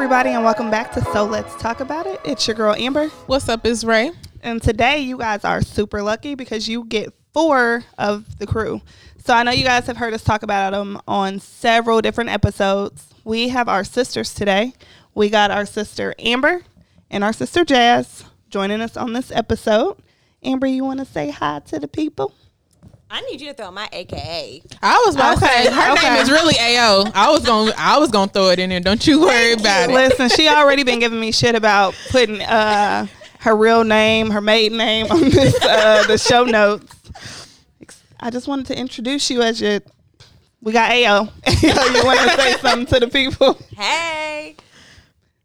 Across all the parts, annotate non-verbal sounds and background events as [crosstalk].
everybody, and welcome back to So Let's Talk About It. It's your girl Amber, What's up, is Ray? and today you guys are super lucky because you get four of the crew. So I know you guys have heard us talk about them on several different episodes. We have our sisters today. We got our sister Amber and our sister Jazz joining us on this episode. Amber, you want to say hi to the people? I need you to throw my AKA. I was about Okay, to say her okay. name is really Ayo. I was gonna I was gonna throw it in there. Don't you worry about it. Listen, she already been giving me shit about putting uh, her real name, her maiden name on this uh, the show notes. I just wanted to introduce you as your. We got Ayo. Ayo, [laughs] you want to say something to the people? Hey.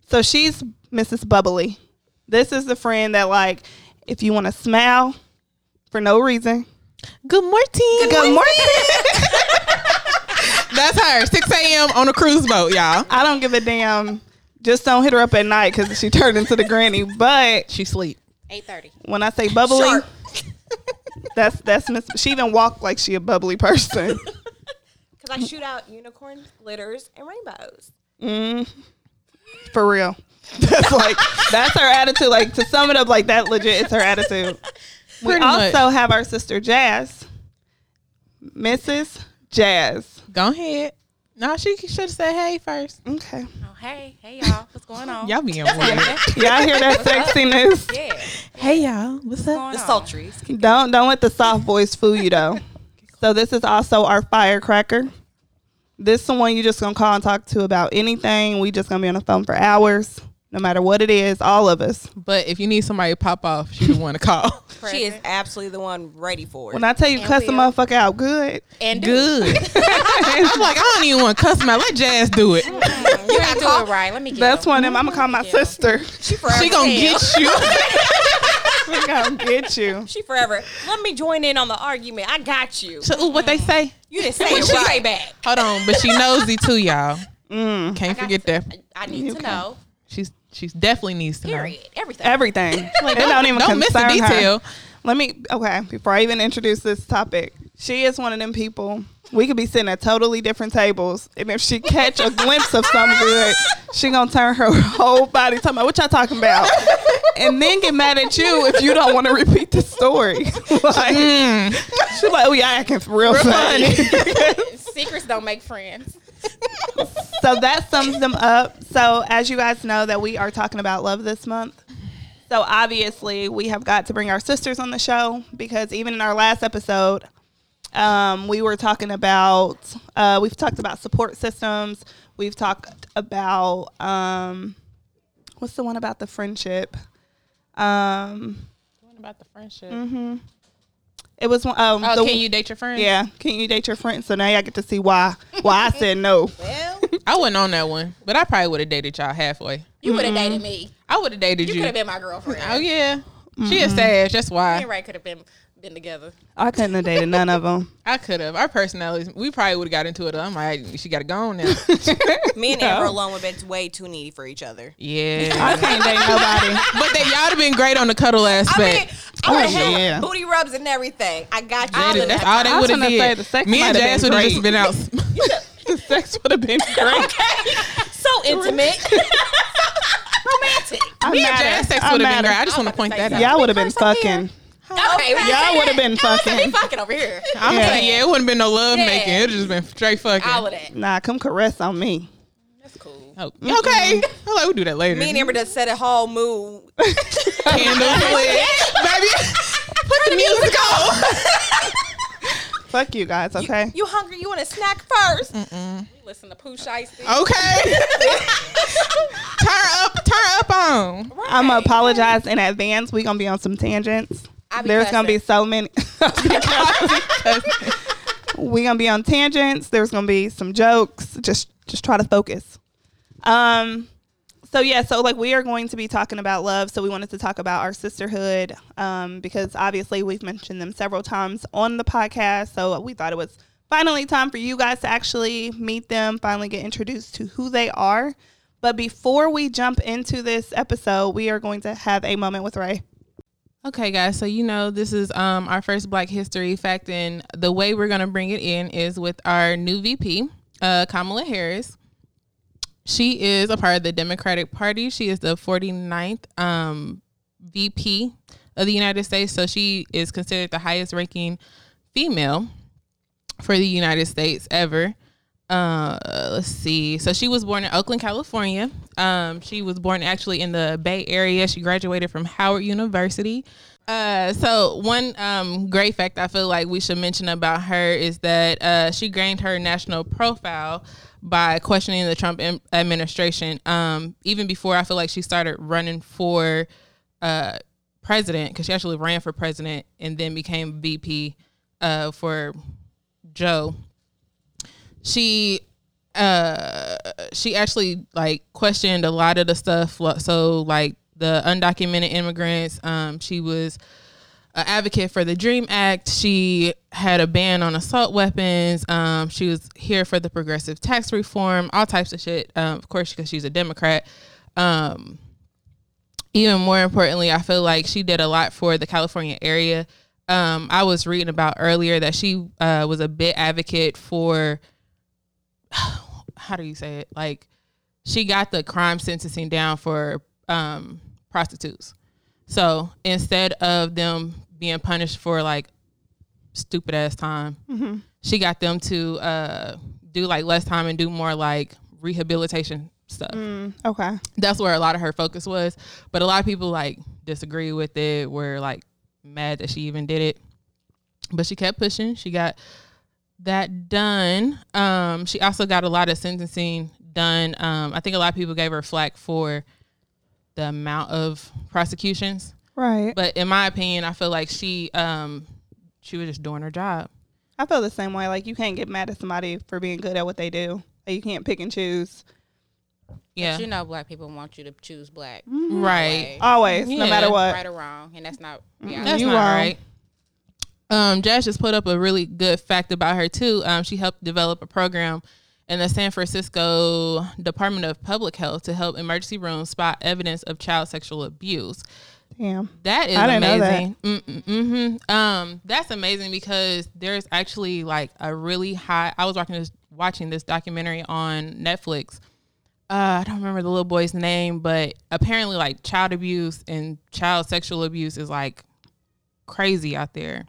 So she's Mrs. Bubbly. This is the friend that like, if you want to smile for no reason. Good morning. Good morning. [laughs] That's her. 6 a.m. on a cruise boat, y'all. I don't give a damn. Just don't hit her up at night because she turned into the granny. But She sleep. 8.30. when I say bubbly, Sharp. [laughs] That's that's Miss. She even walk like she a bubbly person. [laughs] Because I shoot out unicorns, glitters, and rainbows. mm, for real. That's like that's her attitude. Like to sum it up, like that legit is her attitude. We Pretty also much. have our sister Jazz, Mrs. Jazz. Go ahead. No, she should have said hey first. Okay, Oh, hey. Hey, y'all. What's going on? Y'all being weird. [laughs] y'all hear that sexiness? Yeah. hey y'all. What's up? The sultry. Don't don't let the soft voice fool you though. [laughs] So this is also our firecracker. This is the one you just gonna call and talk to about anything. We just gonna be on the phone for hours, no matter what it is. All of us. But if you need somebody to pop off, she the one to call. [laughs] She is absolutely the one ready for it. When I tell you And cuss a will. motherfucker out good, and do. Good. [laughs] [laughs] I'm like, I don't even want to cuss him out. Let Jazz do it. You ain't do it right. Let me get that's him. one of them. I'm gonna call my sister. She forever. She gonna hell. get you. We gonna get you. She forever. Let me join in on the argument. I got you. So, ooh, what they say? You didn't say it right back. Hold on, but she nosy too, y'all. Mm, Can't forget that. I need to know. She's she's definitely needs to know. Everything. everything. [laughs] it don't even Don't miss the concern her. detail. Let me okay, before I even introduce this topic. She is one of them people. We could be sitting at totally different tables, and if she catch a glimpse of something good, she gonna turn her [laughs] whole body talking about what y'all talking about, and then get mad at you if you don't want to repeat the story. [laughs] like, mm. She's like, oh yeah, I can real funny. Secrets don't make friends. So that sums them up. So as you guys know, that we are talking about love this month. So obviously, we have got to bring our sisters on the show because even in our last episode, um, we were talking about uh, we've talked about support systems. We've talked about um, what's the one about the friendship. Um, What about the friendship? It was one. Um, Oh, the- can you date your friend? Yeah, can you date your friend? So now I get to see why why I said no. [laughs] Well, I wasn't on that one, but I probably would have dated y'all halfway. you would have dated me. I would have dated You you. could have been my girlfriend. oh yeah, she is sad. That's Me why and Ray could have been been together. I couldn't have dated none of them. [laughs] I could have. Our personalities, we probably would have got into it. I'm like, she got to go on now. [laughs] Me and Yeah. Amber alone would have been way too needy for each other. yeah, I can't date nobody. [laughs] but they, y'all would have been great on the cuddle I aspect. mean, I would Oh, have yeah. booty rubs and everything. I got you. They all did- of that's that. all they would have gonna say did. the sex Me and might Jazz would have just been out. the sex would have been great. so intimate, romantic. I'm Me and Jazz sex would have been great. I just want to point that out. Y'all would have been First up fucking. Okay, we Y'all would have been fucking. be fucking over here. I'm Yeah. saying, yeah, it wouldn't been no love Yeah. making. It would just been straight fucking. All of that. Nah, come caress on me. That's cool. Oh, okay. I'm like, we'll do that later. Me and Amber just set a whole mood. [laughs] candles lit. Baby, put the music [laughs] on. Fuck you guys, okay? You hungry? You want a snack 1st You listen to Pooh Shiesty. Okay. [laughs] turn up, turn up on. I'm gonna apologize in advance. We gonna be on some tangents. There's gonna be so many. [laughs] we gonna be on tangents. There's gonna be some jokes. Just just try to focus. Um. So yeah, so like we are going to be talking about love. So we wanted to talk about our sisterhood, um, because obviously we've mentioned them several times on the podcast. So we thought it was finally time for you guys to actually meet them, finally get introduced to who they are. But before we jump into this episode, we are going to have a moment with Ray. Okay, guys. So you know this is um our first Black History fact, and the way we're gonna bring it in is with our new VP, uh, Kamala Harris. she is a part of the Democratic Party. She is the 49th um, VP of the United States. So she is considered the highest ranking female for the United States ever. Uh, let's see. So she was born in Oakland, California. Um, she was born actually in the Bay Area. She graduated from Howard University. Uh, so one um, great fact I feel like we should mention about her is that uh, she gained her national profile by questioning the Trump administration. Um, even before I feel like she started running for uh, president, because she actually ran for president and then became VP uh, for Joe. She uh she actually like questioned a lot of the stuff. So like the undocumented immigrants um she was an advocate for the dream act. She had a ban on assault weapons. Um she was here for the progressive tax reform all types of shit um of course because she's a democrat. Um even more importantly i feel like she did a lot for the california area. Um i was reading about earlier that she uh was a bit advocate for [sighs] how do you say it? Like she got the crime sentencing down for um, prostitutes. So instead of them being punished for like stupid ass time, Mm-hmm. she got them to uh, do like less time and do more like rehabilitation stuff. Mm, okay. That's where a lot of her focus was. But a lot of people like disagree with it. Were like mad that she even did it. But she kept pushing. She got that done. Um, she also got a lot of sentencing done. Um, I think a lot of people gave her flack for the amount of prosecutions, Right. but in my opinion, I feel like she um, she was just doing her job. I feel the same way. Like you can't get mad at somebody for being good at what they do. Like you can't pick and choose. Yeah, But you know, black people want you to choose black, right. Always, no matter what. right or wrong, and that's not. Yeah, That's You not are. right. Um, Jazz just put up a really good fact about her too. Um, she helped develop a program in the San Francisco Department of Public Health to help emergency rooms spot evidence of child sexual abuse. Damn. That is I didn't know that. amazing. Mm-mm, mhm. Um, that's amazing because there's actually like a really high. I was watching this watching this documentary on Netflix. Uh, I don't remember the little boy's name, but apparently, like child abuse and child sexual abuse is like crazy out there.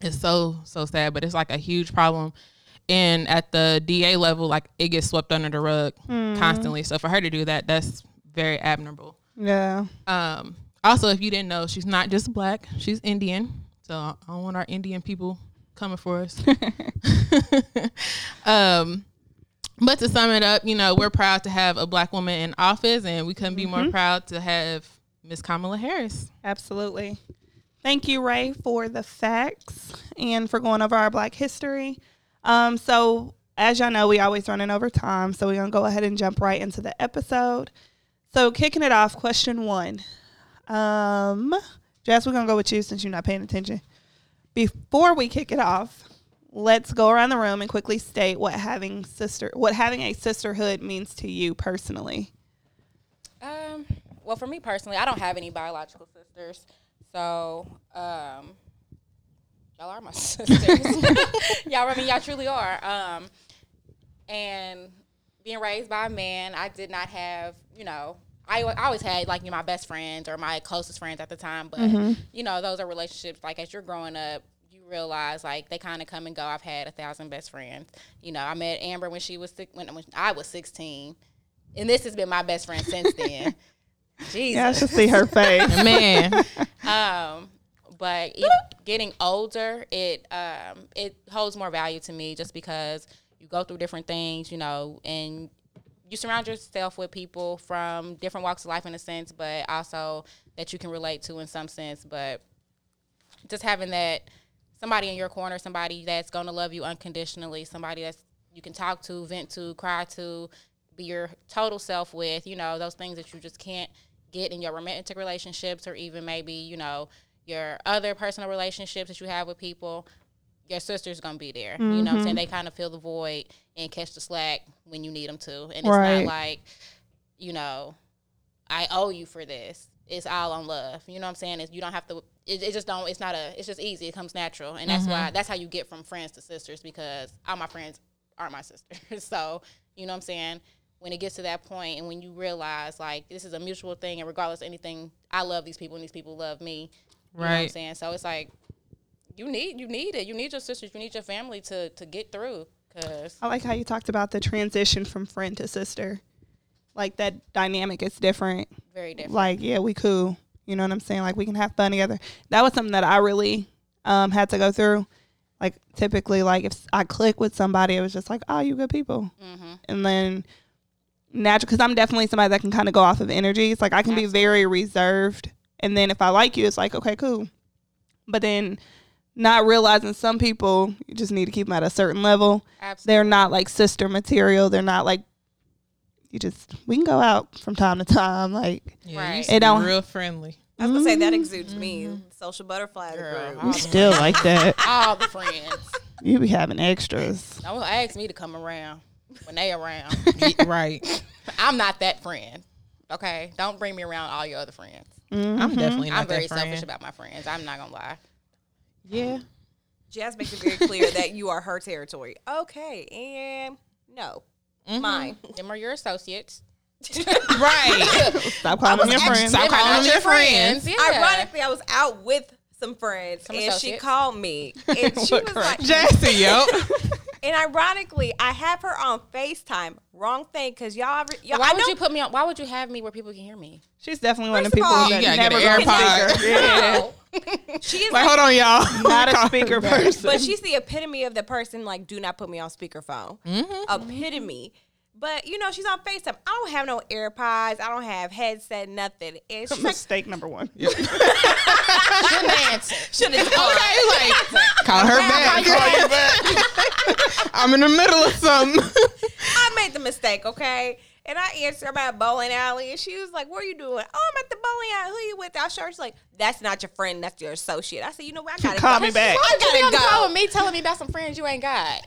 It's so so sad, but it's like a huge problem. And at the DA level, like it gets swept under the rug Mm. constantly. So for her to do that, that's very admirable. Yeah. Um, also, if you didn't know, she's not just black; she's Indian. So I don't want our Indian people coming for us. [laughs] um, but to sum it up, you know, we're proud to have a black woman in office, and we couldn't be more proud to have Miss Kamala Harris. Absolutely. Thank you, Ray, for the facts and for going over our Black history. Um, so, as y'all know, we always running over time, so we're gonna go ahead and jump right into the episode. So, kicking it off, question one. Um, Jess, we're gonna go with you since you're not paying attention. Before we kick it off, let's go around the room and quickly state what having sister, what having a sisterhood means to you personally. Um, well, for me personally, I don't have any biological sisters, so um, y'all are my [laughs] sisters. [laughs] y'all, I mean, y'all truly are. Um, and being raised by a man, I did not have, you know, I, I always had like you know, my best friends or my closest friends at the time, but you know, those are relationships. Like as you're growing up, you realize like they kind of come and go. I've had a thousand best friends. You know, I met Amber when she was six, when, when I was 16, and this has been my best friend since then. [laughs] Jesus. Yeah, I should see her face. [laughs] Man, Um, but it, getting older, it um, it holds more value to me just because you go through different things, you know, and you surround yourself with people from different walks of life in a sense, but also that you can relate to in some sense. But just having that somebody in your corner, somebody that's going to love you unconditionally, somebody that's you can talk to, vent to, cry to, be your total self with, you know, those things that you just can't get in your romantic relationships or even maybe, you know, your other personal relationships that you have with people. Your sister's gonna be there. You know what I'm saying? Mm-hmm. They kind of fill the void and catch the slack when you need them to. And it's Right. not like, you know, I owe you for this. It's all on love. You know what I'm saying? It's, you don't have to. It, it just don't. It's not a. It's just easy. It comes natural, and that's why. Mm-hmm. That's how you get from friends to sisters because all my friends aren't my [laughs] sisters. so you know what I'm saying. When it gets to that point and when you realize like this is a mutual thing and regardless of anything, I love these people and these people love me. Right. Know what I'm saying? So it's like you need you need it. You need your sisters, you need your family to to get through. Cause I like how you talked about the transition from friend to sister. Like that dynamic is different. very different. Like, yeah, we cool. You know what I'm saying? Like we can have fun together. That was something that I really um, had to go through. Like typically, like if I click with somebody, it was just like, oh, you good people. hmm And then natural, because I'm definitely somebody that can kind of go off of energy. It's Like I can be very reserved, and then if I like you, it's like, okay, cool. But then not realizing some people, you just need to keep them at a certain level Absolutely. they're not like sister material. They're not like you just we can go out from time to time. Like Yeah, Right. you It used don't- real friendly. I was gonna say that exudes me. Mm-hmm. Social butterfly of the Girl, group. all you still like that. all the friends. You be having extras. Don't ask me to come around when they around. [laughs] Right. [laughs] I'm not that friend. Okay, don't bring me around all your other friends. I'm definitely not I'm very that friend. selfish about my friends. I'm not gonna lie. Yeah. Jazz makes it very clear that you are her territory. Okay, and no, Mm-hmm. mine. Them are your associates. [laughs] Right. Stop calling them your friends. Stop Them calling not them your friends. Yeah. Ironically, I was out with some friends, Some and she called me, and she was like, Jesse, yo. And ironically, I have her on Facetime. Wrong thing, because y'all, ever, y'all Why I would know you put me on? Why would you have me where people can hear me? She's definitely one of the people all- that You gotta get never an go AirPod. speaker. Yeah. No. she is Like, [laughs] like, hold on, y'all. Not a [laughs] speaker person. but she's the epitome of the person like, do not put me on speakerphone. Mm-hmm. Epitome. But you know, she's on Facetime. I don't have no AirPods. I don't have headset, nothing. And she's like, Mistake number one. [laughs] Shouldn't answer. should have Okay, like [laughs] call her back. Call you back. I'm in the middle of something. [laughs] I made the mistake, okay? And I answered about bowling alley, and she was like, "What are you doing?" Oh, I'm at the bowling alley. Who you with? I showed her. She's like, "That's not your friend. That's your associate." I said, "You know what? I gotta Call go. me back. I You be on the gotta call with me telling me about some friends you ain't got.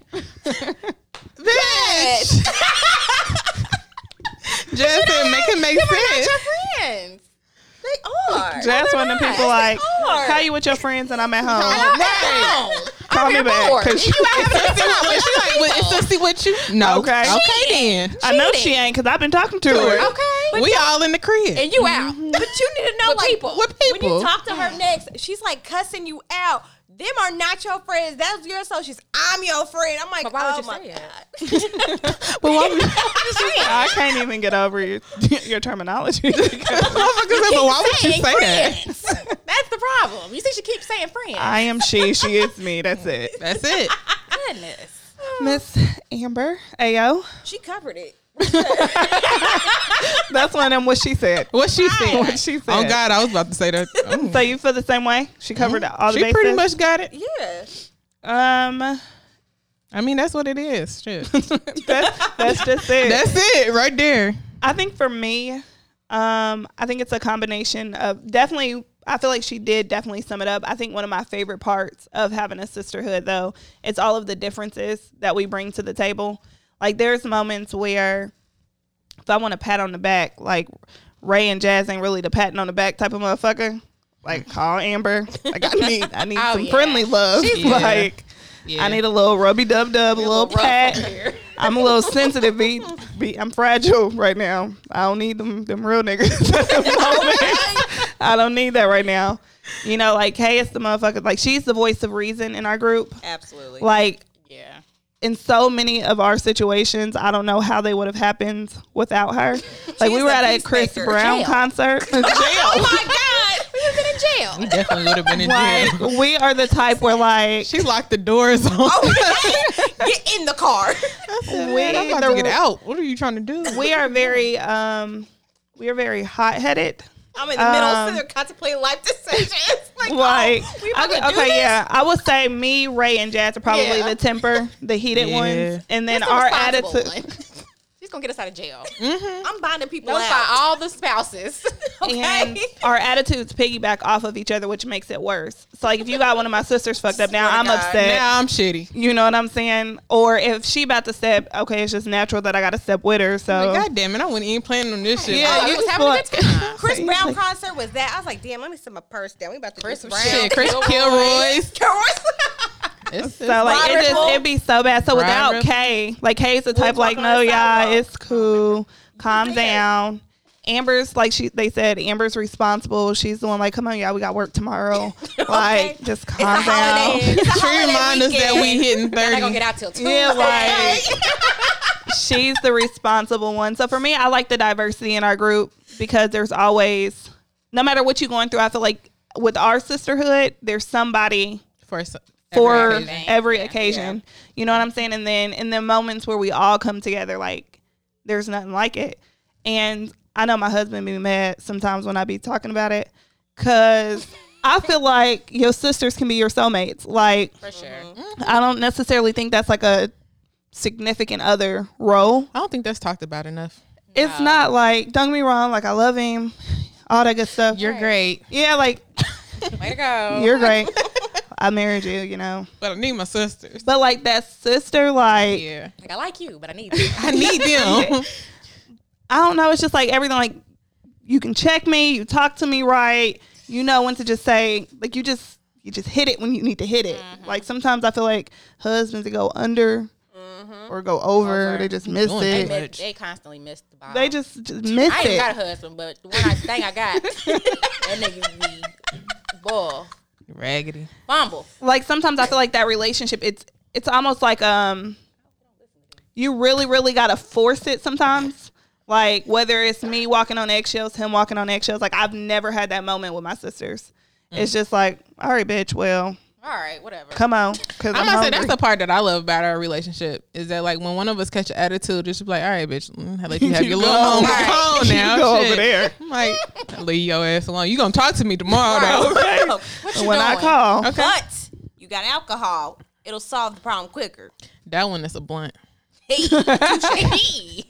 Bitch. [laughs] Jesse, make it make Them are not sense. your friends. They are. Just one of the people like, are. how you with your friends and I'm at home. Right. Call me back. bored. 'cause You out here see [laughs] what with you? Like, with, it's to see what you? No. Okay. Okay then. I know she ain't because I've been talking to her. Okay. we all in the crib. and you out. Mm-hmm. But you need to know, With like, people. With when people. you talk to her next, she's like cussing you out. Them are not your friends. That's your associates. I'm your friend. I'm like, But why oh would you my say god. [laughs] But why would I can't even get over your, your terminology. [laughs] [laughs] Motherfuckers but why would you say that? That's the problem. You see, she keeps saying friends. I am she, she is me. That's it. That's it. Goodness. Miss Amber, Ayo. She covered it. [laughs] That's one of them what she said. What she said. What she said. Oh God, I was about to say that. Oh. [laughs] So you feel the same way? She covered all the she bases. pretty much got it. Yeah. Um, I mean, that's what it is. [laughs] That's that's just it. that's it right there. I think for me, um, I think it's a combination of definitely. I feel like she did definitely sum it up. I think one of my favorite parts of having a sisterhood, though, it's all of the differences that we bring to the table. Like there's moments where, if I want a pat on the back, like Ray and Jazz ain't really the patting on the back type of motherfucker. Like call Amber. Like I need, I need [laughs] Oh, some yeah. friendly love. She's- [laughs] like Yeah. I need a little rubby dub dub, a little rough pat. [laughs] I'm a little sensitive. Be, be, I'm fragile right now. I don't need them them real niggas. at the moment. I don't need that right now. You know, like hey, it's the motherfucker. Like she's the voice of reason in our group. Absolutely. Like Yeah. In so many of our situations, I don't know how they would have happened without her. Like we were at a Chris peacemaker. Brown Jail. concert. [laughs] oh my god. [laughs] We have been in jail. We definitely would have been in like jail. we are the type where like She locked the doors on. [laughs] Get in the car. we, I'm about to get out. What are you trying to do? we are very um we are very hot headed. I'm in the middle Um, sitting there contemplating life decisions. Like, [laughs] Like, oh, we about okay, to do this? yeah, I would say me, Ray, and Jazz are probably Yeah. the temper, the heated Yeah. ones, and then That's our responsible attitude. [laughs] one. She's gonna get us out of jail. Mm-hmm. I'm binding people Notify out. all the spouses. [laughs] [laughs] Okay. And our attitudes piggyback off of each other, which makes it worse. So, like, if you got one of my sisters fucked up now, I'm God. upset. now I'm shitty. You know what I'm saying? Or if she about to step, okay, it's just natural that I got to step with her. So, Like, God damn it, I wasn't even planning on this oh, shit. Yeah, oh, you you was having a good time. Chris Brown like- concert was that. I was like, damn, let me set my purse down. We about to Chris do some Brown. shit. shit, Chris Kilroy. Kilroy's. [laughs] Kilroy's. It's, So like it just it'd be so bad. So without Ripple. Kay, like Kay's the type like, no, the yeah, it's cool. Calm down. Amber's like she they said Amber's responsible. She's the one like, come on, yeah, we got work tomorrow. [laughs] Like just calm down. It's a She reminds us that we weekend. hitting You're not gonna get out till Tuesday. Yeah, like [laughs] she's the responsible one. So for me, I like the diversity in our group because there's always, no matter what you're going through, I feel like with our sisterhood, there's somebody for s- for every occasion. every Yeah, occasion. You know what I'm saying? And then in the moments where we all come together, like there's nothing like it. And I know my husband be mad sometimes when I be talking about it, cause I feel like your sisters can be your soulmates. Like For sure. Mm-hmm. I don't necessarily think that's like a significant other role. I don't think that's talked about enough. It's No. not like don't get me wrong, like I love him, all that good stuff. You're great, yeah, like [laughs] Way to go. you're great. [laughs] I married you, you know. but I need my sisters. But like that sister, like Yeah, like I like you, but I need [laughs] you. I need them. [laughs] I don't know. It's just like everything. Like you can check me, you talk to me right. You know when to just say like you just you just hit it when you need to hit it. Mm-hmm. Like sometimes I feel like husbands that go under mm-hmm. or go over, Over. they just miss Doing they, it. miss, they constantly miss the ball. They just, just miss I ain't it. got a husband, but the one I think I got, [laughs] that nigga be boy Raggedy. fumble. like sometimes I feel like that relationship it's it's almost like um you really really got to force it sometimes. Like whether it's me walking on eggshells, him walking on eggshells, like I've never had that moment with my sisters. It's just like, all right, bitch, well, All right, whatever. come on, cuz I'm I'm, gonna say that's the part that I love about our relationship is that like when one of us catch an attitude, just be like, all right, bitch, mm, I let you [laughs] have You your little [laughs] go. moment Right. on now. You go shit. over there. [laughs] I'm like, leave your ass alone. You gonna talk to me tomorrow though? Okay. what you when I call, Okay. But you got alcohol. It'll solve the problem quicker. That one is a blunt. Hey, Hey.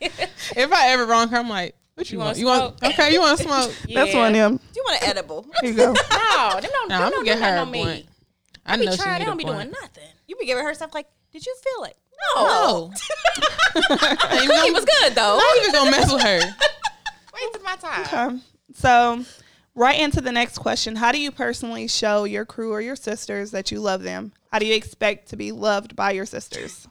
If I ever wrong her, I'm like, what you, You want? You want? Okay, you want to smoke? that's one of them. do you want an edible? Here you go. No, them don't, Nah, them I'm don't gonna get that her a on me. Blunt. I Be know she trying, need they a don't be doing blunt. nothing. You be giving her stuff like, did you feel it? No, No. [laughs] ain't Cookie was good though. I'm even gonna mess with her. [laughs] Wasted my time. Um, so, right into the next question. How do you personally show your crew or your sisters that you love them? How do you expect to be loved by your sisters?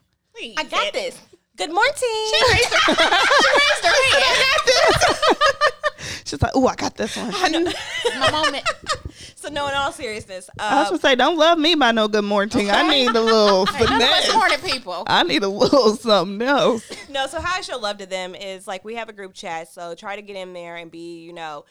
I got this. Good morning. Raised her, she raised her [laughs] hand. She's like, oh, I got this one. My moment. So no, in all seriousness, I was uh, gonna say, don't love me by no good morning. I need a little None of us finesse. morning people. I need a little [laughs] something else. no. So how I show love to them is like we have a group chat. So try to get in there and be, you know,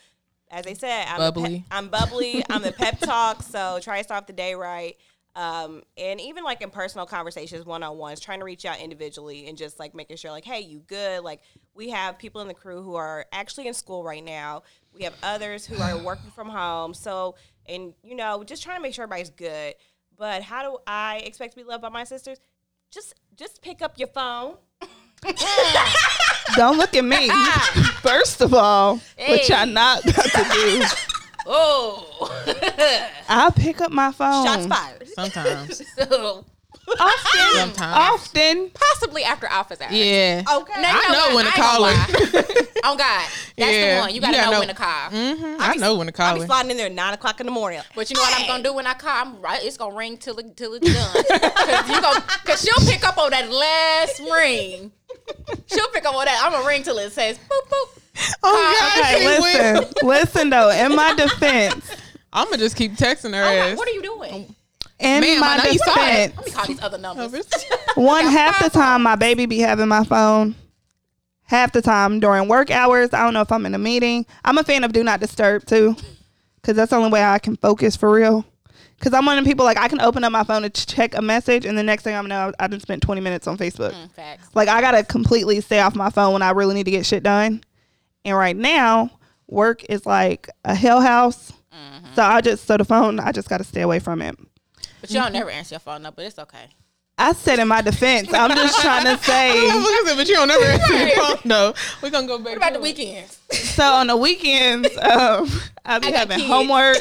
as they said, I'm Bubbly. pep- I'm bubbly. I'm the pep [laughs] talk. So try to start the day right. Um, and even like in personal conversations, one on ones, trying to reach out individually and just like making sure, like, hey, you good? Like, we have people in the crew who are actually in school right now. We have others who are working from home. So, and you know, just trying to make sure everybody's good. But how do I expect to be loved by my sisters? Just, just pick up your phone. Don't look at me. [laughs] First of all, which Hey. y'all not about to do. [laughs] Oh, [laughs] I'll pick up my phone. shots fired. Sometimes, So, Often. sometimes. Often. possibly after office hours. Yeah. Okay. Now, you I know what? when to call gonna her. [laughs] Oh God, that's Yeah, the one. You gotta, you gotta know, know. when to call. Mm-hmm. I know when to I'll call be her. sliding in there at nine o'clock in the morning. But you know what I'm gonna do when I call? I'm right. It's gonna ring till it till it's done. [laughs] Cause you go, cause she'll pick up on that last ring. She'll pick up on that. I'm gonna ring till it says boop boop. Oh God, Okay, she will. listen. listen though. In my defense, [laughs] I'm gonna just keep texting her I'm like, ass. what are you doing? In Ma'am, my I know you saw it. defense, Let me call these other numbers. [laughs] one half the time my baby be having my phone. Half the time during work hours, I don't know if I'm in a meeting. I'm a fan of do not disturb too, because that's the only way I can focus for real. Because I'm one of the people like I can open up my phone to check a message, and the next thing I know, I just spent 20 minutes on Facebook. Mm, Facts. Like I gotta completely stay off my phone when I really need to get shit done. And right now, work is like a hell house. Mm-hmm. So I just so the phone, I just gotta stay away from it. But you don't never answer your phone up. But it's okay. I said in my defense, I'm just trying to [laughs] say. But you don't never answer your phone. No, we're gonna go back. What about the weekends? So on the weekends, um, I be I having kids. homework,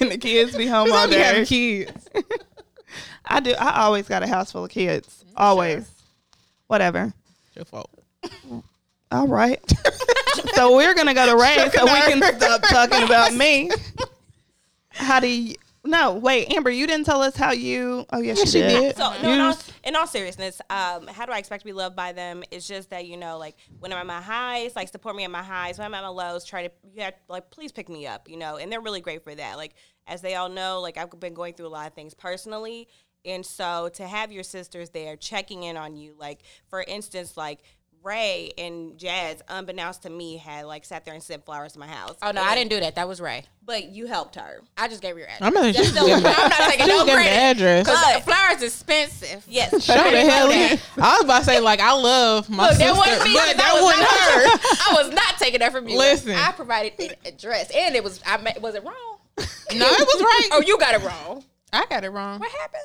and the kids be home [laughs] all be having day. kids. [laughs] I do. I always got a house full of kids. Always. Whatever. Your fault. All right. so we're gonna go to Ray so we can stop talking about me. How do you No, wait, Amber, you didn't tell us how you. Oh, yes, Yes, you she did. did. So, no, in all, in all seriousness, um, how do I expect to be loved by them? It's just that you know, like when I'm at my highs, like support me at my highs. When I'm at my lows, try to you have like please pick me up, you know. And they're really great for that. Like as they all know, like I've been going through a lot of things personally, and so to have your sisters there checking in on you, like for instance, like. Ray and Jazz, unbeknownst to me, had like sat there and sent flowers to my house. Oh no, I didn't do that. That was Ray. But you helped her. I just gave her your address. I'm not. That's still- I'm not taking no Just give credit. address. Cause But- flowers expensive. Yes. [laughs] Show the hell that. I was about to say like I love my Look, sister, that wasn't me. but 'cause that was wasn't not- her. I was not taking that from you. Listen. I provided an address, and it was. I was it wrong? [laughs] No, it was right. Oh, you got it wrong. I got it wrong. What happened?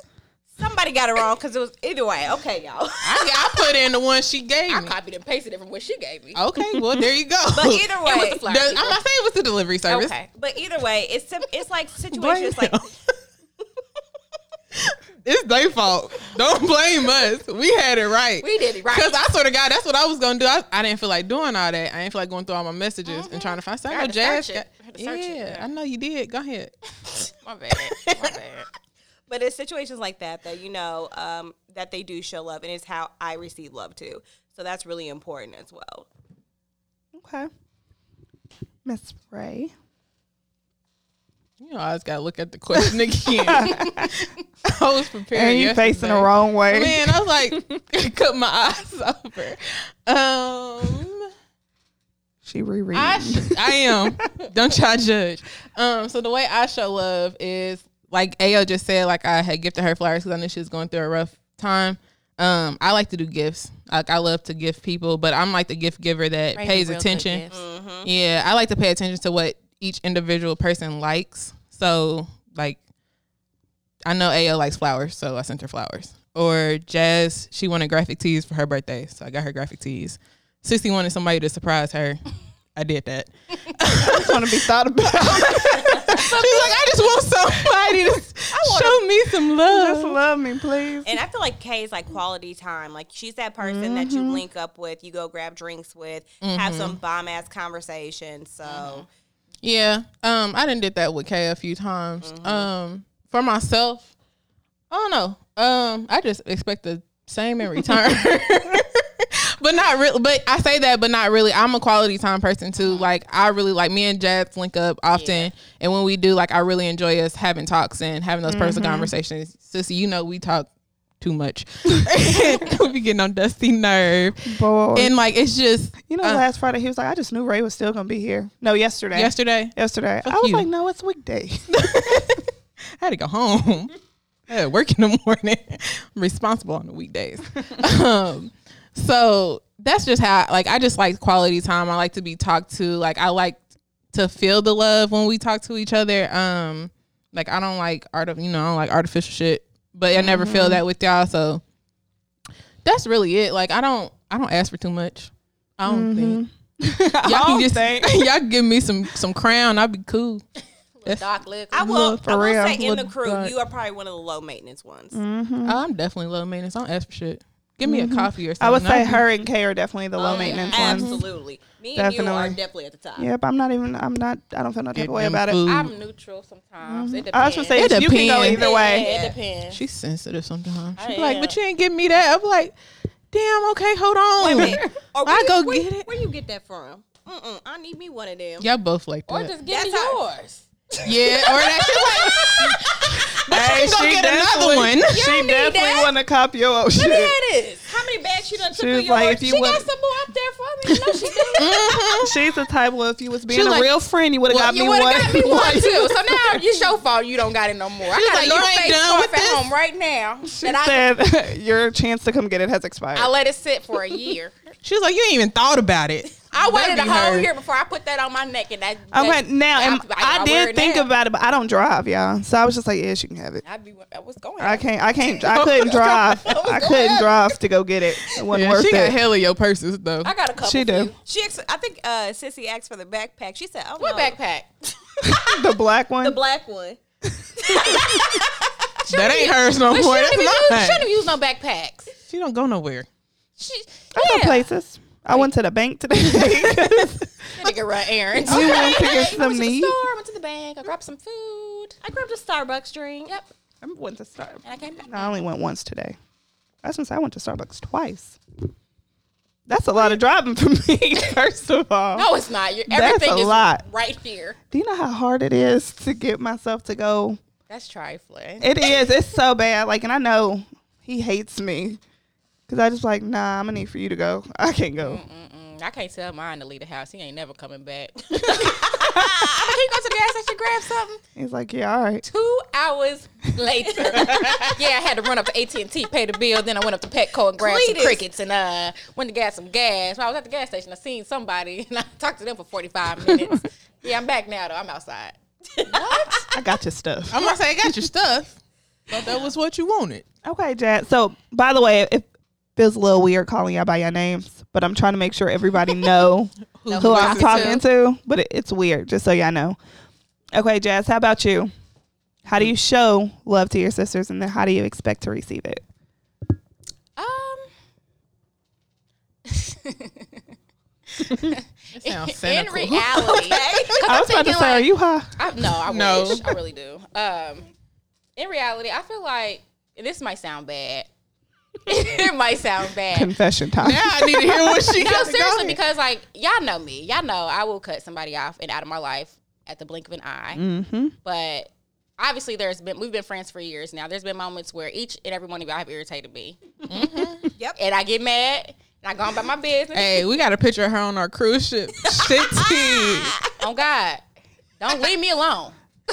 Somebody got it wrong because it was either way. Okay, y'all. I, I put in the one she gave I me. copied and pasted it from what she gave me. Okay, well there you go. But either It was way, the flower I'm people. not saying it was the delivery service. Okay. but either way, it's sim- it's like [laughs] situations like them. [laughs] it's their fault. Don't blame us. We had it right. We did it right. Because I swear to God, that's what I was gonna do. I, I didn't feel like doing all that. I didn't feel like going through all my messages and mm-hmm. trying to find. So I I know had to Jazz. search it. got- I had to search it, yeah, yeah. I know you did. Go ahead. [laughs] My bad. My bad. But it's situations like that that you know um, that they do show love, and it's how I receive love too. So that's really important as well. Okay. Miss Ray. You know, I just gotta look at the question again. [laughs] I was prepared. And you facing the wrong way. Man, I was like, [laughs] cut my eyes over. Um, She rereading. I sh- I am. [laughs] Don't y'all judge. Um, so the way I show love is like Ayo just said, like I had gifted her flowers because I knew she was going through a rough time. Um, I like to do gifts. Like I love to gift people, but I'm like the gift giver that Ray pays do real good attention. Yeah, I like to pay attention to what each individual person likes. So like, I know Ayo likes flowers, so I sent her flowers. Or Jazz, she wanted graphic tees for her birthday, so I got her graphic tees. Sixty wanted somebody to surprise her. [laughs] I did that. I just want to be thought about. [laughs] [laughs] She's like, I just want somebody to show me some love. just love me, please. And I feel like Kay is like quality time. Like she's that person that you link up with, you go grab drinks with, have some bomb ass conversation. So Yeah. Um, I didn't did that with Kay a few times. Um, for myself, I don't know. Um, I just expect the same [laughs] in return. [laughs] but not really but I say that but not really. I'm a quality time person too. Like I really like me and Jazz link up often and when we do like I really enjoy us having talks and having those personal conversations. Sissy, you know we talk too much. [laughs] [laughs] we be getting on dusty nerve. Boy. And like it's just you know, uh, last Friday he was like, I just knew Ray was still gonna be here. No, yesterday. yesterday Yesterday. Fuck I was you. like, no, it's weekday. [laughs] I had to go home. I had to work in the morning. I'm responsible on the weekdays. um, so that's just how like I just like quality time. I like to be talked to. Like I like to feel the love when we talk to each other. Um, like I don't like art of you know I don't like artificial shit, but I never feel that with y'all. So that's really it. Like I don't I don't ask for too much. I don't think [laughs] y'all can just think. [laughs] y'all can give me some some crown. I'd be cool. Doc lips. I will, Look, for I will real. say in the crew, dark. you are probably one of the low maintenance ones. Mm-hmm. I'm definitely low maintenance. I don't ask for shit. Give me a mm-hmm. coffee or something. I would say I'll her and Kay are definitely the low Oh, maintenance ones. Absolutely. Me and you are Definitely. definitely at the top. Yep, I'm not even. I'm not. I don't feel no type of way them about it. I'm neutral sometimes. Mm-hmm. It depends. I was gonna say It you can go depends. either way. Yeah, it depends. She's sensitive sometimes. I She's like, but you ain't give me that. I'm like, damn, okay, hold on. Wait a minute. [laughs] Or where I you- go where, get it. Where you get that from? Mm-mm, I need me one of them. Y'all both like that. or just give That's me how- yours. Yeah, or that shit like, but [laughs] Hey, you can go she get another definitely- one. She need definitely that. want to copy your shit. Look at this. How many bags you done took She for was yours? like, if you she would- got some more up there for me. No, she [laughs] do. Mm-hmm. She's the type. Well, if you was being She a like- real friend, you would have Well, got You me would one. have got me [laughs] one too. So now it's your fault you don't got it no more. I She was got like, a you North ain't Face done scarf with at this? home right now. She that I, said your chance to come get it has expired. I let it sit for a year. She was like, you ain't even thought about it. I waited a whole her. year before I put that on my neck, and that. Okay, that- now I- and I- I, I did think now. about it, but I don't drive, y'all. So I was just like, "Yes, you can have it. I'd be. I was going. I can't. I can't. [laughs] I couldn't drive. I couldn't [laughs] drive to go get it. It wasn't Yeah, worth she got it. hella your purses though. I got a couple. She do. She, ex- I think uh, Sissy asked for the backpack. She said, "Oh What no, backpack? [laughs] the black one. the black one." that ain't hers no more. she don't even use, she don't even use no backpacks. She don't go nowhere. She, I go places. I went to the bank today. [laughs] That [laughs] nigga run errands. You went to get I some went to the meat? store. I went to the bank. I grabbed some food. I grabbed a Starbucks drink. Yep. I went to Starbucks. And I came back. I only went once today. That's was I went to Starbucks twice. That's a lot of driving for [laughs] me. First of all, No, it's not. You're, everything That's everything a is lot. right here. do you know how hard it is to get myself to go? That's trifling. It is. It's so bad. Like, and I know he hates me because I just like, nah, I'm gonna need for you to go. [laughs] I can't go. Mm, I can't tell mine to leave the house. He ain't never coming back. I'm like, can you go to the gas station grab something? He's like, yeah, all right. Two hours later, [laughs] yeah, I had to run up to AT and T, pay the bill. Then I went up to Petco and grabbed Cletus. some crickets and uh went to get some gas. When I was at the gas station, I seen somebody and I talked to them for 45 minutes. [laughs] yeah, I'm back now though. I'm outside. What? I got your stuff. I'm gonna say I got your stuff. Thought that was what you wanted. Okay, Jad. So, by the way, it feels a little weird calling y'all by your names, but I'm trying to make sure everybody know [laughs] Who, who I'm talking talking to. But it, it's weird, just so y'all know. Okay, Jazz. How about you? How do you show love to your sisters, and then how do you expect to receive it? Um. It sounds [laughs] in reality, [laughs] I was about to say, are you high? I, no, I No. wish. I really do. Um, in reality, I feel like and this might sound bad. It might sound bad. Confession time. now I need to hear what she No, got. seriously, because like y'all know me. Y'all know I will cut somebody off and out of my life at the blink of an eye. Mm-hmm. But obviously, there's been we've been friends for years now. There's been moments where each and every one of y'all have irritated me, Yep. and I get mad and I go on about my business. Hey, we got a picture of her on our cruise ship. [laughs] Shit, Oh God, don't leave me alone. [laughs]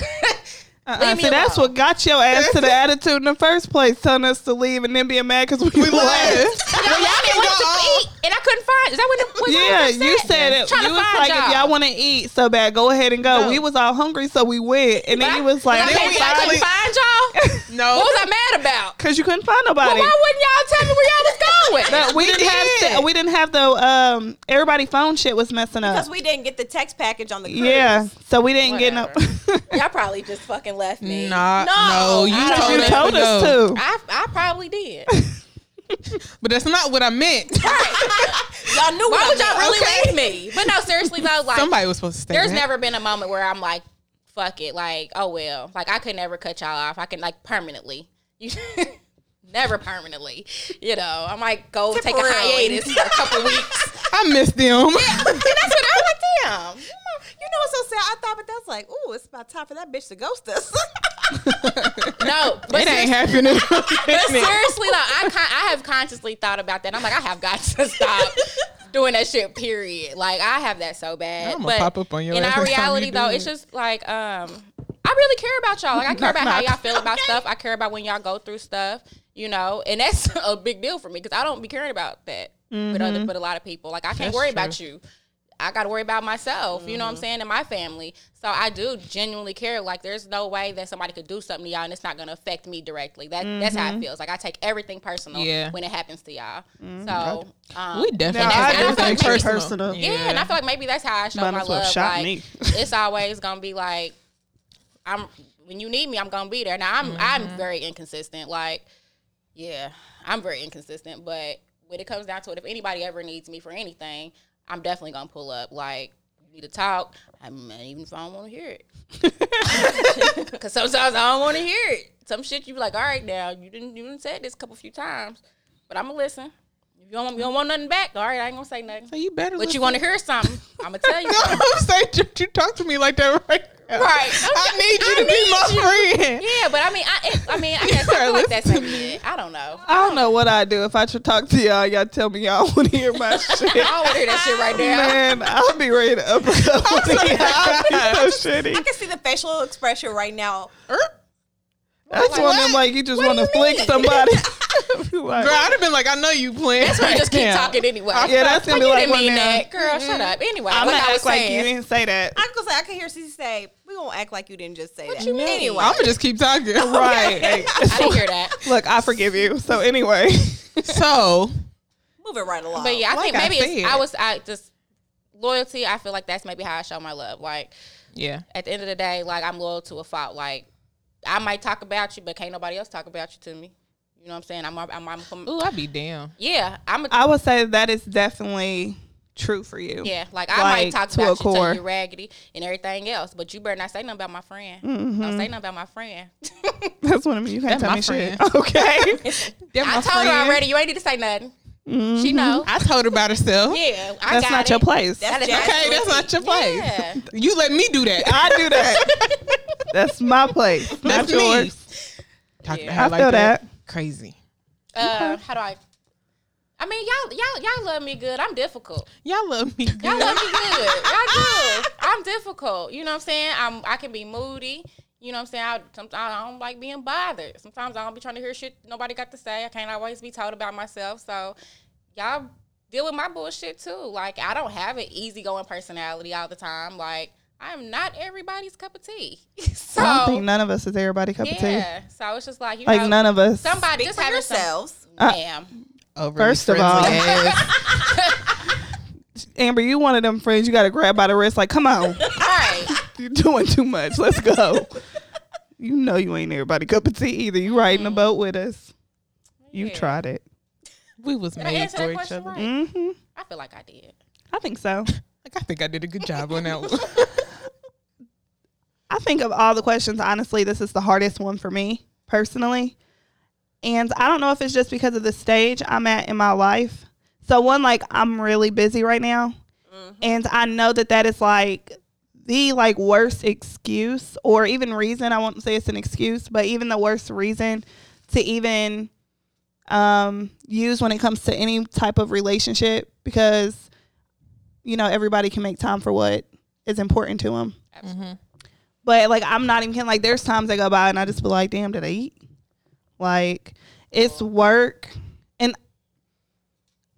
Uh-uh. See, that's what got your ass to the [laughs] attitude in the first place, telling us to leave and then being mad because we, we [laughs] left. laughed. Y'all didn't want to eat, and I couldn't find. Is that what? It, was Yeah, what you said it. Trying you to was find like, y'all. y'all want to eat so bad, go ahead and go. No. We was all hungry, so we went. And then But he I- was like, I, Then can't- we I couldn't find y'all. [laughs] No, What was I mad about? because you couldn't find Well, nobody. why wouldn't y'all tell me where y'all was going? That we, didn't have did. to, we didn't have the um everybody phone shit was messing up. Because we didn't get the text package on the cruise. yeah, so we didn't get no. [laughs] y'all probably just fucking left me. Nah, No, no, you told, you us, told to us to. I, I probably did. [laughs] [laughs] but that's not what I meant. [laughs] Y'all knew Why what would I y'all meant. really leave me? But no, seriously though, like Somebody was supposed to stay. there's back. never been a moment where I'm like, fuck it, like oh well, like I could never cut y'all off. I can like permanently. You [laughs] never permanently. You know, I might go take a hiatus for a couple weeks. I missed them. and that's what I'm like, damn. You know what's so sad? I thought, but that's like, ooh, it's about time for that bitch to ghost us. No, [laughs] but it ain't happening. But seriously, though, I con- I have consciously thought about that. I'm like, I have got to stop doing that shit. Period. Like, I have that so bad. I'ma but pop up on your in our reality, though, it. it's just like, um, I really care about y'all. Like, I [laughs] care Knock, about how y'all feel about stuff. I care about when y'all go through stuff. You know, and that's [laughs] a big deal for me because I don't be caring about that. with other, but a lot of people, like, I can't That's worry true. about you. I got to worry about myself, you know what I'm mm-hmm. saying, and my family. So I do genuinely care. Like, there's no way that somebody could do something to y'all and it's not going to affect me directly. That That's how it mm-hmm. feels. Like, I take everything personal Yeah. when it happens to y'all. Mm-hmm. So, um, we definitely take I do everything take personal. personal. yeah. and I feel like maybe that's how I show Might my love. Like, me. it's always going to be like, I'm when you need me, I'm going to be there. Now, I'm I'm very inconsistent. Like, yeah, I'm very inconsistent, but when it comes down to it, if anybody ever needs me for anything, I'm definitely gonna pull up. Like, need to talk, I mean, even if I don't want to hear it, [laughs] because sometimes I don't want to hear it. Some shit you be like, all right, now you didn't you didn't say this a couple few times, but I'm gonna listen. If you don't, you don't want nothing back, all right, I ain't gonna say nothing. So you better. But you want to hear something? I'm gonna tell you. [laughs] No. I'm saying you, you talk to me like that right now. Right. I need you to be my friend. Yeah, but I mean, I, it, I mean, I guess I feel like that's maybe it. I don't know. I don't know what I do if I should talk to y'all. Y'all tell me y'all [laughs] want to hear my [laughs] shit. I don't want to hear that shit right now. Man, I'll be ready to uppercut one of. I'll be so shitty. I can see the facial expression right now. Er, That's one of them like you just want to flick somebody. [laughs] [laughs] Like, Girl, I'd have been like, I know you playing. So you just keep Yeah. talking anyway. Yeah, that's gonna Like, be you like didn't one mean now. that, girl. Shut mm-hmm. up. Anyway, I'm gonna I was act like you didn't say that. I was gonna say I can hear Cece say, "We gonna act like you didn't just say that." you mean? Anyway, I'm gonna just keep talking. [laughs] Right. Hey, I didn't hear that. Look, I forgive you. So anyway, So moving right along. But yeah, I Like think I maybe it's. I was I just loyalty. I feel like that's maybe how I show my love. Like yeah, at the end of the day, like I'm loyal to a fault. Like I might talk about you, but can't nobody else talk about you to me. You know what I'm saying? I'm I'm, I'm, I'm ooh, I'd be damn. yeah. I'm a, I would say that is definitely true for you. Yeah, like I Like, might talk to a about you core. you raggedy and everything else, but you better not say nothing about my friend. Mm-hmm. Don't say nothing about my friend. That's what I mean. You can't That's tell my me shit. [laughs] Okay. [laughs] I my told her friend. already. You ain't need to say nothing. Mm-hmm. She know. I told her about herself. Yeah, I That's got not it. your place. That's That is- Jazz Okay, that's not your place. Yeah. You let me do that. I do that. [laughs] That's my place. Not That's me. yours. Talk to Yeah. her I like feel that. that. Crazy. Uh, how do I? I mean, y'all, y'all, y'all love me good. I'm difficult. Y'all love me. Good. Y'all love me good. [laughs] Y'all do. I'm difficult. You know what I'm saying? I'm. I can be moody. You know what I'm saying? I, sometimes I don't like being bothered. Sometimes I don't be trying to hear shit nobody got to say. I can't always be told about myself. So, y'all deal with my bullshit too. Like I don't have an easygoing personality all the time. Like I am not everybody's cup of tea. so [laughs] I don't think none of us is everybody cup of tea. yeah. So it's just like you Like know, none of us. somebody Speak just for having some. yourselves. Uh, Damn. First of all- [laughs] [laughs] Amber, you one of them friends you got to grab by the wrist. Like, come on, Right. you're doing too much. Let's go. you know you ain't everybody cup of tea either. You riding the boat with us. You Yeah. tried it. We was Did I made that for each other. right? hmm I feel like I did. I think so. [laughs] Like I think I did a good job on that one. [laughs] I think of all the questions, honestly, this is the hardest one for me personally. And I don't know if it's just because of the stage I'm at in my life. So, one, like, I'm really busy right now. And I know that that is like the like worst excuse or even reason. I won't say it's an excuse, but even the worst reason to even um, use when it comes to any type of relationship because, you know, everybody can make time for what is important to them. Absolutely. But like I'm not even kidding. Like there's times I go by and I just be like, damn, did I eat? Like it's work. And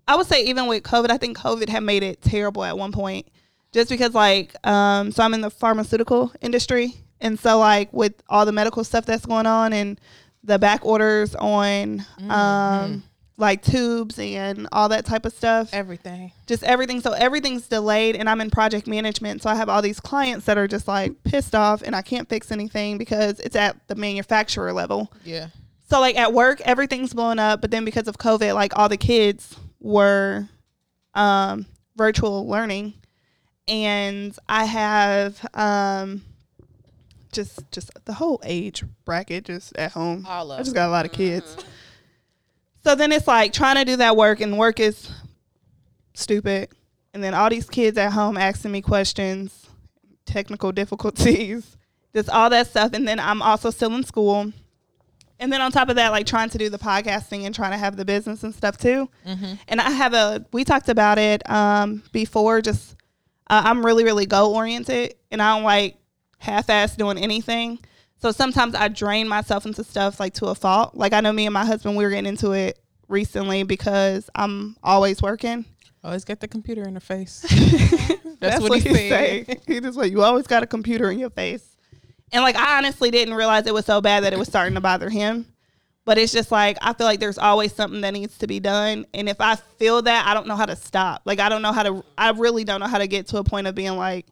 I would say even with COVID, I think COVID had made it terrible at one point. Just because like um so I'm in the pharmaceutical industry and so like with all the medical stuff that's going on and the back orders on um like tubes and all that type of stuff Everything. just everything. So everything's delayed, and I'm in project management. So I have all these clients that are just like pissed off, and I can't fix anything because it's at the manufacturer level. Yeah. So like at work, everything's blown up, but then because of COVID, like all the kids were um, virtual learning, and I have um, just just the whole age bracket just at home. All of I just got a lot of kids. So then it's like trying to do that work, and work is stupid. And then all these kids at home asking me questions, technical [laughs] difficulties, just all that stuff. And then I'm also still in school. And then on top of that, like trying to do the podcasting and trying to have the business and stuff too. And I have a, we talked about it um, before, just uh, I'm really, really goal oriented and I don't like half ass doing anything. So sometimes I drain myself into stuff like to a fault. Like I know me and my husband, we were getting into it recently because I'm always working. Always get the computer in the face. [laughs] That's, what, he say. He just like you always got a computer in your face, and like I honestly didn't realize it was so bad that it was starting to bother him. But it's just like I feel like there's always something that needs to be done, and if I feel that, I don't know how to stop. Like I don't know how to. I really don't know how to get to a point of being like,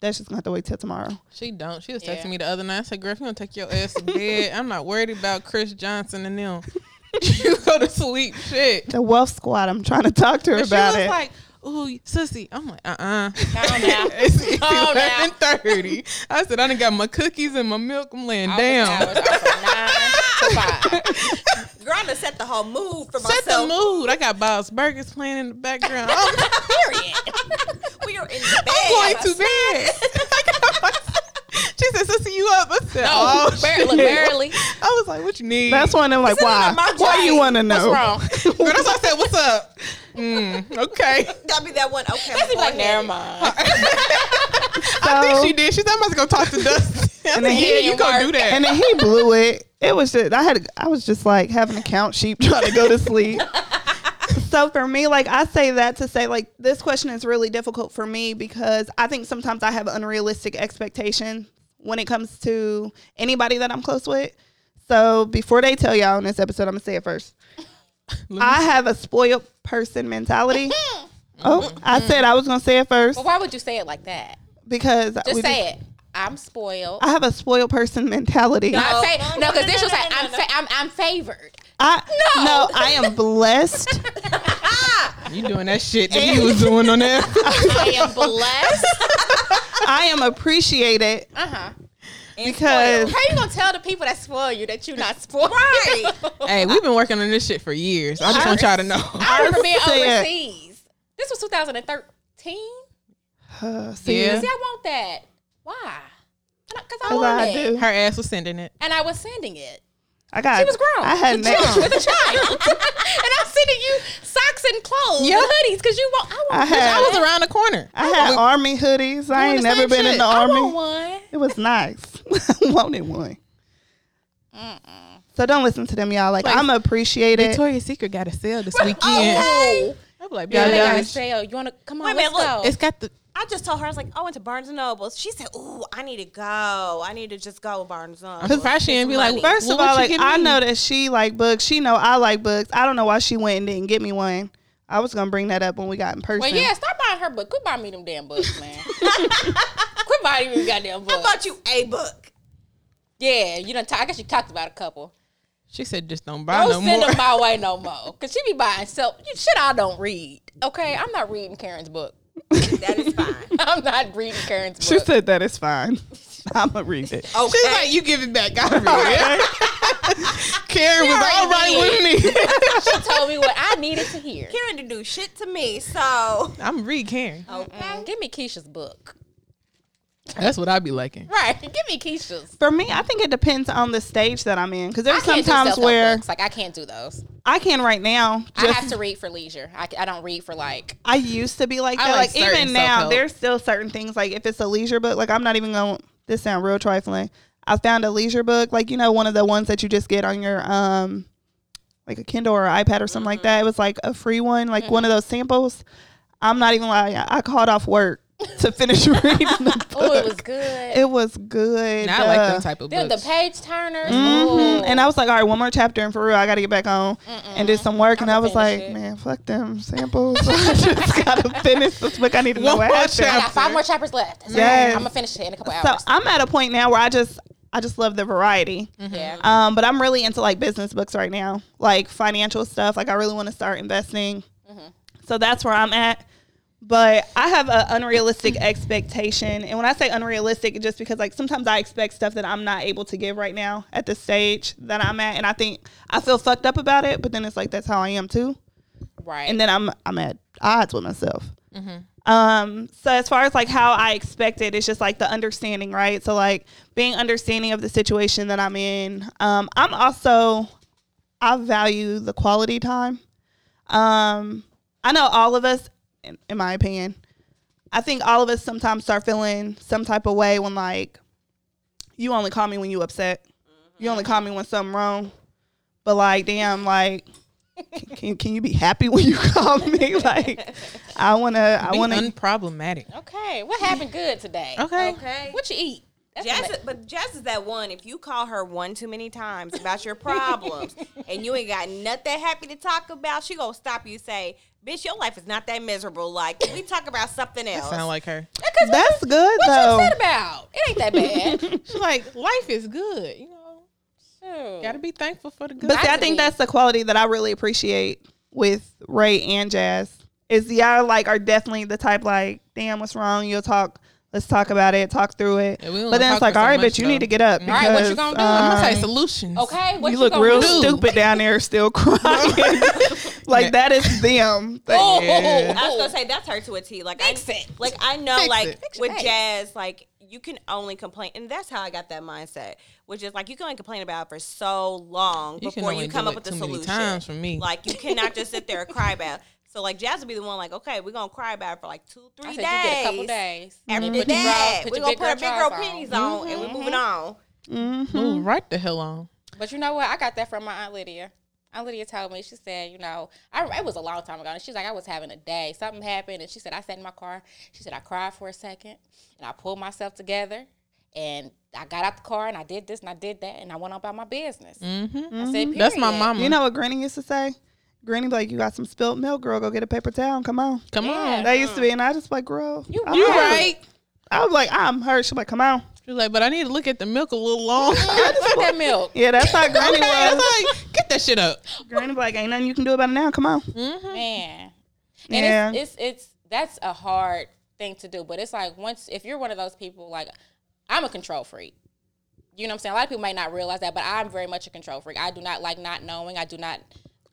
that's just gonna have to wait till tomorrow. She don't. She was Yeah. texting me the other night. I said, "Girl, if you gonna take your ass to bed, [laughs] I'm not worried about Chris Johnson and them. [laughs] you go to sleep, shit." The wealth squad. I'm trying to talk to her And she about was it. like, "Ooh, sissy." I'm like, "Uh, uh Calm down. [laughs] It's, it's Calm down. 11:30. I said, "I done got my cookies and my milk. I'm laying Office down." hours are from nine to five. [laughs] Girl, I'm gonna set the whole mood for Set the mood. I got Bob's Burgers playing in the background. [laughs] I'm, Period. we are in the bed. I'm going to bed. I got my- she said, "Sissy, you up?" I said, No, "Oh, bar- shit." look, barely. [laughs] I was like, "What you need?" That's one I'm Like, why? Why you want to know? What's wrong? [laughs] [laughs] Girl, that's why I said, "What's up?" Mm, okay. That'd be that one. Okay, That's I'm like, never going mind. I think she did. She said, "I'm about to go talk to Dusty." I And then yeah, he you gonna do that. and then he blew it. It was just I had I was just like having a count sheep trying to go to sleep. So for me, like I say that to say like this question is really difficult for me because I think sometimes I have unrealistic expectations when it comes to anybody that I'm close with. So before they tell y'all in this episode, I'm gonna say it first. [laughs] I have a spoiled person mentality. [laughs] Mm-hmm. Oh, I mm-hmm. said I was gonna say it first But why would you say it like that? because Just we say it. I'm spoiled. I have a spoiled person mentality. No, No, no, no, no, because no, then she'll no, say, no, I'm, no, fa- I'm, I'm favored. I no. I am blessed. [laughs] You doing that shit that he was doing on there? [laughs] I am blessed. [laughs] I am appreciated Uh huh. because How you gonna tell the people that spoil you that you're not spoiled? Right. hey, we've been working on this shit for years. I just want y'all to know. I remember being overseas. This was 2013. uh, see, Yeah. See, I want that. Why? Because I Cause want I it. do. Her ass was sending it. And I was sending it. I got. She was grown. I had with, children, with a child. [laughs] and I'm sending you socks and clothes Yeah. and hoodies because you want. I want. I had- I was around the corner. I had army hoodies. I ain't never same been in shit. the I want one. It was nice. [laughs] I wanted one. So don't listen to them, y'all. Like, Like, I'm appreciated. Victoria's Secret got a sale this weekend. [laughs] Oh, I'm like, Yeah, yeah, they got a sale. You want to come on? Wait a let's minute, go. look. It's got the I just told her I was like, I went to Barnes and Noble. She said, "Ooh, I need to go. I need to just go to Barnes and Noble." Cause Fashion and be like. First Well, of all, like I me? know that she like books. She know I like books. I don't know why she went and didn't get me one. I was gonna bring that up when we got in person. well, yeah. Stop buying her book. Quit buying me them damn books, man. [laughs] Quit buying me goddamn books. How about you a book? Yeah, you done. I guess you talked about a couple. She said, just don't buy Don't no send more. them my way [laughs] no more. Cause she be buying self shit I don't read. Okay, I'm not reading Karen's book. That is fine. [laughs] I'm not reading Karen's book. she book. said that is fine. [laughs] I'm gonna read it. Okay. She's like, you give it back. I read it. [laughs] Karen was all right with me. she told me what I needed to hear. Karen didn't do shit to me, so I'm read Karen. okay. Give me Keisha's book. [laughs] That's what I'd be liking. Right, give me Keisha's. For me, I think it depends on the stage that I'm in. Because there's sometimes where books. like I can't do those. I can right now. I have to read for leisure. I, I don't read for like. I used to be like I that. like Like, even now, self-help. there's still certain things. Like if it's a leisure book, like I'm not even going. to This sound real trifling. I found a leisure book, like you know, one of the ones that you just get on your um, like a Kindle or iPad or something like that. It was like a free one, like one of those samples. I'm not even lying. I called off work to finish [laughs] reading the book. Oh, it was good. It was good. And I like Uh, them type of the, the books. page turners. Mhm. And I was like, all right, one more chapter, and for real, I got to get back on and do some work. And I'ma I was like, it. man, fuck them samples. [laughs] I just got to finish this book. I need to know One what more happened. I got five more chapters left. That's Yes. right. I'm gonna finish it in a couple hours. So. I'm at a point now where I just, I just love the variety. yeah. Um, but I'm really into like business books right now, like financial stuff. Like I really want to start investing. So that's where I'm at. But I have an unrealistic expectation, and when I say unrealistic, just because like sometimes I expect stuff that I'm not able to give right now at the stage that I'm at, and I think I feel fucked up about it. But then it's like that's how I am too, right. and then I'm I'm at odds with myself. Um, so as far as like how I expect it, it's just like the understanding, right? So like being understanding of the situation that I'm in. Um, I'm also I value the quality time. Um, I know all of us, in, in my opinion, I think all of us sometimes start feeling some type of way when like you only call me when you upset. You only call me when something wrong. But like, damn, like [laughs] can, can you be happy when you [laughs] call me? [laughs] Like, I wanna, I Be wanna. unproblematic. okay. What happened good today? Okay. Okay. What you eat? That's Jazz, but Jazz is that one. If you call her one too many times about your problems and you ain't got nothing happy to talk about, she gonna stop you and say, "Bitch, your life is not that miserable. Like, can we talk about something else?" Sound like her. That's good what though. you upset about? It ain't that bad. [laughs] She's like, life is good. You know, Shoot. gotta be thankful for the good. But see, I Have think be. that's the quality that I really appreciate with Ray and Jazz. Is y'all like are definitely the type like, damn, what's wrong? You'll talk. Let's talk about it. Talk through it. Yeah, but then it's like, all right, much, bitch, you though. need to get up. All right, what you because, gonna do? I'm gonna say um, solutions. Okay. What you you, look real do? stupid down there, still [laughs] crying. [laughs] like that is them. [laughs] Oh, Yeah. I was gonna say that's her to a T. Like Fix I, it. like I know, Fix like it. With face. Jazz, like you can only complain, and that's how I got that mindset, which is like you can only complain about it for so long You before you come up with a too many solution. times for me. Like you cannot just sit there and cry about. It. So like Jazz will be the one, like, okay, we're gonna cry about it for like two, I three said days. you get a couple days. After and the put that, we're gonna put our big girl drawers on. panties on, and we're mm-hmm. moving on. Mm-hmm. Move right the hell on. But you know what? I got that from my aunt Lydia. Aunt Lydia told me, she said, you know, I, it was a long time ago. And she's like, I was having a day. Something happened. And she said, I sat in my car. She said, I cried for a second. And I pulled myself together. And I got out the car and I did this and I did that. And I went on about my business. Mm-hmm. I said, mm-hmm. That's my "Period." mama. You know what Granny used to say? Granny be like, you got some spilt milk, girl. Go get a paper towel. and Come on. Come Yeah. on. That used to be, and I just like, girl, You I'm You hurt. right. I was like, I'm hurt. She's like, come on. She's like, but I need to look at the milk a little long. Fuck [laughs] that milk. [laughs] Yeah, that's how [laughs] Granny okay, I was. was like, get that shit up. Granny be like, ain't nothing you can do about it now. Come on. Mm-hmm. Man. And Yeah. it's, it's it's that's a hard thing to do. But it's like once if you're one of those people like I'm a control freak. You know what I'm saying? A lot of people might not realize that, but I'm very much a control freak. I do not like not knowing. I do not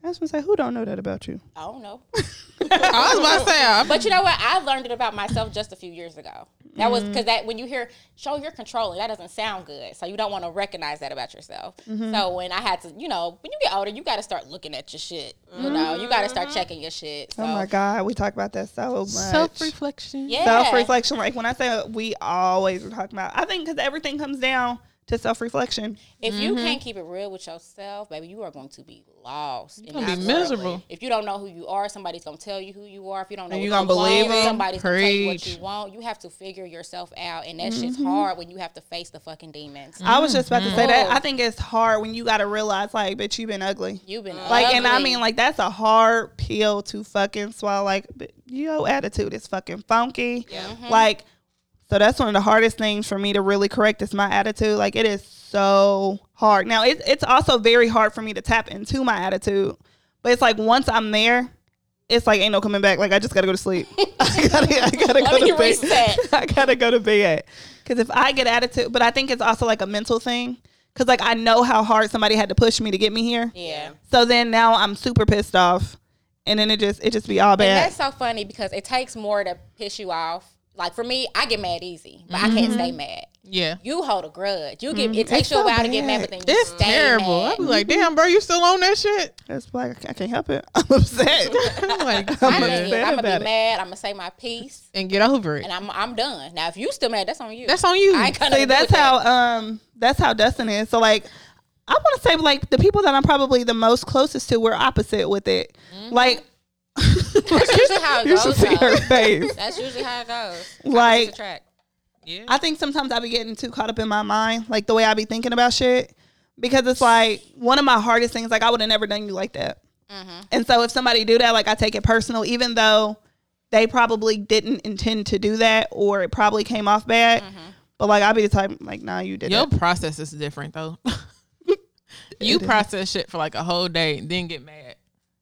I was gonna say, who don't know that about you? I don't know. [laughs] I was about to say, I- But you know what? I learned it about myself just a few years ago. That was Mm-hmm. because that when you hear show you're controlling, that doesn't sound good. So you don't want to recognize that about yourself. Mm-hmm. So when I had to, you know, when you get older, you got to start looking at your shit. You know, you got to start checking your shit. So, Oh my God, we talk about that so much. self reflection. yeah, Self reflection. Like when I say we always are talking about, I think because everything comes down to self reflection. If you Mm-hmm. can't keep it real with yourself, baby, you are going to be lost. in gonna be miserable. If you don't know who you are, somebody's gonna tell you who you are. If you don't know, And you gonna you believe want, somebody's gonna tell you what you want. You have to figure yourself out, and that Mm-hmm. shit's hard when you have to face the fucking demons. I was just about to say that. Oh. I think it's hard when you got to realize, like, bitch, you've been ugly. You've been Like, and I mean, like, that's a hard pill to fucking swallow. Like, your attitude is fucking funky. Mm-hmm. Like, so that's one of the hardest things for me to really correct is my attitude. Like, it is so hard. Now, it's it's also very hard for me to tap into my attitude. But it's like once I'm there, it's like ain't no coming back. Like I just gotta go to sleep. [laughs] I gotta, I gotta go to bed. reset. [laughs] I gotta go to bed. Because if I get attitude, but I think it's also like a mental thing. Because like I know how hard somebody had to push me to get me here. yeah. So then now I'm super pissed off, and then it just it just be all And bad. that's so funny because it takes more to piss you off. Like for me, I get mad easy, but I mm-hmm. can't stay mad. Yeah. You hold a grudge. You get it takes Mm-hmm. It's you a so while to get bad. mad, but then you It's stay terrible. mad. I'd be like, damn, bro, you still on that shit? That's like I can't help it. [laughs] I'm upset. [laughs] I'm like, I'm I yeah. upset am gonna be it. mad. I'm gonna say my piece, and get over it. and I'm I'm done. Now, if you still mad, that's on you. That's on you. I ain't See, that's with that. how um that's how Dustin is. So like I want to say like the people that I'm probably the most closest to, we're opposite with it. Like That's usually how it [laughs] you goes. should see her face. That's usually how it goes. Like- Opposite attract. Yeah. I think sometimes I be getting too caught up in my mind, like the way I be thinking about shit, because it's like one of my hardest things. Like I would have never done you like that, Mm-hmm. and so if somebody do that, like I take it personal, even though they probably didn't intend to do that, or it probably came off bad. Mm-hmm. But like I'll be the type like, nah, you did Your that. process is different though. [laughs] [laughs] you process shit for like a whole day and then get mad.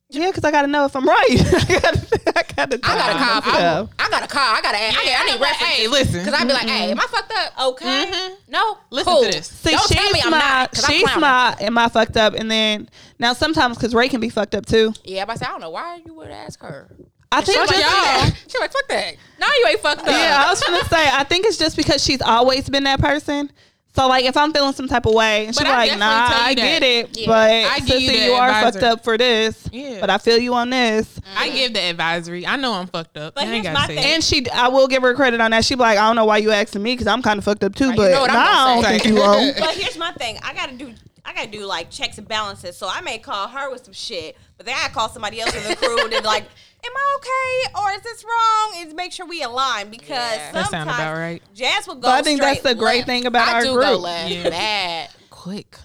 Yeah, because I gotta know if I'm right. [laughs] I gotta, I gotta, I gotta call. myself. I, I gotta call. I gotta. ask. I, I need references. Hey, listen. Because I'd be like, hey, mm-hmm. am I fucked up? Okay. Mm-hmm. No. Listen cool. to this. See, Don't she's tell me I'm my, not. 'cause I'm she's my, am I fucked up? And then now sometimes because Ray can be fucked up too. Yeah, but I said, I don't know why you would ask her. I think She's like, y'all. [laughs] She's like, fuck that. No, you ain't fucked up. yeah, I was gonna say I think it's just because she's always been that person. So like if I'm feeling some type of way, and she's like, nah, I that. get it, Yeah. but I give you sissy, the you are advisor. fucked up for this. Yeah. But I feel you on this. I give the advisory. I know I'm fucked up. But I ain't my thing. And she, I will give her credit on that. She be like, I don't know why you asking me because I'm kind of fucked up too. Right, you but know what I'm nah, I don't say. think you [laughs] wrong. But here's my thing. I gotta do. I gotta do like checks and balances. So I may call her with some shit, but then I call somebody else in the crew and then like, am I okay or is this wrong? Is make sure we align because Yeah. That sometimes sound about right. Jazz will go. But I think that's straight the great left. thing about I our do group. go left. Yeah. Bad. Quick.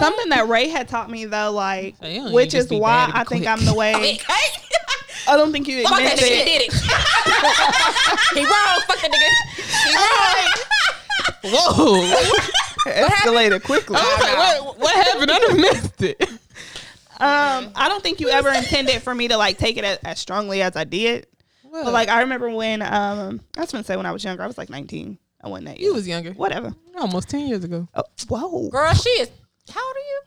Something that Ray had taught me though, like, So you which is why bad to I think quick. I'm the way. [laughs] Okay. I don't think you Fuck admit that nigga. He it. did [laughs] it. he wrong. Fuck that nigga. He wrong. Whoa. Escalated quickly. I was like, what, what happened? I missed it. Um, I don't think you ever intended for me to like take it as, as strongly as I did. But like I remember when um I was gonna say when I was younger, I was like 19. I wasn't that You young. was younger. Whatever. Almost 10 years ago. Oh, whoa. Girl, she is. How old are you?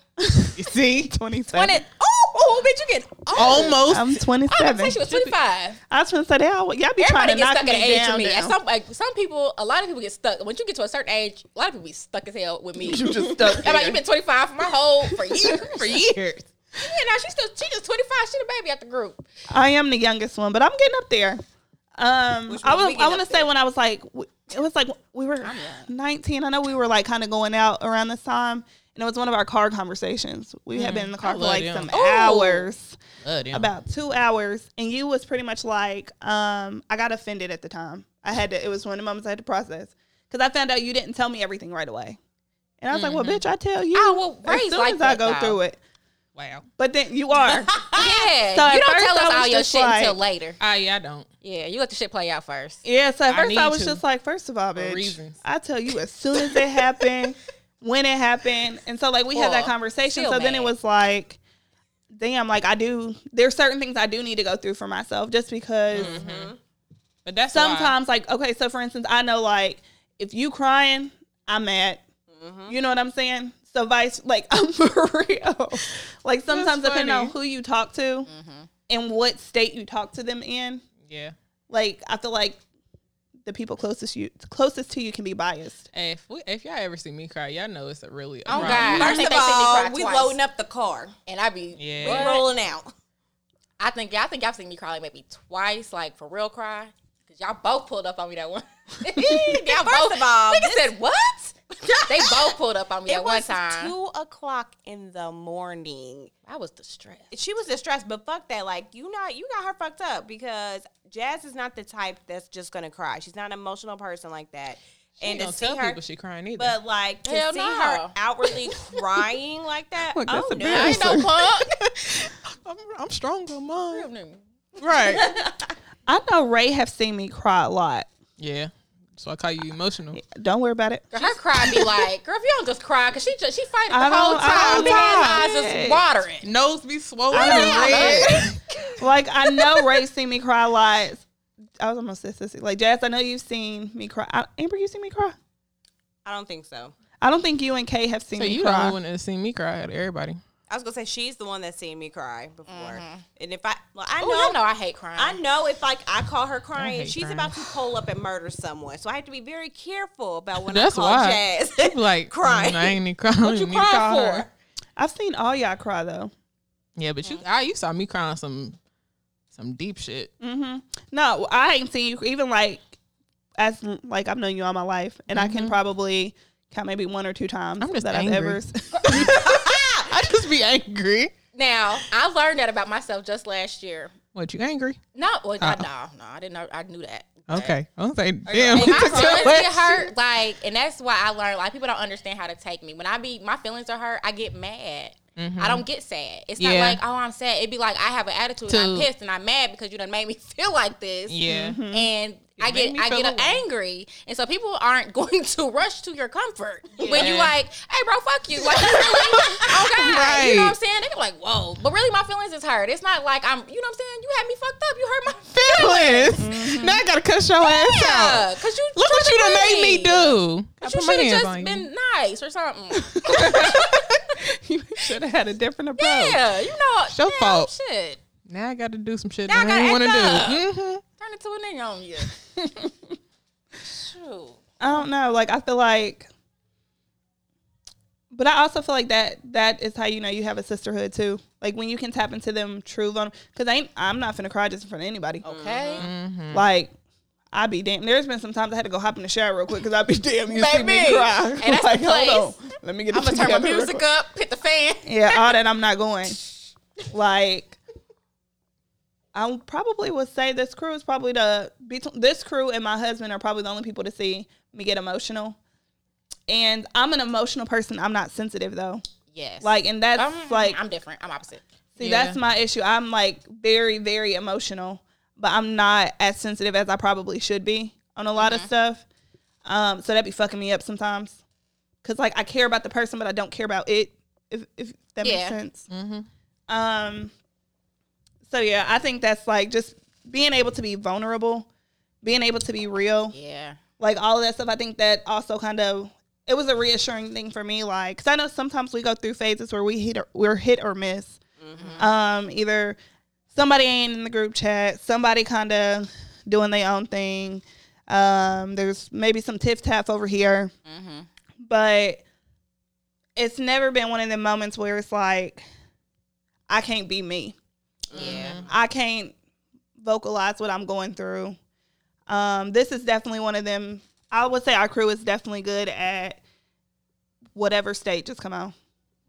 You [laughs] see? [laughs] 27. Twenty. Oh, oh, bitch, you get old. Almost. I'm I was gonna 27. say she was twenty five. I was gonna say that. Y'all be trying to gets knock stuck at an age down. me. Down. some like some people, a lot of people get stuck. Once you get to a certain age, a lot of people be stuck as hell with me. You just stuck [laughs] I'm like, there. you been 25 for my whole for years. for years. Yeah, now she's still she just 25. She a baby at the group. I am the youngest one, but I'm getting up there. Um, I was, I want to say when I was like, it was like we were 19. I know we were like kind of going out around this time, and it was one of our car conversations. We had been in the car I for like them. some Ooh. hours, about two hours, and you was pretty much like, um, I got offended at the time. I had to. It was one of the moments I had to process because I found out you didn't tell me everything right away, and I was like, well, bitch, I tell you. Oh, well, as Ray's soon like as I go though. through it. Wow. But then you are. [laughs] Yeah, So you don't tell us all your shit like- until later. Ah, yeah, I don't. Yeah, you let the shit play out first. Yeah, so at I first need I was to. just like, first of all, bitch, reasons. I tell you as soon as it happened, [laughs] when it happened, and so like we had that conversation. still So then it was like, damn, like I do. There's certain things I do need to go through for myself, just because Mm-hmm. But that's why- sometimes, like, okay, so for instance, I know like if you crying, I'm mad. Mm-hmm. You know what I'm saying? So vice, like [laughs] I'm for real. Like sometimes depending on who you talk to Mm-hmm. and what state you talk to them in, Yeah. like I feel like the people closest you closest to you can be biased. Hey, if, we, if y'all ever see me cry, y'all know it's a really. Oh, wrong. God. I First think of they see me all, we twice. loading up the car. And I be Yeah. Rolling out. I think yeah, I think y'all seen me cry like maybe twice, like for real cry. Cause y'all both pulled up on me that one. [laughs] [laughs] y'all First both, of all, nigga said what? [laughs] they both pulled up on me It at one was time. two o'clock in the morning. I was distressed. She was distressed, but fuck that. Like you not you got her fucked up because Jazz is not the type that's just gonna cry. She's not an emotional person like that. She and ain't to gonna see tell her, people she crying either. but like to Hell see no. her outwardly crying like that. Look, oh no! I ain't no punk. I'm, I'm strong on mine. Right. I know Ray have seen me cry a lot. yeah. So I call you emotional. Don't worry about it. Girl, her cry be like, girl, if you don't just cry, cause she just she fighting the whole time. don't Man, eyes just watering. Nose be swollen I and red. [laughs] Like I know Ray seen me cry a lot. I was almost say sissy. Like Jazz, I know you've seen me cry. I, Amber, you seen me cry? I don't think so. I don't think you and Kay have seen So me you the cry. only one that seen me cry out of everybody. I was gonna say she's the one that's seen me cry before, and if I, well, I know, y'all know I hate crying. I know if like I call her crying, she's crying. about to pull up and murder someone. So I have to be very careful about when That's I call why. Jazz. [laughs] She like [laughs] Crying. "Mm, I ain't even crying. what you crying for? I've seen all y'all cry though. Yeah, but you, I, you saw me crying some, some deep shit. Mm-hmm. No, I ain't seen you even like as like I've known you all my life, and I can probably count maybe one or two times I'm just that angry. I've ever. [laughs] I just be angry. Now I learned that about myself just last year. What you angry? No, well, Uh-uh. no, no, I didn't know. I knew that. Okay, I was like, damn. If my feelings get hurt, like, and that's why I learned. Like, people don't understand how to take me. When I be, my feelings are hurt, I get mad. I mm-hmm. don't get sad. It's not Yeah. like, oh, I'm sad. It'd be like I have an attitude. and I'm pissed and I'm mad because you done made me [laughs] feel like this. Yeah. Mm-hmm. Mm-hmm. And I get I get away. angry, and so people aren't [laughs] going to rush to your comfort when you Yeah. like, hey, bro, fuck you, [laughs] like, really? oh God, you know Right. what I'm saying? They be like, whoa, but really, my feelings is hurt. It's not like I'm, you know what I'm saying? You had me fucked up. You hurt my [laughs] Feelings. Now I gotta cuss your ass yeah, out. cause you Look what you done made me do. I But you should have just you. been nice or something. you should have had a different approach. yeah, you know, It's your fault. Shit, Now I got to do some shit Now I that I gotta didn't want to do. hmm turn it to a nigga on you. Shoot. I don't know. Like I feel like, but I also feel like that that is how you know you have a sisterhood too. Like when you can tap into them true vulnerable. Because I ain't, I'm not finna cry just in front of anybody. Okay. Mm-hmm. Like. I'd be damn. There's been some times I had to go hop in the shower real quick because I'd be [laughs] damn. You see me Baby. cry. And that's [laughs] the like, hold place. on. Let me get. I'm gonna turn my music up, hit the fan. Yeah, all that I'm not going. [laughs] Like, I probably would say this crew is probably the between this crew and my husband are probably the only people to see me get emotional. And I'm an emotional person. I'm not sensitive though. Yes. Like, and that's Um, like, I'm different. I'm opposite. see, Yeah. that's my issue. I'm like very, very emotional, but I'm not as sensitive as I probably should be on a lot of stuff. Um, so that be fucking me up sometimes. Cause like I care about the person, but I don't care about it. If if that Yeah. makes sense. Mm-hmm. Um. So yeah, I think that's like just being able to be vulnerable, being able to be real, Yeah. like all of that stuff. I think that also kind of it was a reassuring thing for me, like because I know sometimes we go through phases where we hit or, we're hit or miss. Um, either somebody ain't in the group chat, somebody kind of doing their own thing. Um, there's maybe some tiff taff over here, Mm-hmm. but it's never been one of the moments where it's like I can't be me. Yeah. I can't vocalize what I'm going through. Um, this is definitely one of them. I would say our crew is definitely good at whatever state. Just come on.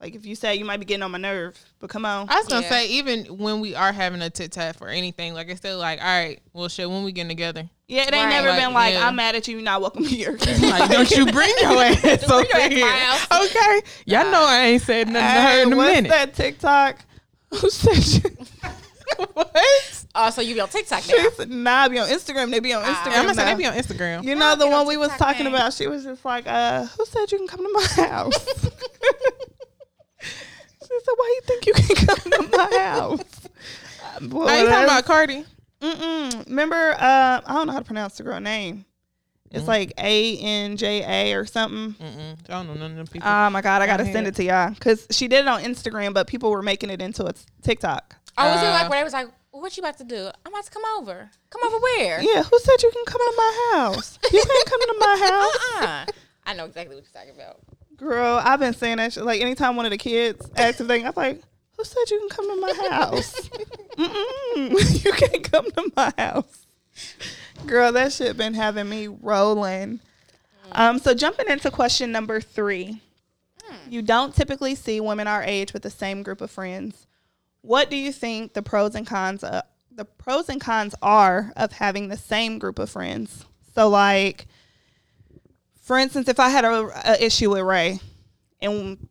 Like if you say you might be getting on my nerve, but come on. I was gonna Yeah. say even when we are having a tit tat for anything, like it's still like, all right, well, shit, when we getting together, yeah, it ain't Right. never Like, been like yeah. I'm mad at you. You're not welcome here. [laughs] like, don't you bring your [laughs] ass over your ass to here? Okay, y'all know I ain't said nothing to her in a what's minute. that TikTok? Who said you? [laughs] what? Oh, so you be on TikTok now? She said, nah, be on Instagram. They be on Instagram. I'm gonna say they be on Instagram. You know the one on we was talking man. about. She was just like, uh, "Who said you can come to my [laughs] house?" [laughs] she said, "Why you think you can come to my house?" Boy, Are you talking about Cardi? Mm-mm. Remember, uh, I don't know how to pronounce the girl name. It's like A N J A or something. Mm-mm. I don't know none of them people. Oh my god, I gotta send it to y'all because she did it on Instagram, but people were making it into a t- TikTok. Oh, was it Uh, like where they was like, "What you about to do? I'm about to come over. Come over where?" Yeah, who said you can come to my house? You can't come to my [laughs] house, Uh-uh. I know exactly what you're talking about. girl. I've been saying that. Shit. Like anytime one of the kids asks if they, I'm like, who said you can come to my house? [laughs] Mm-mm, [laughs] you can't come to my house, girl. That shit been having me rolling. Um, so jumping into question number three, you don't typically see women our age with the same group of friends. What do you think the pros and cons of, the pros and cons are of having the same group of friends? So like for instance, if I had a, a issue with Ray and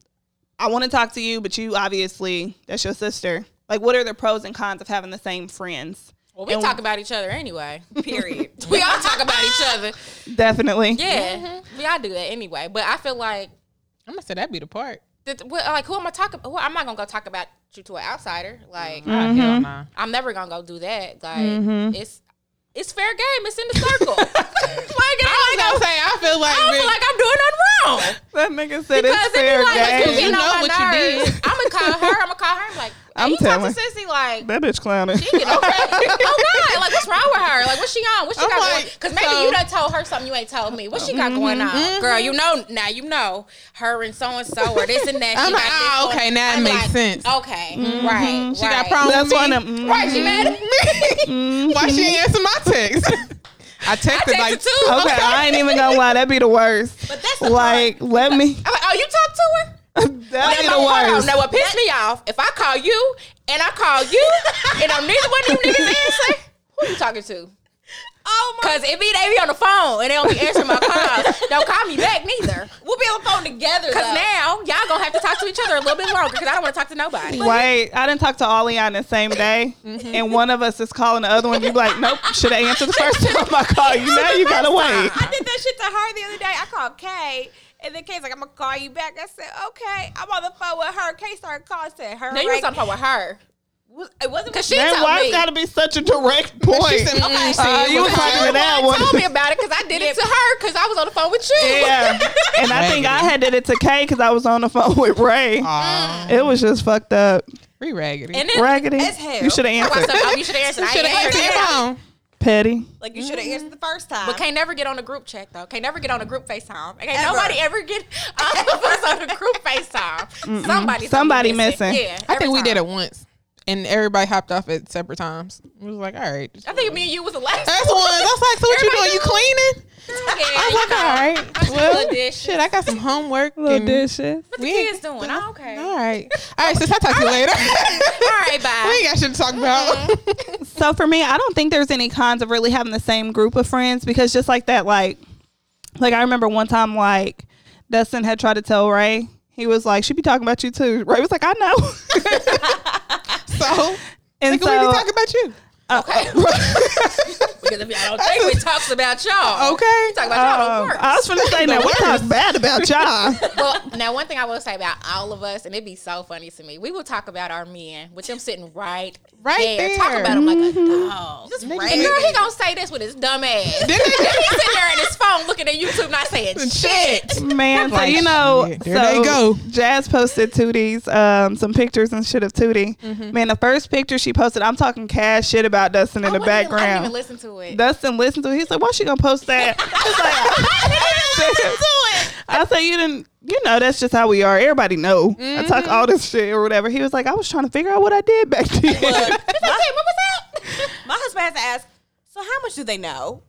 I want to talk to you, but you obviously that's your sister. Like what are the pros and cons of having the same friends? Well, we And- talk about each other anyway. Period. [laughs] we all talk about each other. Definitely. Yeah, mm-hmm. we all do that anyway. But I feel like, I'm gonna say that'd be the part. that, well, like, who am I talking? Who, I'm not gonna go talk about you to an outsider. Like, mm-hmm. hell mm-hmm. nah. I'm never gonna go do that. Like, it's it's fair game. It's in the circle. [laughs] [laughs] like, I was I, gonna say I feel like, I don't feel like I'm doing nothing wrong. That nigga said Because it's fair be like, like, game. you You know know my what you did. I'm gonna call her. I'm gonna call her. I'm like, hey, I'm you talk to Sissy like. that bitch clowning. She get okay. [laughs] oh God! Like what's wrong with her? Like what's she on? What she I'm got like, going? Because maybe so- you done told her something you ain't told me. What she got going Mm-hmm. on, girl? You know now. You know her and so and so or this and that. I'm she like, got ah, this okay, going- now it I'm makes like, sense. Okay, right. She got problems That's one of mm, Right, she mad at me. Why she ain't answer my text? [laughs] I texted texted like too. Okay, I ain't even gonna lie. That'd be the worst. But that's the Like, let me. I'm like, oh, you talk to her? [laughs] That'd be Now, the hold Now, what pissed me off, if I call you and I call you and I'm neither one of you niggas answer, who you talking to? Oh my! Because if it they be on the phone and they don't be answering my calls, don't call me back neither. We'll be on the phone together. Because though. now y'all gonna have to talk to each other a little bit longer because I don't want to talk to nobody. Wait, I didn't talk to all of y'all on the same day, Mm-hmm. and one of us is calling the other one. You be like, nope, should have answered the first time I called you. Now you gotta wait. I did that shit to her the other day. I called Kay. And then Kay's like, I'm gonna call you back. I said, okay. I'm on the phone with her. Kay started calling, said her. Now you was rank- on the phone with her It wasn't because she with- Then told why me. it's gotta be such a direct point? She said, mm, Okay. Uh, you was was talking her. to that One one. told me about it because I did it to her because I was on the phone with you. Yeah, and I think I had did it to Kay because I was on the phone with Ray. Aw, It was just fucked up. free raggedy. And then Raggedy. As hell. You should have answered. you should have answered. I should have answered answered yet. your phone. Petty. Like you should have answered the mm-hmm. first time. But can't never get on a group check though. Can't never get on a group FaceTime. Can't Ever. nobody ever get [laughs] all of us on a group FaceTime. Somebody, Somebody missing. Yeah, I every think we did it once, and everybody hopped off at separate times. It was like, all right. I think me and you was the last. That's one. That's like, so what you Everybody doing? You cleaning? Yeah, I was you like, all right. I'm just Well, little dishes. shit, I got some homework. Little and dishes. What the we ain't- kids doing? Oh, okay. All right. All right, sis, I'll talk to you later. [laughs] All right, bye. we ain't got shit to talk about. Mm-hmm. So for me, I don't think there's any cons of really having the same group of friends because just like that, like, like I remember one time, like Dustin had tried to tell Ray, he was like, "She be talking about you too." Ray was like, "I know." [laughs] [laughs] so, and nigga, we be so, talking about you. Okay. [laughs] because if y'all don't think we talks about y'all. Okay. We talk about y'all um, worst. I was gonna say that we talk bad about y'all. [laughs] well, now one thing I will say about all of us, and it'd be so funny to me, we will talk about our men with them sitting right, Right there, talk about him like a dog. Just Nigga, right. And girl, he gonna say this with his dumb ass. then [laughs] he's sitting there at his phone looking at YouTube, not saying shit. Man, so Like, you know, shit, there so they go. Jazz posted Tootie's um, some pictures and shit of Tootie. Mm-hmm. Man, the first picture she posted, I'm talking cash shit about Dustin in I the wouldn't even- I didn't background. even listen to it. Dustin listened to it. He's like, why she gonna post that? It's [laughs] like, I [laughs] say you didn't. You know, that's just how we are. Everybody know. I talk Mm-hmm. all this shit or whatever. He was like, I was trying to figure out what I did back then. Look, what my, was that? [laughs] my husband has to ask. So how much do they know?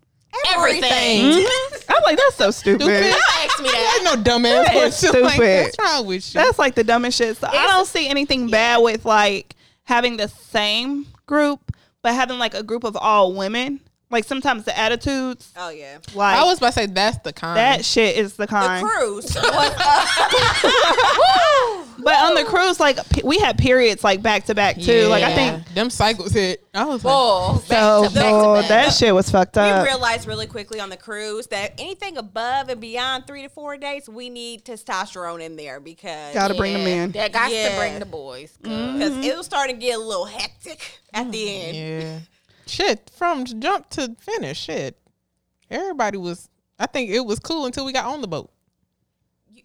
Everything. I'm like, that's so stupid. Ask me [laughs] that. Ain't no dumbass question like. What's wrong with you? That's like the dumbest shit. So I don't see anything bad with like having the same group, but having like a group of all women. Like sometimes the attitudes, Oh yeah. like I was about to say that's the kind. that shit is the kind. The kind. cruise was [laughs] but on the cruise, like p- we had periods like back to back too. Like I think them cycles hit. I was like, Oh, back so. to back to oh, back. that shit was fucked up. we up. realized really quickly on the cruise that anything above and beyond three to four days, we need testosterone in there because Gotta bring them Yeah, in. That got Yeah. to bring the boys because mm-hmm. it was starting to get a little hectic at the mm, end. yeah, shit. From jump to finish, shit. Everybody was. I think it was cool until we got on the boat.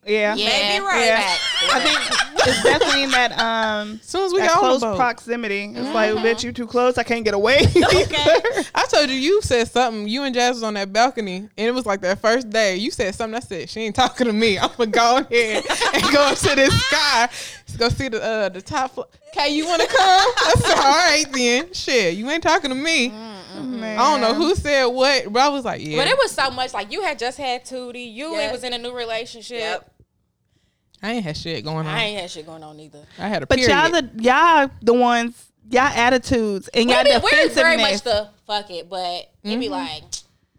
Yeah. Yeah, Maybe right. Yeah. facts. I think [laughs] it's definitely in that um As soon as we that got close the boat, proximity. It's like, bitch, you too close. I can't get away. [laughs] Okay. I told you you said something. You and Jazz was on that balcony, and it was like that first day. You said something. I said she ain't talking to me. [laughs] I'm gonna go ahead and go up to this sky to go see the uh, the top floor. Okay, you want to come? I said all right then. Shit, you ain't talking to me. Man. I don't know who said what, but I was like, yeah. But it was so much like you had just had Tootie, you Yes. was in a new relationship. Yep. I ain't had shit going on. I I, ain't had shit going on either. I had a But period. y'all the y'all the ones y'all attitudes and y'all We're, we're very much the fuck it, but it Mm-hmm. be like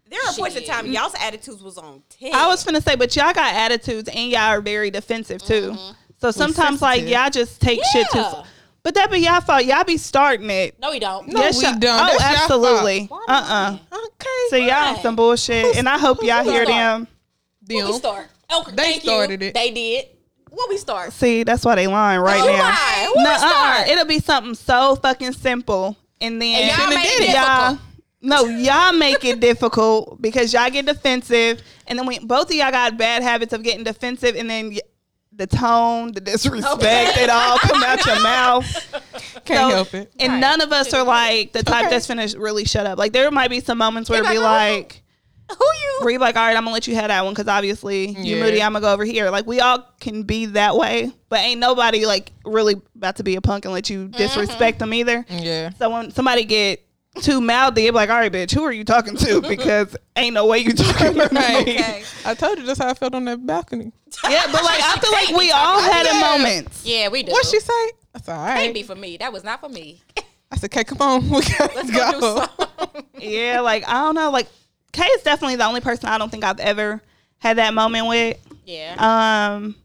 There are points in time y'all's attitudes was on ten. I was finna say, but y'all got attitudes and y'all are very defensive too. So sometimes like y'all just take shit too. Yeah. But that be y'all fault. Y'all be starting it. no, we don't. No, we y'all- don't. Oh, That's absolutely. fault. Uh uh okay. So y'all on some bullshit, and I hope y'all hear them. What we Them. start? Okay, They thank started you. it. They did. What we start? See, that's why they lying right Who now. lying? Who No, we start? It'll be something so fucking simple, and then And y'all Shouldn't have made did it it. y'all. difficult. No, y'all make it difficult because y'all get defensive, and then when both of y'all got bad habits of getting defensive, and then y- the tone, the disrespect, Okay. it all come out your mouth. [laughs] Can't So- help it. And Right. none of us are like the type Okay. that's finna really shut up. Like there might be some moments where You're it'd be like, like, Who you? where you like, all right, I'm gonna let you have that one because obviously you moody, I'm gonna go over here. Like we all can be that way, but ain't nobody like really about to be a punk and let you mm-hmm. disrespect them either. Yeah. So when somebody get too mouthy, it be like, all right, bitch, who are you talking to? [laughs] Because ain't no way you talking to Right. me. Okay. I told you that's how I felt on that balcony. Yeah, but like I feel like [laughs] we all had a Yeah. moments. Yeah, we do. What she say? I said, all Can't be for me. That was not for me. I said, okay, come on. [laughs] We gotta Let's go. go do. Yeah, like I don't know. Like Kay is definitely the only person I don't think I've ever had that moment with. yeah. Um,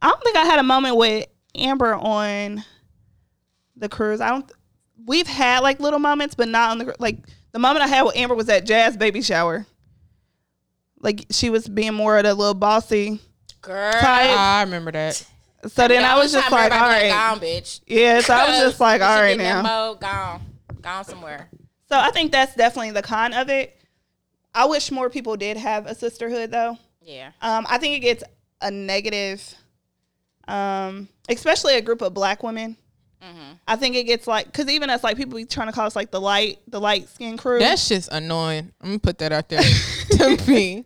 I don't think I had a moment with Amber on the cruise. I don't. We've had like little moments, but not on the like the moment I had with Amber was at Jazz baby shower. Like she was being more of the little bossy Girl. type. I remember that. So then I was just like, all everybody Gone, bitch. yeah. So I was just like, [laughs] all right get in that now. Mode, gone. Gone somewhere. So I think that's definitely the con of it. I wish more people did have a sisterhood though. Yeah. Um, I think it gets a negative, um, especially a group of black women. Mm-hmm. I think it gets like, cause even us like people be trying to call us like the light, the light skin crew. That's just annoying. I'm gonna put that out there [laughs] to me.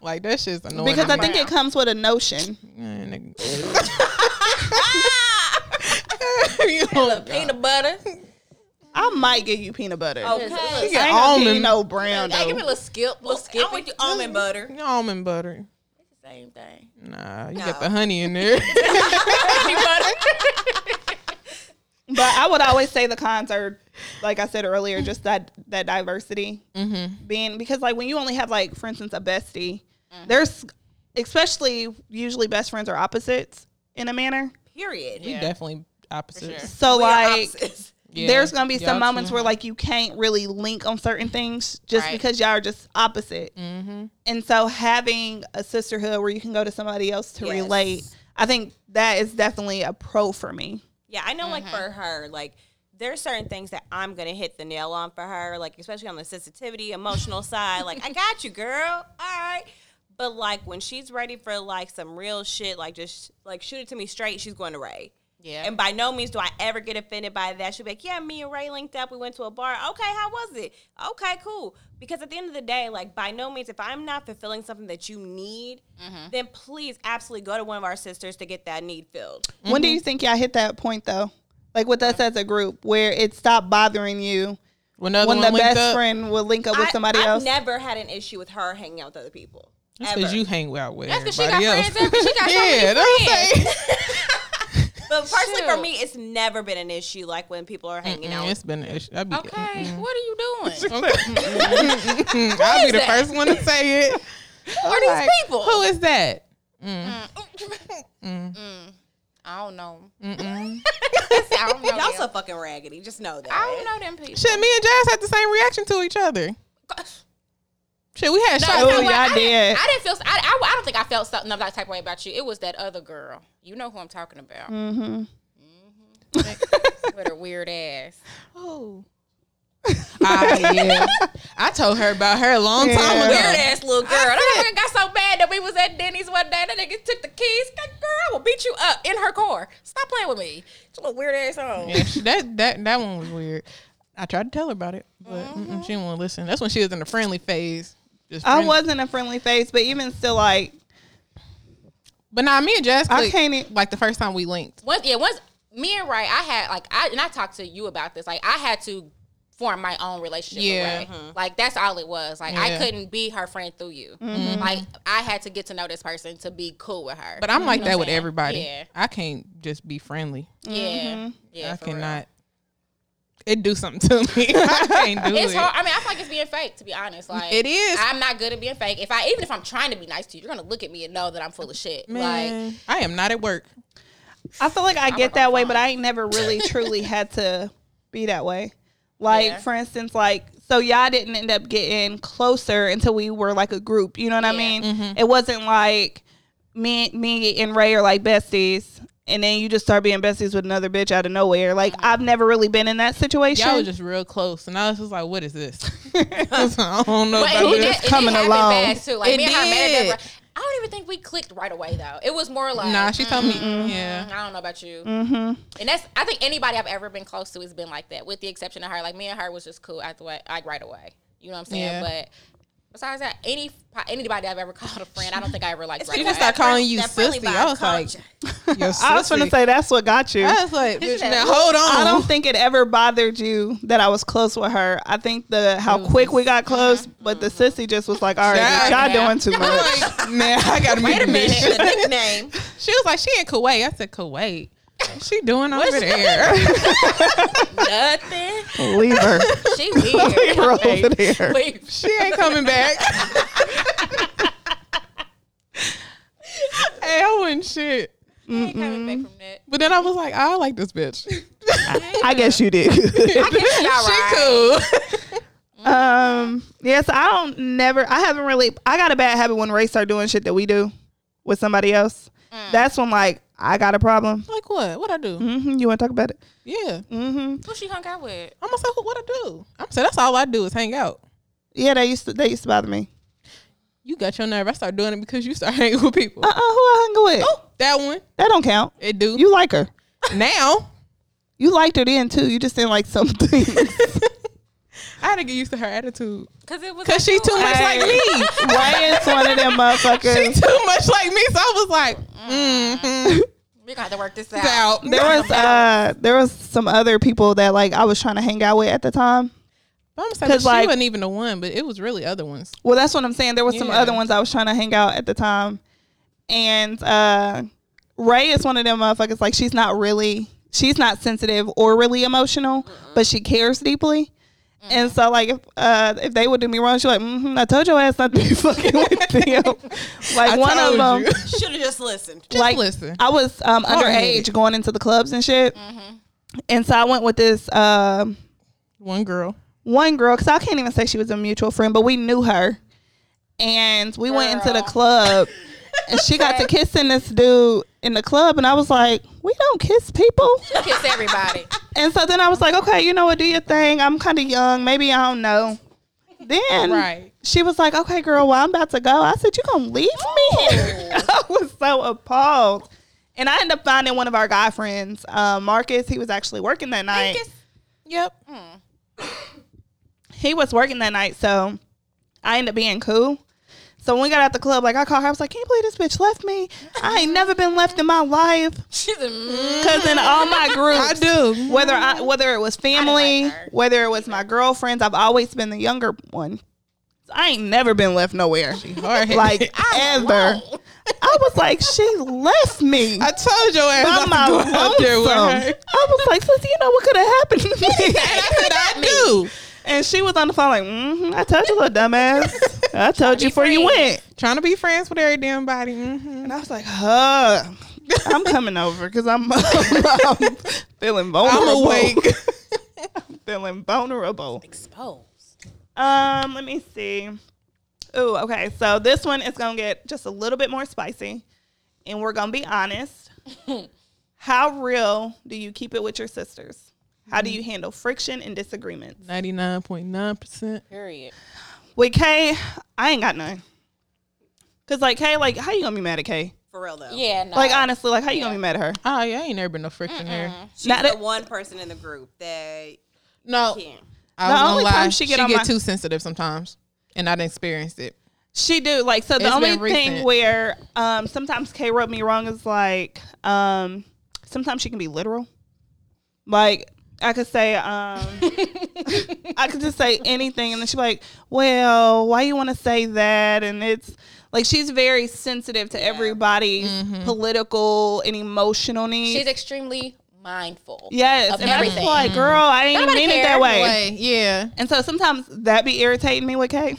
Like that's just annoying. because I think like, it comes with a notion. man, nigga. [laughs] [laughs] You don't- Peanut butter. I might give you peanut butter. Okay. She I ain't got give you almond, no brown Hey, give me a little skip. Little skip. I'm with you, almond butter. almond butter. It's the same thing. Nah, you No. got the honey in there. [laughs] Peanut butter. But I would always say the cons are, like I said earlier, just that that diversity mm-hmm. being because like when you only have like for instance a bestie, Mm-hmm. there's especially usually best friends are opposites in a manner. Period. We Yeah. definitely opposites. sure. So We are like opposites. Yeah. there's gonna be Y'all some moments where like you can't really link on certain things just Right. because y'all are just opposite. Mm-hmm. And so having a sisterhood where you can go to somebody else to Yes. relate, I think that is definitely a pro for me. Yeah, I know. Like Mm-hmm. for her, like there's certain things that I'm gonna hit the nail on for her, like especially on the sensitivity, emotional [laughs] side. Like I got you, girl. All right. But like when she's ready for like some real shit, like just like shoot it to me straight, she's going to Ray. Yeah. And by no means do I ever get offended by that. She'll be like, Yeah, me and Ray linked up. We went to a bar. Okay, how was it? Okay, cool. Because at the end of the day, like by no means, if I'm not fulfilling something that you need, Mm-hmm. then please absolutely go to one of our sisters to get that need filled. When do you think y'all hit that point though? Like with us as a group where it stopped bothering you When, when the best up, friend would link up with I- somebody I've else? never had an issue with her hanging out with other people. That's because you hang out with That's 'cause she got everybody else. friends. She got [laughs] so many yeah, that's what I'm friends. [laughs] saying. But personally, for me, it's never been an issue. Like when people are hanging Mm, out. it's been an issue. I'd be, Okay, mm, what are you doing? [laughs] mm. [laughs] I'll be is the that? first one to say it. [laughs] Who are these people? Who is that? I don't know. I don't know. Y'all them. so fucking raggedy. Just know that. I don't know them people. Shit, me and Jazz had the same reaction to each other. Shit, we had No, shots. you know Oh, what? y'all I, didn't, did. I didn't feel. I, I, I don't think I felt something of that type of way about you. It was that other girl. You know who I'm talking about. Mm-hmm. With her weird ass. Oh. [laughs] Ah, yeah. I told her about her a long time Yeah. ago. Weird ass little girl. That nigga got so bad that we was at Denny's one day. That nigga took the keys. That girl I will beat you up in her car. Stop playing with me. It's a little weird ass on. Yeah, that that that one was weird. I tried to tell her about it, but mm-mm, she didn't want to listen. That's when she was in the friendly phase. Just I friendly. wasn't a friendly face, but even still, like but nah, me and Jazz, I can't like the first time we linked. Once, yeah, once me and Ray, I had like I and I talked to you about this. Like I had to form my own relationship Yeah. with Ray. Mm-hmm. Like that's all it was. Like I couldn't be her friend through you. Mm-hmm. Like I had to get to know this person to be cool with her. But I'm like You know that with saying? everybody. Yeah. I can't just be friendly. Yeah. Mm-hmm. Yeah. I cannot. real. Cannot. It do something to me. [laughs] I can't do It's it. hard. I mean, I feel like it's being fake. To be honest, like It is. I'm not good at being fake. If I even if I'm trying to be nice to you, you're gonna look at me and know that I'm full of shit. Like I am not at work. I feel like I work get that way, but I ain't never really [laughs] truly had to be that way. Like Yeah. for instance, like so y'all didn't end up getting closer until we were like a group. You know what I mean? Mm-hmm. It wasn't like me, me and Ray are like besties, and then you just start being besties with another bitch out of nowhere. Like Mm-hmm. I've never really been in that situation. Y'all was just real close, and I was just like, "What is this?" [laughs] [laughs] I don't know But about it, we did, this. just it coming did along. fast too. Like It me and her met did. at I don't even think we clicked right away though. It was more like Nah, she told me, mm, yeah. I don't know about you. mm-hmm. And that's I think anybody I've ever been close to has been like that, with the exception of her. Like me and her was just cool at the way, like right away. You know what I'm saying? Yeah. But besides that, any anybody I've ever [laughs] called a friend, I don't think I ever like. It's right She away. just started calling you sissy. I was like, [laughs] I was gonna say that's what got you. I was like, now hold on. I don't think it ever bothered you that I was close with her. I think the how It was quick we got close, uh-huh. but the sissy just was like, all right, Yeah, y'all yeah. doing too much. like, man, [laughs] I gotta Wait a minute. the nickname. She was like, she in Kuwait. I said, Kuwait. What's [laughs] she doing over there? [laughs] Nothing. Leave her. She weird. Leave her over there. Leave. [laughs] she ain't coming back. hey, I wouldn't shit. She ain't coming back from that. But then I was like, I like this bitch. I guess you did. I guess she right. cool. um. Yes, I don't. Never. I haven't really. I got a bad habit when Ray start doing shit that we do with somebody else. That's when like I got a problem. like what? What I do? Mm-hmm. You want to talk about it? Yeah. Mm-hmm. Who she hung out with? I'm gonna say what I do. I'm say that's all I do is hang out. Yeah, they used to. They used to bother me. You got your nerve. I start doing it because you start [laughs] hanging with people. Uh. uh Who I hung with? Oh, that one, That don't count. it do. You like her. now You liked her then too. You just didn't like some things. [laughs] I had to get used to her attitude Cause it was because like, she too much like me. Ray is one of them she motherfuckers. too much like me, so I was like, mm-hmm. We got to work this out. out. There was uh there was some other people that like I was trying to hang out with at the time. But I'm gonna say, 'Cause, but she like- wasn't even the one, but it was really other ones. Well, that's what I'm saying. There was some other ones I was trying to hang out at the time, and uh Ray is one of them motherfuckers. Like she's not really she's not sensitive or really emotional, but she cares deeply. And so, like, if uh, if they would do me wrong, she's like, mm-hmm, "I told your ass not to be [laughs] fucking with them." [laughs] like I one of them. [laughs] Should have just listened. Just like listen. I was um, underage going into the clubs and shit, and so I went with this um, One girl. one girl because I can't even say she was a mutual friend, but we knew her, and we went into the club, and she got to kissing this dude in the club, and I was like, "We don't kiss people." You kiss everybody. [laughs] And so then I was like, "Okay, you know what? Do your thing. I'm kind of young. Maybe I don't know." Then Right. she was like, "Okay, girl, well, I'm about to go." I said, "You gonna leave me here?" [laughs] I was so appalled. And I ended up finding one of our guy friends, uh, Marcus. He was actually working that night. Yep. he was working that night, so I ended up being cool. So when we got out the club, like I called her, I was like, "Can't believe this bitch left me? I ain't never been left in my life." She's a mm, Cause in all my [laughs] groups, I do. whether I whether it was family, like whether it was my girlfriends, I've always been the younger one. I ain't never been left nowhere. hard-headed. [laughs] Like [laughs] ever. I was like, she left me. I told your ass by not my to there with lonesome. her. I was like, Sissy, you know what could have happened to me? And I said I do. And she was on the phone like, mm-hmm, I told you, a little dumbass. I told you before you went. Trying to be friends with every damn body. hmm And I was like, huh. I'm coming over because I'm, [laughs] I'm feeling vulnerable. I'm awake. [laughs] I'm feeling vulnerable. Exposed. Um, let me see. Oh, okay. So this one is gonna get just a little bit more spicy, and we're gonna be honest. [laughs] How real do you keep it with your sisters? How do you handle friction and disagreements? 99.9%. Period. With Kay, I ain't got none. Cause like Kay, like how you gonna be mad at Kay? For real though. Yeah, no. Like honestly, like how you gonna be mad at her? Oh, yeah, I ain't never been no friction here. She's Not the that- one person in the group that No, can't. I The was gonna only lie. time She she get, get on my- too sensitive sometimes, and I didn't experience it. She do like so. The It's only been thing recent. where um sometimes Kay rubbed me wrong is like um sometimes she can be literal. Like I could say um [laughs] I could just say anything and then she's like, "Well, why you want to say that?" And it's like she's very sensitive to everybody's Mm-hmm. political and emotional needs. She's extremely mindful. yes, of and I'm just like, "Girl, I ain't Nobody mean it that way." Like, yeah. And so sometimes that be irritating me with Kay.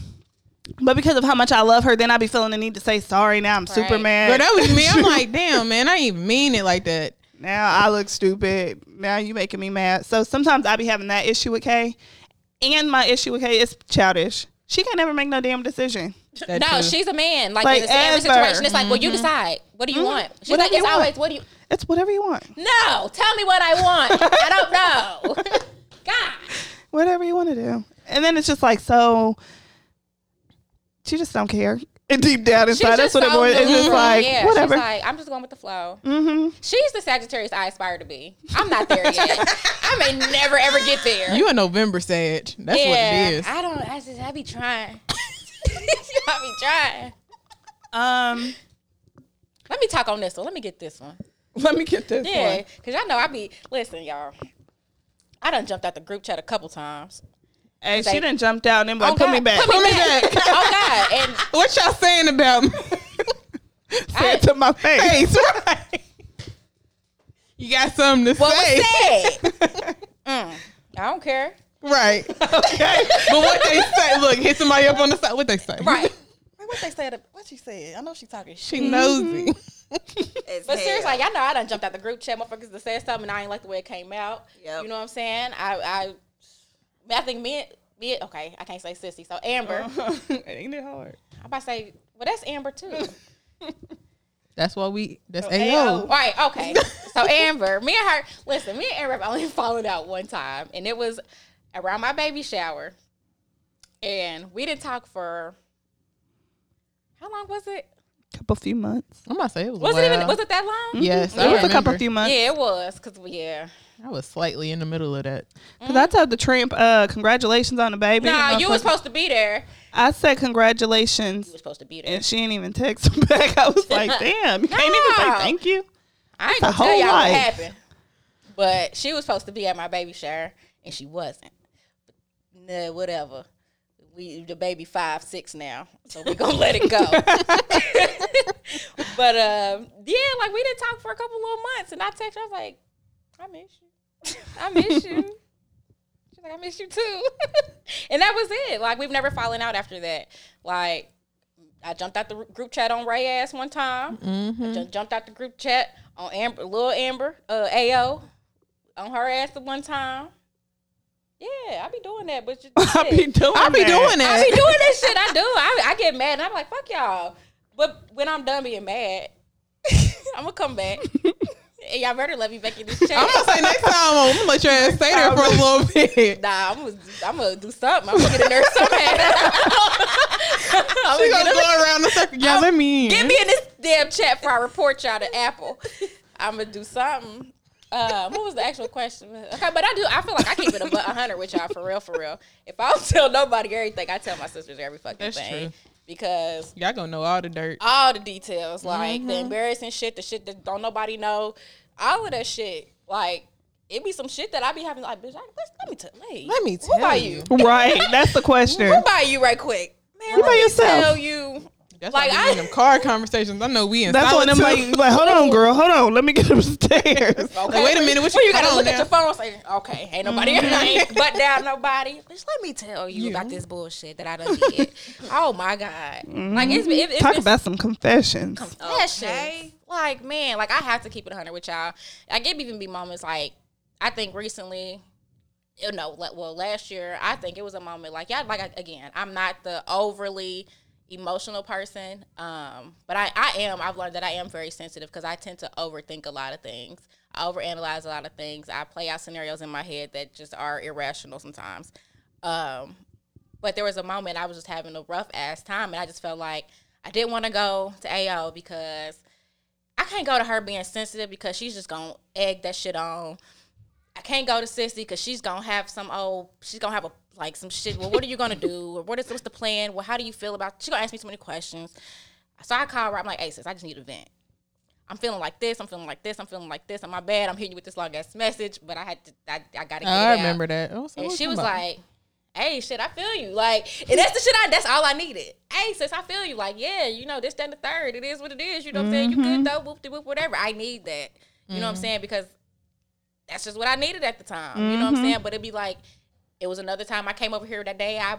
But because of how much I love her, then I be feeling the need to say sorry. Now I'm super Right. mad. But that was me. I'm [laughs] like, damn, man, I ain't even mean it like that. Now I look stupid. Now you making me mad. So sometimes I be having that issue with Kay. And my issue with Kay is childish. She can't never make no damn decision. That No, too. she's a man. Like, Like, in every ever. situation, it's like, well, you mm-hmm. decide. What do you mm-hmm. want? She's Whatever like, you it's want. always, what do you? It's whatever you want. No, tell me what I want. [laughs] I don't know. [laughs] God. Whatever you want to do. And then it's just like so she just don't care. And deep down inside, that's just what it was. It's just like yeah, whatever. She's like, I'm just going with the flow. mm-hmm. She's the Sagittarius I aspire to be. I'm not there yet. I may never ever get there. You a November Sag. That's yeah, what it is. I don't. I just. I be trying. [laughs] I be trying. Um, Let me talk on this one. Let me get this one. let me get this Yeah, one. because y'all know I be. Listen, y'all. I done jumped out the group chat a couple times. Hey, Say- she done jumped out and then like, Oh, put me back. Put me back. oh God. And [laughs] What y'all saying about me? [laughs] Say it to my face. Face, right? You got something to say. what say, was said? [laughs] Mm, I don't care. right? Okay, but what they say? Look, hit somebody up on the side. What they say? Right. What they said? What she said? I know she talking shit. She nosy. It's But hell. seriously, like, y'all know I done jumped out the group chat, motherfuckers that said something, and I ain't like the way it came out. Yep. You know what I'm saying? I, I, I think me, me, okay, I can't say sissy. So Amber, [laughs] Ain't it hard? I'm about to say, well, that's Amber too. [laughs] That's what we. That's Ayo. Ayo. Right, okay. [laughs] So Amber, me and her, listen, me and Amber have only fallen out one time, and it was around my baby shower. And we didn't talk for how long was it? Couple of few months. I'm about to say it was. Was it even was it that long? Yes, mm-hmm. It I was a remember. couple few months. Yeah, it was. Cause yeah. I was slightly in the middle of that. Cause I told the tramp, uh, congratulations on the baby. Nah, you were supposed to be there. I said congratulations, You was supposed to be there. and she didn't even text me [laughs] back. I was like, [laughs] damn, you can't even say thank you. I ain't gonna tell y'all life. what happened. But she was supposed to be at my baby shower and she wasn't. Nah, whatever. We the baby five, six now. So we're gonna let it go. [laughs] but um, yeah, like we didn't talk for a couple little months and I text her, I was like, I miss you. I miss you. She's like, I miss you too. [laughs] and that was it. Like we've never fallen out after that. Like I jumped out the group chat on Ray ass one time. Mm-hmm. I ju- jumped out the group chat on Amber, little Amber, uh, Ayo, on her ass the one time. Yeah, I be doing that, but just, [laughs] I be doing. I be that. doing that. I be doing that shit. I do. I, I get mad and I'm like, fuck y'all. But when I'm done being mad, [laughs] I'm gonna come back. Y'all better let me back in this chat. [laughs] I'm gonna say next time I'm gonna let your ass stay there for a little bit. Nah, I'm gonna, I'm gonna do something. I'm gonna get in there somehow. I'm She gonna gonna go around the circle. Y'all let me in. Get me in this damn chat before I report y'all to Apple. I'm gonna do something. Uh, what was the actual question? Okay, but I do. I feel like I keep it a a hundred with y'all for real, for real. If I don't tell nobody everything, I tell my sisters every fucking That's thing true. Because Y'all gonna know all the dirt. all the details, like Mm-hmm. the embarrassing shit, the shit that don't nobody know, all of that shit. Like it be some shit that I be having. Like, bitch, I, let, let me tell. Hey, Let me who by tell you? you. Right, that's the question. Who by you right quick? man? You by yourself. Tell you. That's Like, like I- in them car conversations. I know we in That's when I'm like, like, hold on, girl, hold on, let me get upstairs. [laughs] Okay. wait a minute, what Well, you you gotta look on at your phone and say, okay, ain't nobody, ain't mm-hmm. [laughs] butt down nobody. Bitch, let me tell you about this bullshit that I done did. [laughs] oh my god, mm-hmm. like it's, it, it's Talk been about some confessions. confessions. Okay. Like man, like I have to keep it hundred with y'all. Like it even be moments like I think recently. You know, like, well, last year I think it was a moment like yeah, like again, I'm not the overly emotional person, um, but I, I am. I've learned that I am very sensitive because I tend to overthink a lot of things. I overanalyze a lot of things. I play out scenarios in my head that just are irrational sometimes. Um, but there was a moment I was just having a rough ass time, and I just felt like I didn't want to go to Ayo because I can't go to her being sensitive because she's just gonna egg that shit on. I can't go to Sissy because she's gonna have some old. She's gonna have a like some shit. Well, what are you gonna do? [laughs] Or what is what's the plan? Well, how do you feel about? She's gonna ask me so many questions. So I call her. I'm like, hey sis, I just need a vent. I'm feeling like this. I'm feeling like this. I'm feeling like this. I'm my bad. I'm hitting you with this long ass message, but I had to. I, I gotta get it I out. remember that. Oh, so And she was about? like, "Hey, shit, I feel you." Like, and that's the shit. I that's all I needed. Hey, sis, I feel you. Like, yeah, you know, this, that, and the third. It is what it is. You know what I'm saying? You good mm-hmm. though? Whoop de whoop, whatever. I need that. You know what I'm mm. saying? Because that's just what I needed at the time. You know what I'm mm-hmm. saying? But it'd be like, it was another time I came over here that day. I.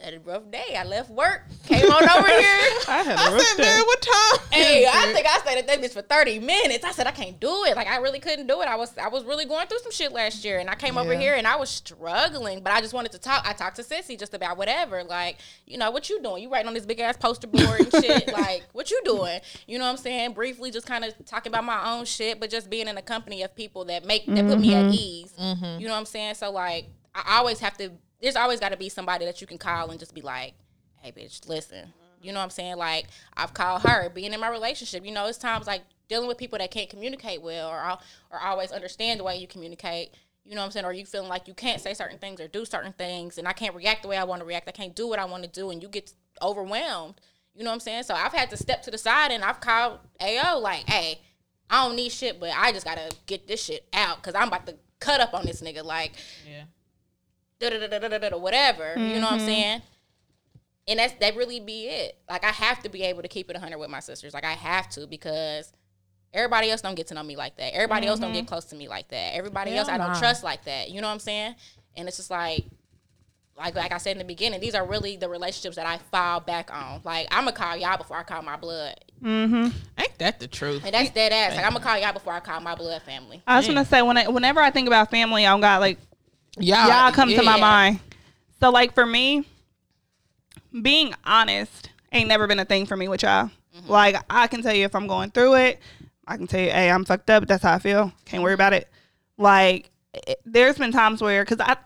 I had a rough day. I left work, came on over [laughs] here. I had I said, man, what time? [laughs] Hey, I think I stayed at that bitch for thirty minutes. I said I can't do it. Like I really couldn't do it. I was I was really going through some shit last year, and I came over here and I was struggling. But I just wanted to talk. I talked to Sissy just about whatever. Like you know what you doing? You writing on this big ass poster board and shit. [laughs] like what you doing? You know what I'm saying? Briefly, just kind of talking about my own shit, but just being in a company of people that make that put me at mm-hmm. ease. Mm-hmm. You know what I'm saying? So like I always have to. There's always got to be somebody that you can call and just be like, hey bitch listen. You know what i'm saying? Like i've called her being in my relationship you know it's times like dealing with people that can't communicate well or or always understand the way you communicate you know what i'm saying? Or you feeling like you can't say certain things or do certain things and i can't react the way i want to react i can't do what i want to do and you get overwhelmed you know what i'm saying? So i've had to step to the side and i've called Ayo like hey i don't need shit but i just gotta get this shit out because i'm about to cut up on this nigga like Yeah. Whatever. You know what I'm saying? And that's that really be it. Like I have to be able to keep it 100 with my sisters. Like I have to because everybody else don't get to know me like that. Everybody else don't get close to me like that. Everybody else I don't nah. trust like that. You know what I'm saying? And it's just like like like I said in the beginning, these are really the relationships that I fall back on. Like I'm gonna call y'all before I call my blood, Mm-hmm. Ain't that the truth? and that's dead ass. Like I'm gonna call y'all before I call my blood family. I was gonna say when I, whenever I think about family, I'm got like Y'all, y'all come to my mind. So like for me, being honest ain't never been a thing for me with y'all. Like I can tell you if I'm going through it, I can tell you, hey, I'm fucked up. That's how I feel. Can't worry about it. Like it, there's been times where because I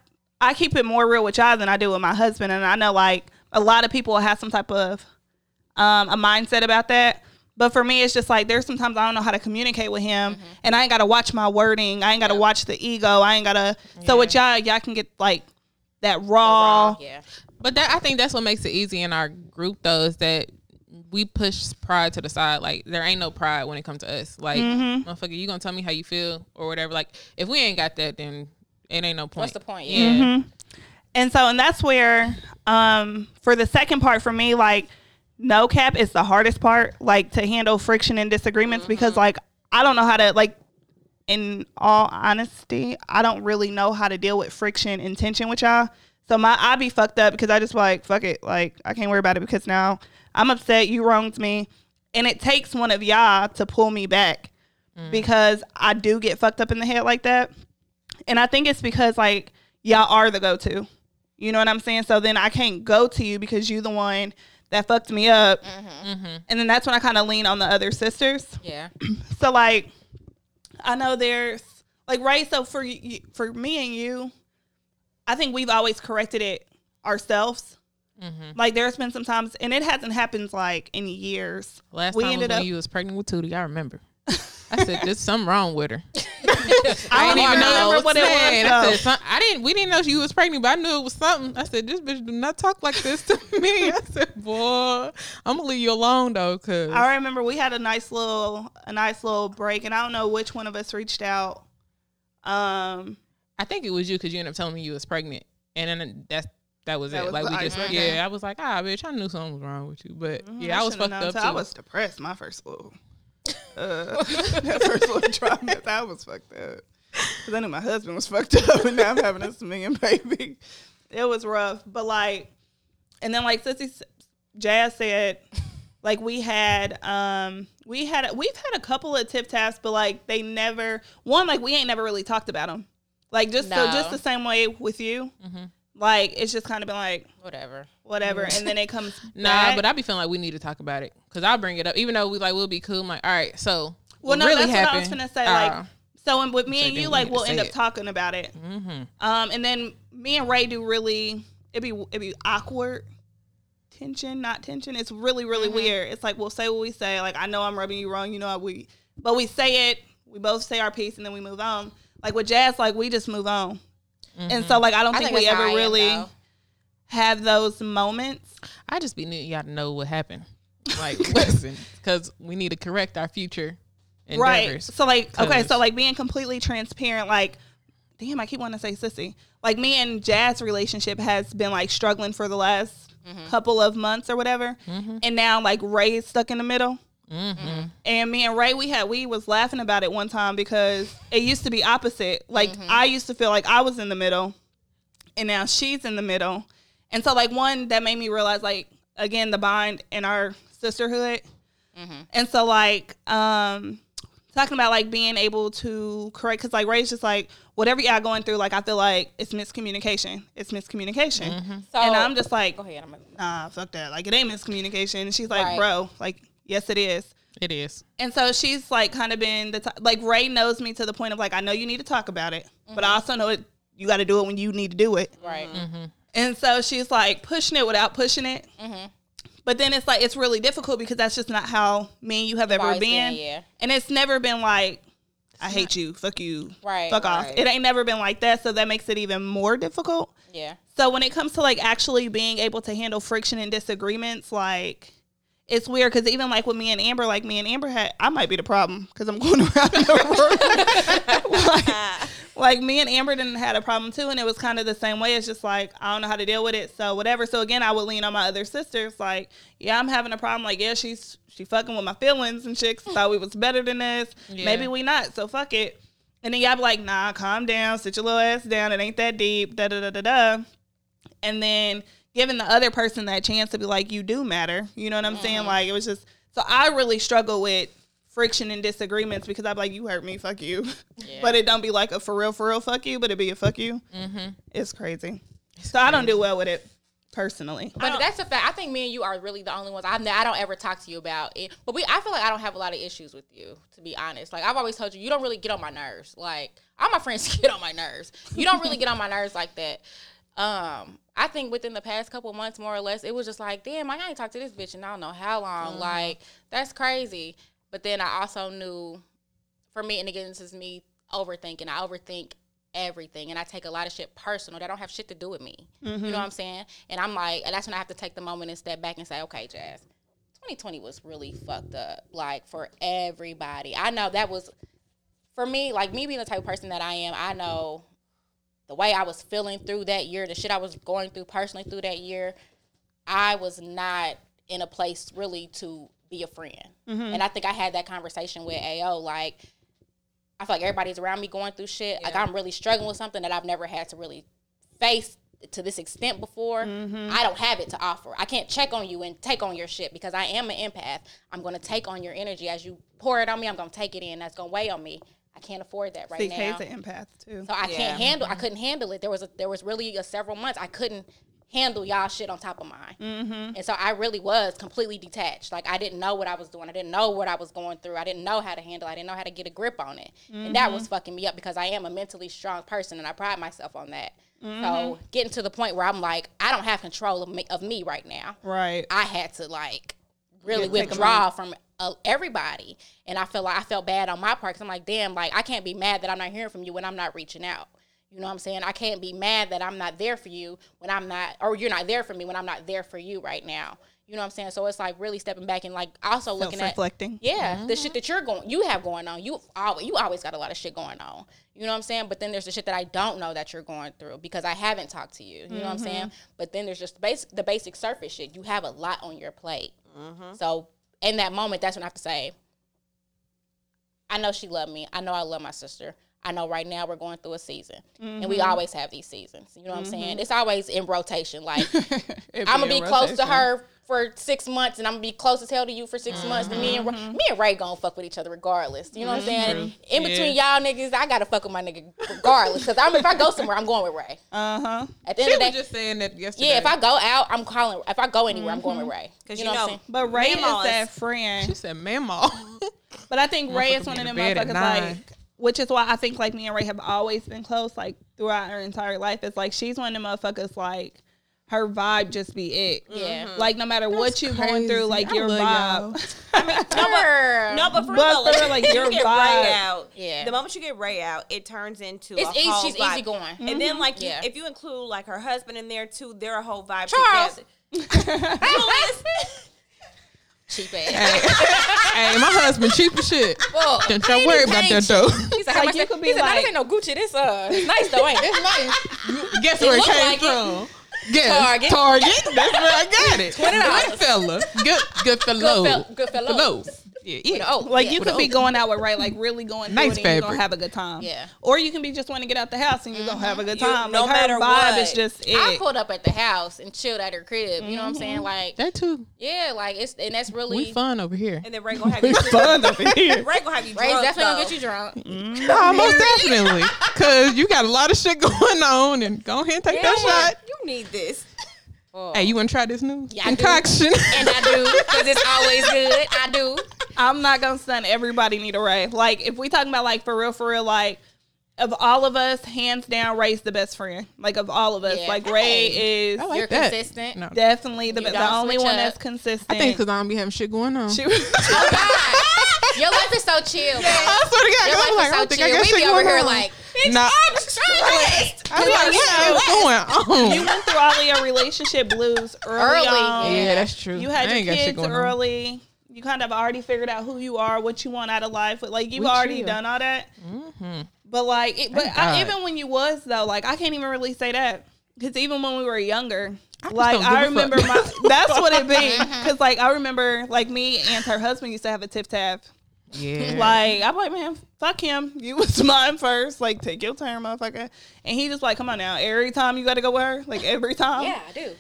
I keep it more real with y'all than I do with my husband, and I know like a lot of people have some type of um, a mindset about that. But for me, it's just like there's sometimes I don't know how to communicate with him, mm-hmm. and I ain't got to watch my wording. I ain't got to watch the ego. I ain't got to. So with y'all, y'all can get like that raw. Yeah. But that I think that's what makes it easy in our group though is that we push pride to the side. Like there ain't no pride when it comes to us. Like mm-hmm. motherfucker, you gonna tell me how you feel or whatever. Like if we ain't got that, then it ain't no point. What's the point? Yeah. Yeah. And so, and that's where, um, for the second part for me, like, no cap is the hardest part, like, to handle friction and disagreements mm-hmm. because, like, I don't know how to, like, in all honesty, I don't really know how to deal with friction and tension with y'all. So my I be fucked up because I just like fuck it, like I can't worry about it because now I'm upset. You wronged me, and it takes one of y'all to pull me back mm. because I do get fucked up in the head like that. And I think it's because like y'all are the go to. You know what I'm saying? So then I can't go to you because you the one that fucked me up. Mm-hmm. Mm-hmm. And then that's when I kind of lean on the other sisters. [clears throat] Yeah. So like I know there's like right so for you, for me and you I think we've always corrected it ourselves. Mm-hmm. Like there's been some times and it hasn't happened like in years. Last we time ended up you was pregnant with Tootie. I remember. [laughs] I said there's something wrong with her. [laughs] I don't even know what it was. I said, "Some- I didn't. We didn't know she was pregnant, but I knew it was something. I said, "This bitch do not talk like this to [laughs] me." I said, "Boy, I'm gonna leave you alone though, cause I remember we had a nice little a nice little break, and I don't know which one of us reached out. Um, I think it was you because you ended up telling me you was pregnant, and then that's that was That it. was like we just yeah. I was like, ah, bitch, I knew something was wrong with you, but Mm-hmm. yeah, I was fucked up too. too. I was depressed my first little. Uh, that first little trimester, I was fucked up. Cause I knew my husband was fucked up, and now I'm having a million baby. It was rough, but like, and then like Sissy Jazz said, like we had, um, we had, we've had a couple of tip taps, but like they never one like we ain't never really talked about them. Like just so just the same way with you, Mm-hmm. Like it's just kind of been like Whatever. whatever, and then it comes. [laughs] Nah, back. but I be feeling like we need to talk about it because I'll bring it up, even though we like we'll be cool. I'm like, all right, so Well, no, really that's what I was gonna say. Like, Uh, so and with me so and you, like, we'll end up it. talking about it. mhm. Um, and then me and Ray do really. It be it be awkward, tension, not tension. It's really really weird. It's like we'll say what we say. Like I know I'm rubbing you wrong. You know how we, but we say it. We both say our piece and then we move on. Like with Jazz, like we just move on. And so like I don't I think, think we ever I am, really have those moments. I just be needing y'all to know what happened. Like, [laughs] listen, because we need to correct our future endeavors. Right. So like okay, so like being completely transparent, like damn, I keep wanting to say sissy. Like me and Jazz relationship has been like struggling for the last mm-hmm. couple of months or whatever. Mm-hmm. And now like Ray is stuck in the middle. Mm-hmm. And me and Ray, we had we was laughing about it one time because it used to be opposite. Like I used to feel like I was in the middle, and now she's in the middle. And so like one that made me realize like again the bind in our sisterhood. And so like um talking about like being able to correct because like Ray's just like whatever y'all going through like I feel like it's miscommunication. It's miscommunication. So And I'm just like go ahead. I'm nah fuck that like it ain't miscommunication. And she's like Right. bro like yes it is. It is. And so she's like kind of been the t- like Ray knows me to the point of like I know you need to talk about it, but I also know it you got to do it when you need to do it. right. Mm-hmm. And so she's like pushing it without pushing it. But then it's like it's really difficult because that's just not how me and you have ever been. been, yeah. And it's never been like I hate you, fuck you, Right, fuck off. right. It ain't never been like that, so that makes it even more difficult. Yeah. So when it comes to like actually being able to handle friction and disagreements, like it's weird because even like with me and Amber, like me and Amber had, I might be the problem because I'm [laughs] going around the room. like, like me and Amber didn't had a problem too, and it was kind of the same way. It's just like I don't know how to deal with it, so whatever. So again, I would lean on my other sisters. Like, yeah, I'm having a problem. Like, yeah, she's she fucking with my feelings and shit. Thought we was better than this. Yeah. Maybe we not. So fuck it. And then y'all be like, nah, calm down, sit your little ass down. It ain't that deep. Da da da da da and then giving the other person that chance to be like you do matter you know what i'm saying like it was just so i really struggle with friction and disagreements because i'm like you hurt me fuck you but it don't be like a for real for real fuck you but it be a fuck you Mm-hmm. it's crazy so i don't do well with it personally But that's a fact. I think me and you are really the only ones. I'm, I don't ever talk to you about it. But we, I feel like I don't have a lot of issues with you, to be honest. Like I've always told you, you don't really get on my nerves. Like all my friends [laughs] get on my nerves. You don't really get on my nerves like that. Um, I think within the past couple months, more or less, it was just like, damn, I ain't talked to this bitch in I don't know how long. Mm-hmm. Like that's crazy. But then I also knew, for me, and again, this is me overthinking. I overthink everything and I take a lot of shit personal that don't have shit to do with me. You know mm-hmm. what I'm saying? And I'm like, and that's when I have to take the moment and step back and say, okay, Jazz, 2020 was really fucked up, like for everybody. I know that was for me, like me being the type of person that I am, I know the way I was feeling through that year, the shit I was going through personally through that year, I was not in a place really to be a friend. Mm-hmm. And I think I had that conversation with Ayo, like, I feel like everybody's around me going through shit. Like I'm really struggling with something that I've never had to really face to this extent before. Mm-hmm. I don't have it to offer. I can't check on you and take on your shit because I am an empath. I'm going to take on your energy as you pour it on me. I'm going to take it in. That's going to weigh on me. I can't afford that right now. CK's an empath too So I can't handle. I mm-hmm. couldn't handle it. There was a, there was really a several months I couldn't handle y'all shit on top of mine. Mm-hmm. And so I really was completely detached. Like I didn't know what I was doing. I didn't know what I was going through. I didn't know how to handle. I didn't know how to get a grip on it. And that was mm-hmm. fucking me up because I am a mentally strong person and I pride myself on that. So mm-hmm. getting to the point where I'm like, I don't have control of me, of me right now. right I had to like really Yeah, withdraw from uh, everybody, and I felt like I felt bad on my part because I'm like, damn, like I can't be mad that I'm not hearing from you when I'm not reaching out. You know what I'm saying? I can't be mad that I'm not there for you when I'm not, or you're not there for me when I'm not there for you right now. You know what I'm saying? So it's like really stepping back and like also looking at Self-reflecting. yeah, the shit that you're going, you have going on. You always, you always got a lot of shit going on. You know what I'm saying? But then there's the shit that I don't know that you're going through because I haven't talked to you. You know what I'm saying? But then there's just the basic, the basic surface shit. You have a lot on your plate. So in that moment, that's when I have to say, I know she loved me. I know I love my sister. I know right now we're going through a season, and we always have these seasons. You know what I'm saying? It's always in rotation. Like [laughs] I'm gonna be close to her for six months, and I'm gonna be close as hell to you for 6 months. And me and Ray- mm-hmm. me and Ray gonna fuck with each other regardless. You know what I'm mm-hmm. saying? In between y'all niggas, I gotta fuck with my nigga regardless. Cause I'm if I go somewhere, I'm going with Ray. Uh huh. At the end She of the was day, just saying that yesterday. yeah. If I go out, I'm calling. If I go anywhere, I'm going with mm-hmm. Ray. Because you you know, what I'm know, saying? But Ray is that friend. she friend. said, "Mama." [laughs] But I think Ray is one of them to bed at motherfuckers like, which is why I think like me and Ray have always been close, like throughout her entire life. It's like she's one of them motherfuckers like her vibe just be it. Yeah. Like no matter what you going crazy. through, like I your love [laughs] I mean, No, but for But real, like, for if like, you your get vibe- Ray out, Yeah. the moment you get Ray out, it turns into It's a easy- whole she's vibe. easy going. And then like you- if you include like her husband in there too, they're a whole vibe Charles. together. [laughs] cheap ass. hey, my husband cheap as shit. Fuck. Don't I y'all worry about paying that though. He said, Like, how much you that- could be he said, "No, like- this ain't no Gucci. This uh, it's nice though, ain't it? [laughs] This nice. Guess where it look came like it. Guess Target. Target. That's where I got it. [laughs] $20. Good fella. Good good fellow. Good fel- good fellows. Fellows. Yeah, yeah. Oh, Like yeah. you could be going out with Ray, like really going through Nice it, and you're gonna have a good time. Yeah. Or you can be just want to get out the house and you're gonna have a good You- time. no like her matter vibe what. is just it. I pulled up at the house and chilled at her crib. You know what I'm saying? Mm-hmm. Like, That too. yeah, like it's and that's really We fun over here. And then Ray gonna have you fun over here. [laughs] Ray gonna have you Ray's drunk, definitely gonna get you drunk. Mm-hmm. Nah, most definitely. Cause you got a lot of shit [laughs] going on and go ahead and take that shot. You need this. Oh. Hey, you wanna try this new Yeah, I concoction? and I do because it's always good. I do. I'm not gonna stun. Everybody need a Ray. Like if we talking about like for real, for real, like of all of us, hands down, Ray's the best friend. Like of all of us, Yeah. like Ray is I like You're that. consistent. No. definitely the, You best, the only switch one up. that's consistent. I think because I don't be having shit going on. She- [laughs] oh, [laughs] oh God, your life is so chill. bro. I swear to God, Your life like, is I so don't think I chill. got We shit be over here on. like, Nah. I'm struggling. [laughs] I'm like, what is going on? you went through all of your relationship blues early, Early, on. Yeah, that's true. You had I your kids going on. early. You kind of already figured out who you are, what you want out of life. But like you've We already chill. done all that. Mm-hmm. But like, it, but I, even when you was though, like I can't even really say that because even when we were younger, just like don't give I a fuck. remember my [laughs] that's what it be because like I remember like me and her husband used to have a tip tap. Yeah. Like I'm like, man, fuck him. You was [laughs] mine first. Like take your turn, motherfucker. And he just like, come on now. Every time you got to go with her, like every time. Yeah, I do.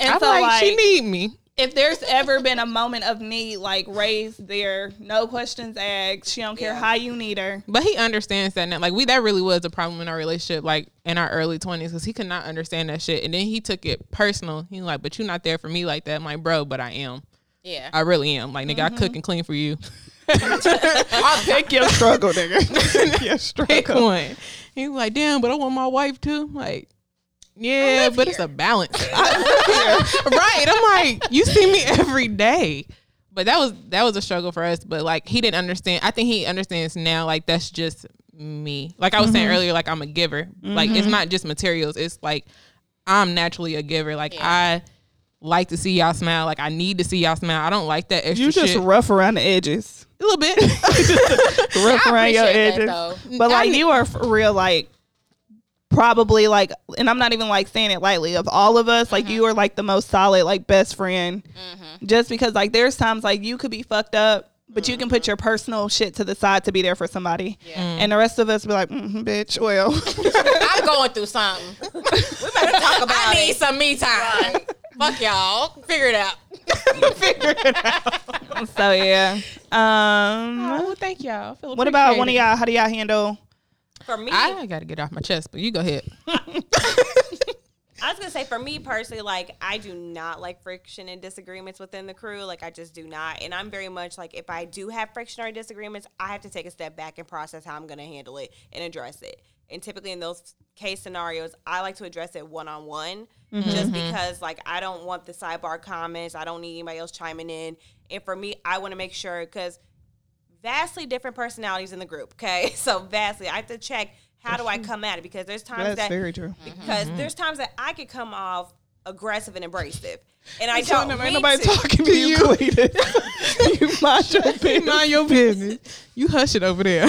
And I'm so like, like, she need me. If there's ever been a moment of need, like Ray's there, no questions asked. She don't care how you need her. But he understands that now. Like we, that really was a problem in our relationship, like in our early twenties, because he could not understand that shit. And then he took it personal. He like, but you're not there for me like that. I'm like, bro, but I am. Yeah. I really am. Like, nigga, I cook mm-hmm. and clean for you. [laughs] I'll take your struggle, nigga. [laughs] your Pick one. He like, damn, but I want my wife too. Like, yeah, live but it's a balance. [laughs] right. I'm like, you see me every day. But that was that was a struggle for us. But like he didn't understand. I think he understands now. Like that's just me. Like I was saying mm-hmm. earlier, like I'm a giver. Like it's mm-hmm. not just materials. It's like I'm naturally a giver. Like I like to see y'all smile. Like I need to see y'all smile. I don't like that extra You just shit. rough around the edges. a little bit. [laughs] rough I around your appreciate that, edges. But like mean- you are for real, like probably like, and I'm not even like saying it lightly. Of all of us, like you are like the most solid, like best friend. Just because like there's times like you could be fucked up. But you can put your personal shit to the side to be there for somebody, and the rest of us be like, mm "Bitch, well, [laughs] I'm going through something. [laughs] we better talk about I need some me time. Fuck y'all. Figure it out. [laughs] Figure it out. So yeah." Um, well, thank y'all. I feel what about one of y'all? How do y'all handle? For me, I gotta get off my chest, but you go ahead. [laughs] I was gonna say for me personally, like I do not like friction and disagreements within the crew. Like I just do not, and I'm very much like if I do have friction or disagreements, I have to take a step back and process how I'm gonna handle it and address it. And typically in those case scenarios, I like to address it one on one, just mm-hmm. because like I don't want the sidebar comments. I don't need anybody else chiming in. And for me, I want to make sure because vastly different personalities in the group. Okay, [laughs] so vastly, I have to check how do I come at it? Because there's times That's that very true. because mm-hmm. there's times that I could come off aggressive and abrasive, and I don't ain't mean nobody to. talking to you, Cletus. [laughs] you mind your [laughs] You business. mind your business. You hush it over there.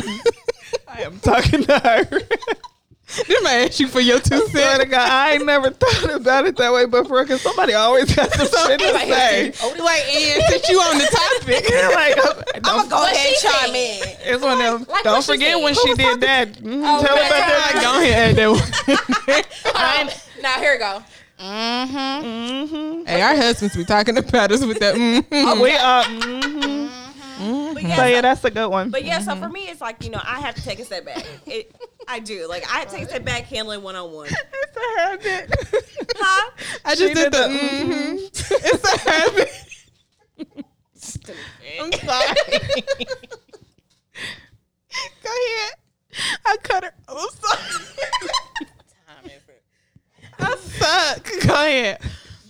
I am talking to her. Them I ask you for your two cents. God, I ain't never thought about it that way but for because somebody always got some shit to say. Like, and since you on the topic, [laughs] like, I'm gonna go ahead and she chime in. it's one of them. Like don't forget when she did that. Mm, Oh, tell her okay. about that. go ahead and add that one. Now here we go. Mm-hmm. Mm-hmm. Hey, our husbands be talking about us with that. Mm-hmm. We are. Mm-hmm. But yeah, So yeah, that's a good one. But yeah, so for me, it's like you know, I have to take a step back. It, I do. Like I have to take a back, handling one on one. it's a habit. Huh? I just did did the. the Mm-hmm. [laughs] It's a habit. I'm sorry. [laughs] Go ahead. I cut her. I'm sorry. I suck. Go ahead.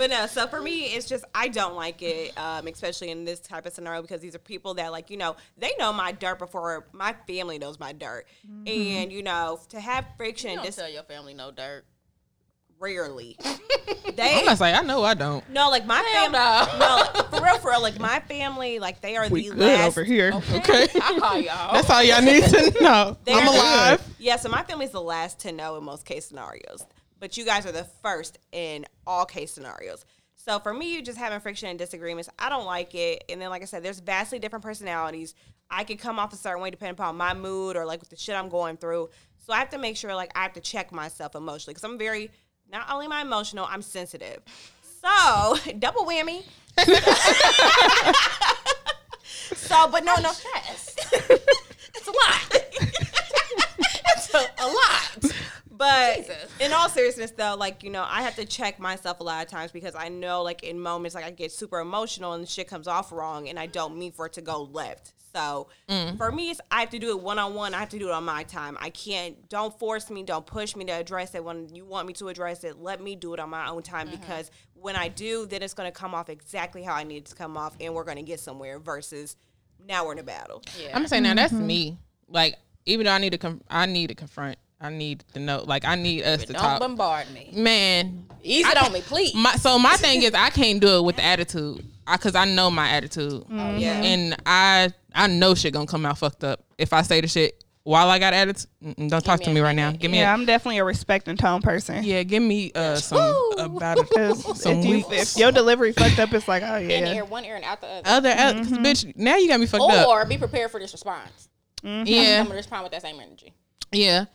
But no, so for me, it's just I don't like it, um, especially in this type of scenario because these are people that like you know they know my dirt before my family knows my dirt, and you know to have friction You don't just tell your family no dirt. rarely [laughs] they. I'm they not saying I know I don't. no like my Hell family no. no for real for real like my family like they are we the good last over here. Okay. [laughs] I call y'all. That's all y'all need to [laughs] know. They I'm alive. Yeah, so my family's the last to know in most case scenarios, but you guys are the first in all case scenarios. So for me, you just having friction and disagreements, I don't like it. And then, like I said, there's vastly different personalities. I could come off a certain way depending upon my mood or like the shit I'm going through. So I have to make sure like I have to check myself emotionally because I'm very not only am I emotional, I'm sensitive. So [laughs] double whammy. [laughs] [laughs] so, but no, no, it's a lot. it's a, a lot. But Jesus. in all seriousness, though, like you know, I have to check myself a lot of times because I know, like in moments, like I get super emotional and shit comes off wrong, and I don't mean for it to go left. So mm. for me, it's, I have to do it one on one. I have to do it on my time. I can't. Don't force me. Don't push me to address it when you want me to address it. Let me do it on my own time mm-hmm. because when I do, then it's going to come off exactly how I need it to come off, and we're going to get somewhere. Versus now we're in a battle. Yeah. I'm saying now that's mm-hmm. me. Like even though I need to, com- I need to confront. I need to know. Like I need us to Don't talk. bombard me. Man, Ease it on me, please. my so my thing is I can't do it with the attitude. I cause I know my attitude. Mm-hmm. Oh, yeah. And I I know shit gonna come out fucked up if I say the shit while I got attitude. Don't talk me to me right now. Give me Yeah, a, I'm definitely a respect and tone person. yeah. Give me uh some about it. [laughs] 'Cause [laughs] Some if, you, if your delivery fucked up, it's like, oh in yeah. ear, one ear, and out the other. Other, other cause mm-hmm. bitch, now you got me fucked up. or be prepared for this response. Mm-hmm. Yeah, I'm gonna respond with that same energy. yeah.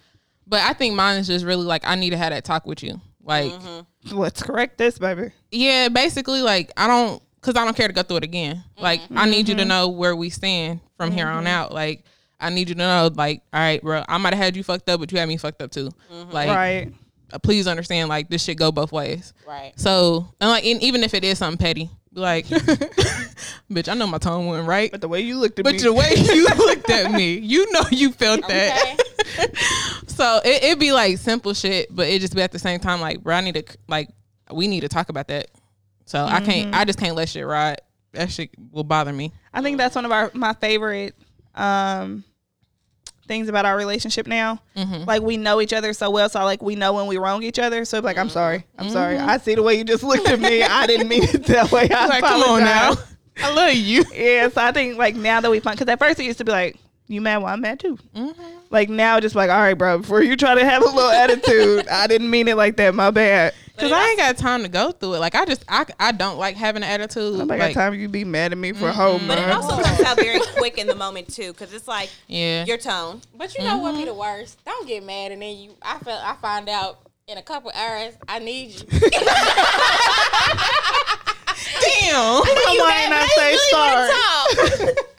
But I think mine is just really like I need to have that talk with you. Like, mm-hmm. Let's correct this, baby. yeah, basically, like I don't, cause I don't care to go through it again. Mm-hmm. Like, I need you to mm-hmm. know where we stand from here on out. Like, I need you to know, like, all right, bro, I might have had you fucked up, but you had me fucked up too. Like, right. please understand, like, this shit go both ways. Right. So, and like, and even if it is something petty, be like, [laughs] bitch, I know my tone wasn't right. But the way you looked at But me, But the way [laughs] you looked at me, you know you felt that. Okay. [laughs] So it, it'd be like simple shit, but it just be at the same time like, bro, I need to like, we need to talk about that. So I can't, I just can't let shit ride. That shit will bother me. I think that's one of our my favorite um things about our relationship now. Mm-hmm. Like we know each other so well, so like we know when we wrong each other. So it's like, I'm sorry, I'm sorry. Mm-hmm. I see the way you just looked at me. I didn't mean it that way. [laughs] I Like, come on now. I love you. [laughs] Yeah, so I think like now that we find, because at first it used to be like, you mad? Well, I'm mad too. Mm-hmm. Like now, just like, all right, bro, before you try to have a little attitude, I didn't mean it like that. My bad. Cause I ain't got time to go through it. Like I just, I, I don't like having an attitude. Nobody Like, got time you be mad at me for a whole month. But it also comes out [laughs] very quick in the moment too, because it's like yeah, your tone. But you know what be the worst? Don't get mad and then you I feel I find out in a couple hours I need you. [laughs] damn, Why ain't I say sorry? [laughs]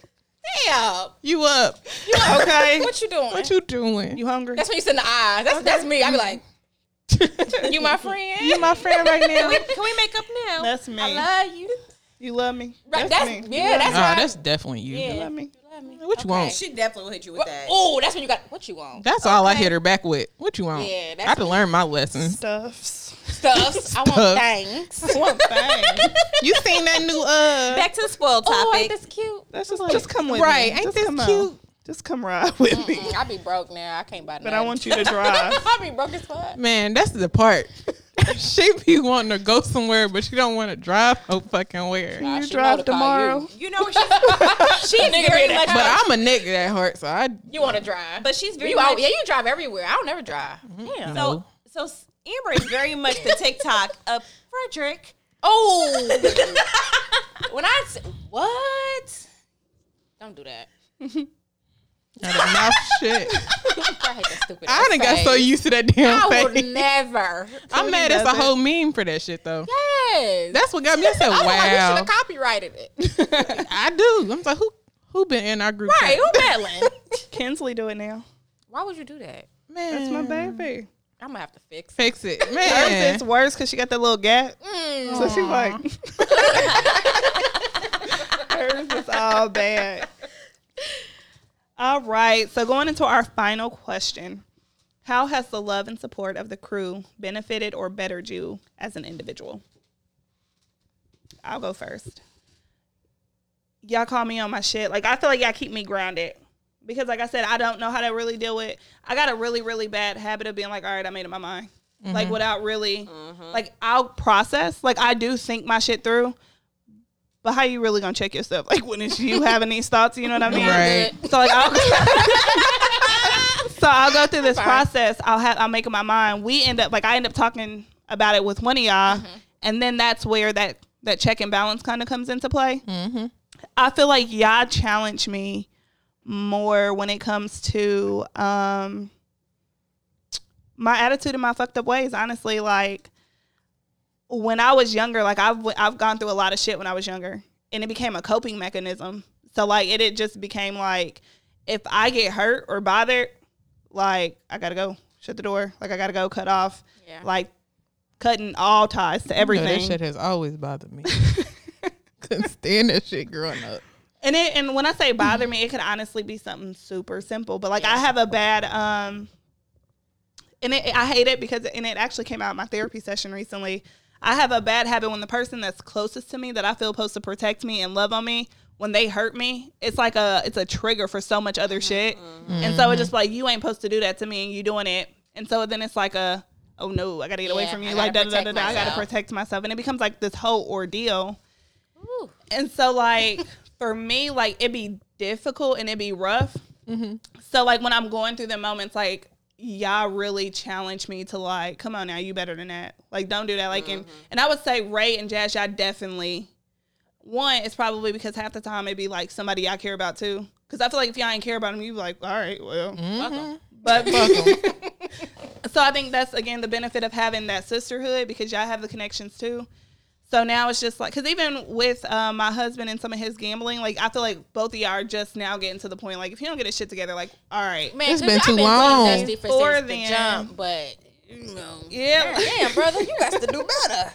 Damn. you up? You up? okay, [laughs] What you doing? What you doing? you hungry? that's when you sit in the eyes. That's that's me. I be like, [laughs] You my friend. You my friend right now. Can we make up now? That's me. I love you. you love me. Right, That's, that's, me. yeah, that's right. that's definitely you. Yeah. You love me. You love me. What you Okay. want? She definitely will hit you with that. Oh, that's when you got what you want. That's all I hit her back with. What you want? Yeah, I that's had to learn my lessons. Stuffs. Stuffs. [laughs] I want things. One thing. You seen that new uh Back to the spoiled Oh, topic. ain't this cute? That's just just come with right? me. Right. Ain't Just this come on. cute? Just come ride with me. Mm, I be broke now. I can't buy. But I want you to [laughs] drive. I be broke as fuck. Man, that's the part. [laughs] she be wanting to go somewhere, but she don't want to drive no fucking where. Nah, you drive know to call tomorrow. You, You know she's she's very much, But I'm a nigga at heart, so I you want to drive, but she's very you much. out, yeah, you drive everywhere. I don't never drive. Yeah. So so s- Amber is very much the TikTok of Frederick. Oh, [laughs] when I s- what? Don't do that. got a mouth shit. [laughs] I hate that stupid. I done got so used to that damn I would face. never. [laughs] I'm mad it's a whole meme for that shit though. Yes. That's what got me. I said, I was like, we should wow. have copyrighted it. I do. I'm like, who who been in our group? right? chat? Who meddling? Kinsley do it now. Why would you do that? Man, That's my baby. I'm gonna have to fix. it. Fix it, [laughs] Hers man. is worse because she got that little gap. Mm. So she's like, [laughs] hers is all bad. All right. So going into our final question. How has the love and support of the crew benefited or bettered you as an individual? I'll go first. Y'all call me on my shit. Like I feel like y'all keep me grounded. Because like I said, I don't know how to really deal with I got a really, really bad habit of being like, all right, I made up my mind. Like mm-hmm. without really mm-hmm. like I'll process. Like I do think my shit through. But how you really gonna check yourself? [laughs] Like when it's you having these thoughts, you know what I mean? Right. So like I'll [laughs] So I'll go through this process. I'll have I'll make up my mind. We end up like I end up talking about it with one of y'all, mm-hmm. and then that's where that that check and balance kind of comes into play. I feel like y'all challenge me more when it comes to um my attitude and my fucked up ways. Honestly, like when I was younger, like I've I've gone through a lot of shit when I was younger, and it became a coping mechanism. So like it, it just became like if I get hurt or bothered, like I gotta go, shut the door, like I gotta go, cut off, Yeah. like cutting all ties to You know, everything. that shit has always bothered me. [laughs] Couldn't stand that shit growing up. And it and when I say bother me, it could honestly be something super simple. But like I have a bad um and it, I hate it because and it actually came out in my therapy session recently. I have a bad habit when the person that's closest to me that I feel supposed to protect me and love on me, when they hurt me, it's like a it's a trigger for so much other shit. And so it's just like you ain't supposed to do that to me and you doing it. And so then it's like a oh no, I gotta get away Yeah, from you. Like da da da. da. I gotta protect myself. And it becomes like this whole ordeal. Ooh. And so like for me, like it'd be difficult and it'd be rough. Mm-hmm. So like when I'm going through the moments, like y'all really challenge me to like, come on now, you better than that. Like don't do that. Like and mm-hmm. and I would say Ray and Jazz, y'all definitely one. It's probably because half the time it'd be like somebody I care about too. Because I feel like if y'all ain't care about them, you'd be like, all right, well. Mm-hmm. But [laughs] [laughs] so I think that's again the benefit of having that sisterhood because y'all have the connections too. So now it's just like, because even with uh, my husband and some of his gambling, like I feel like both of y'all are just now getting to the point. Like if you don't get his shit together, like all right, Man, it's been I've too feeling long. dusty for Before the jump, but you know, yeah, Damn, [laughs] brother, you got to do better.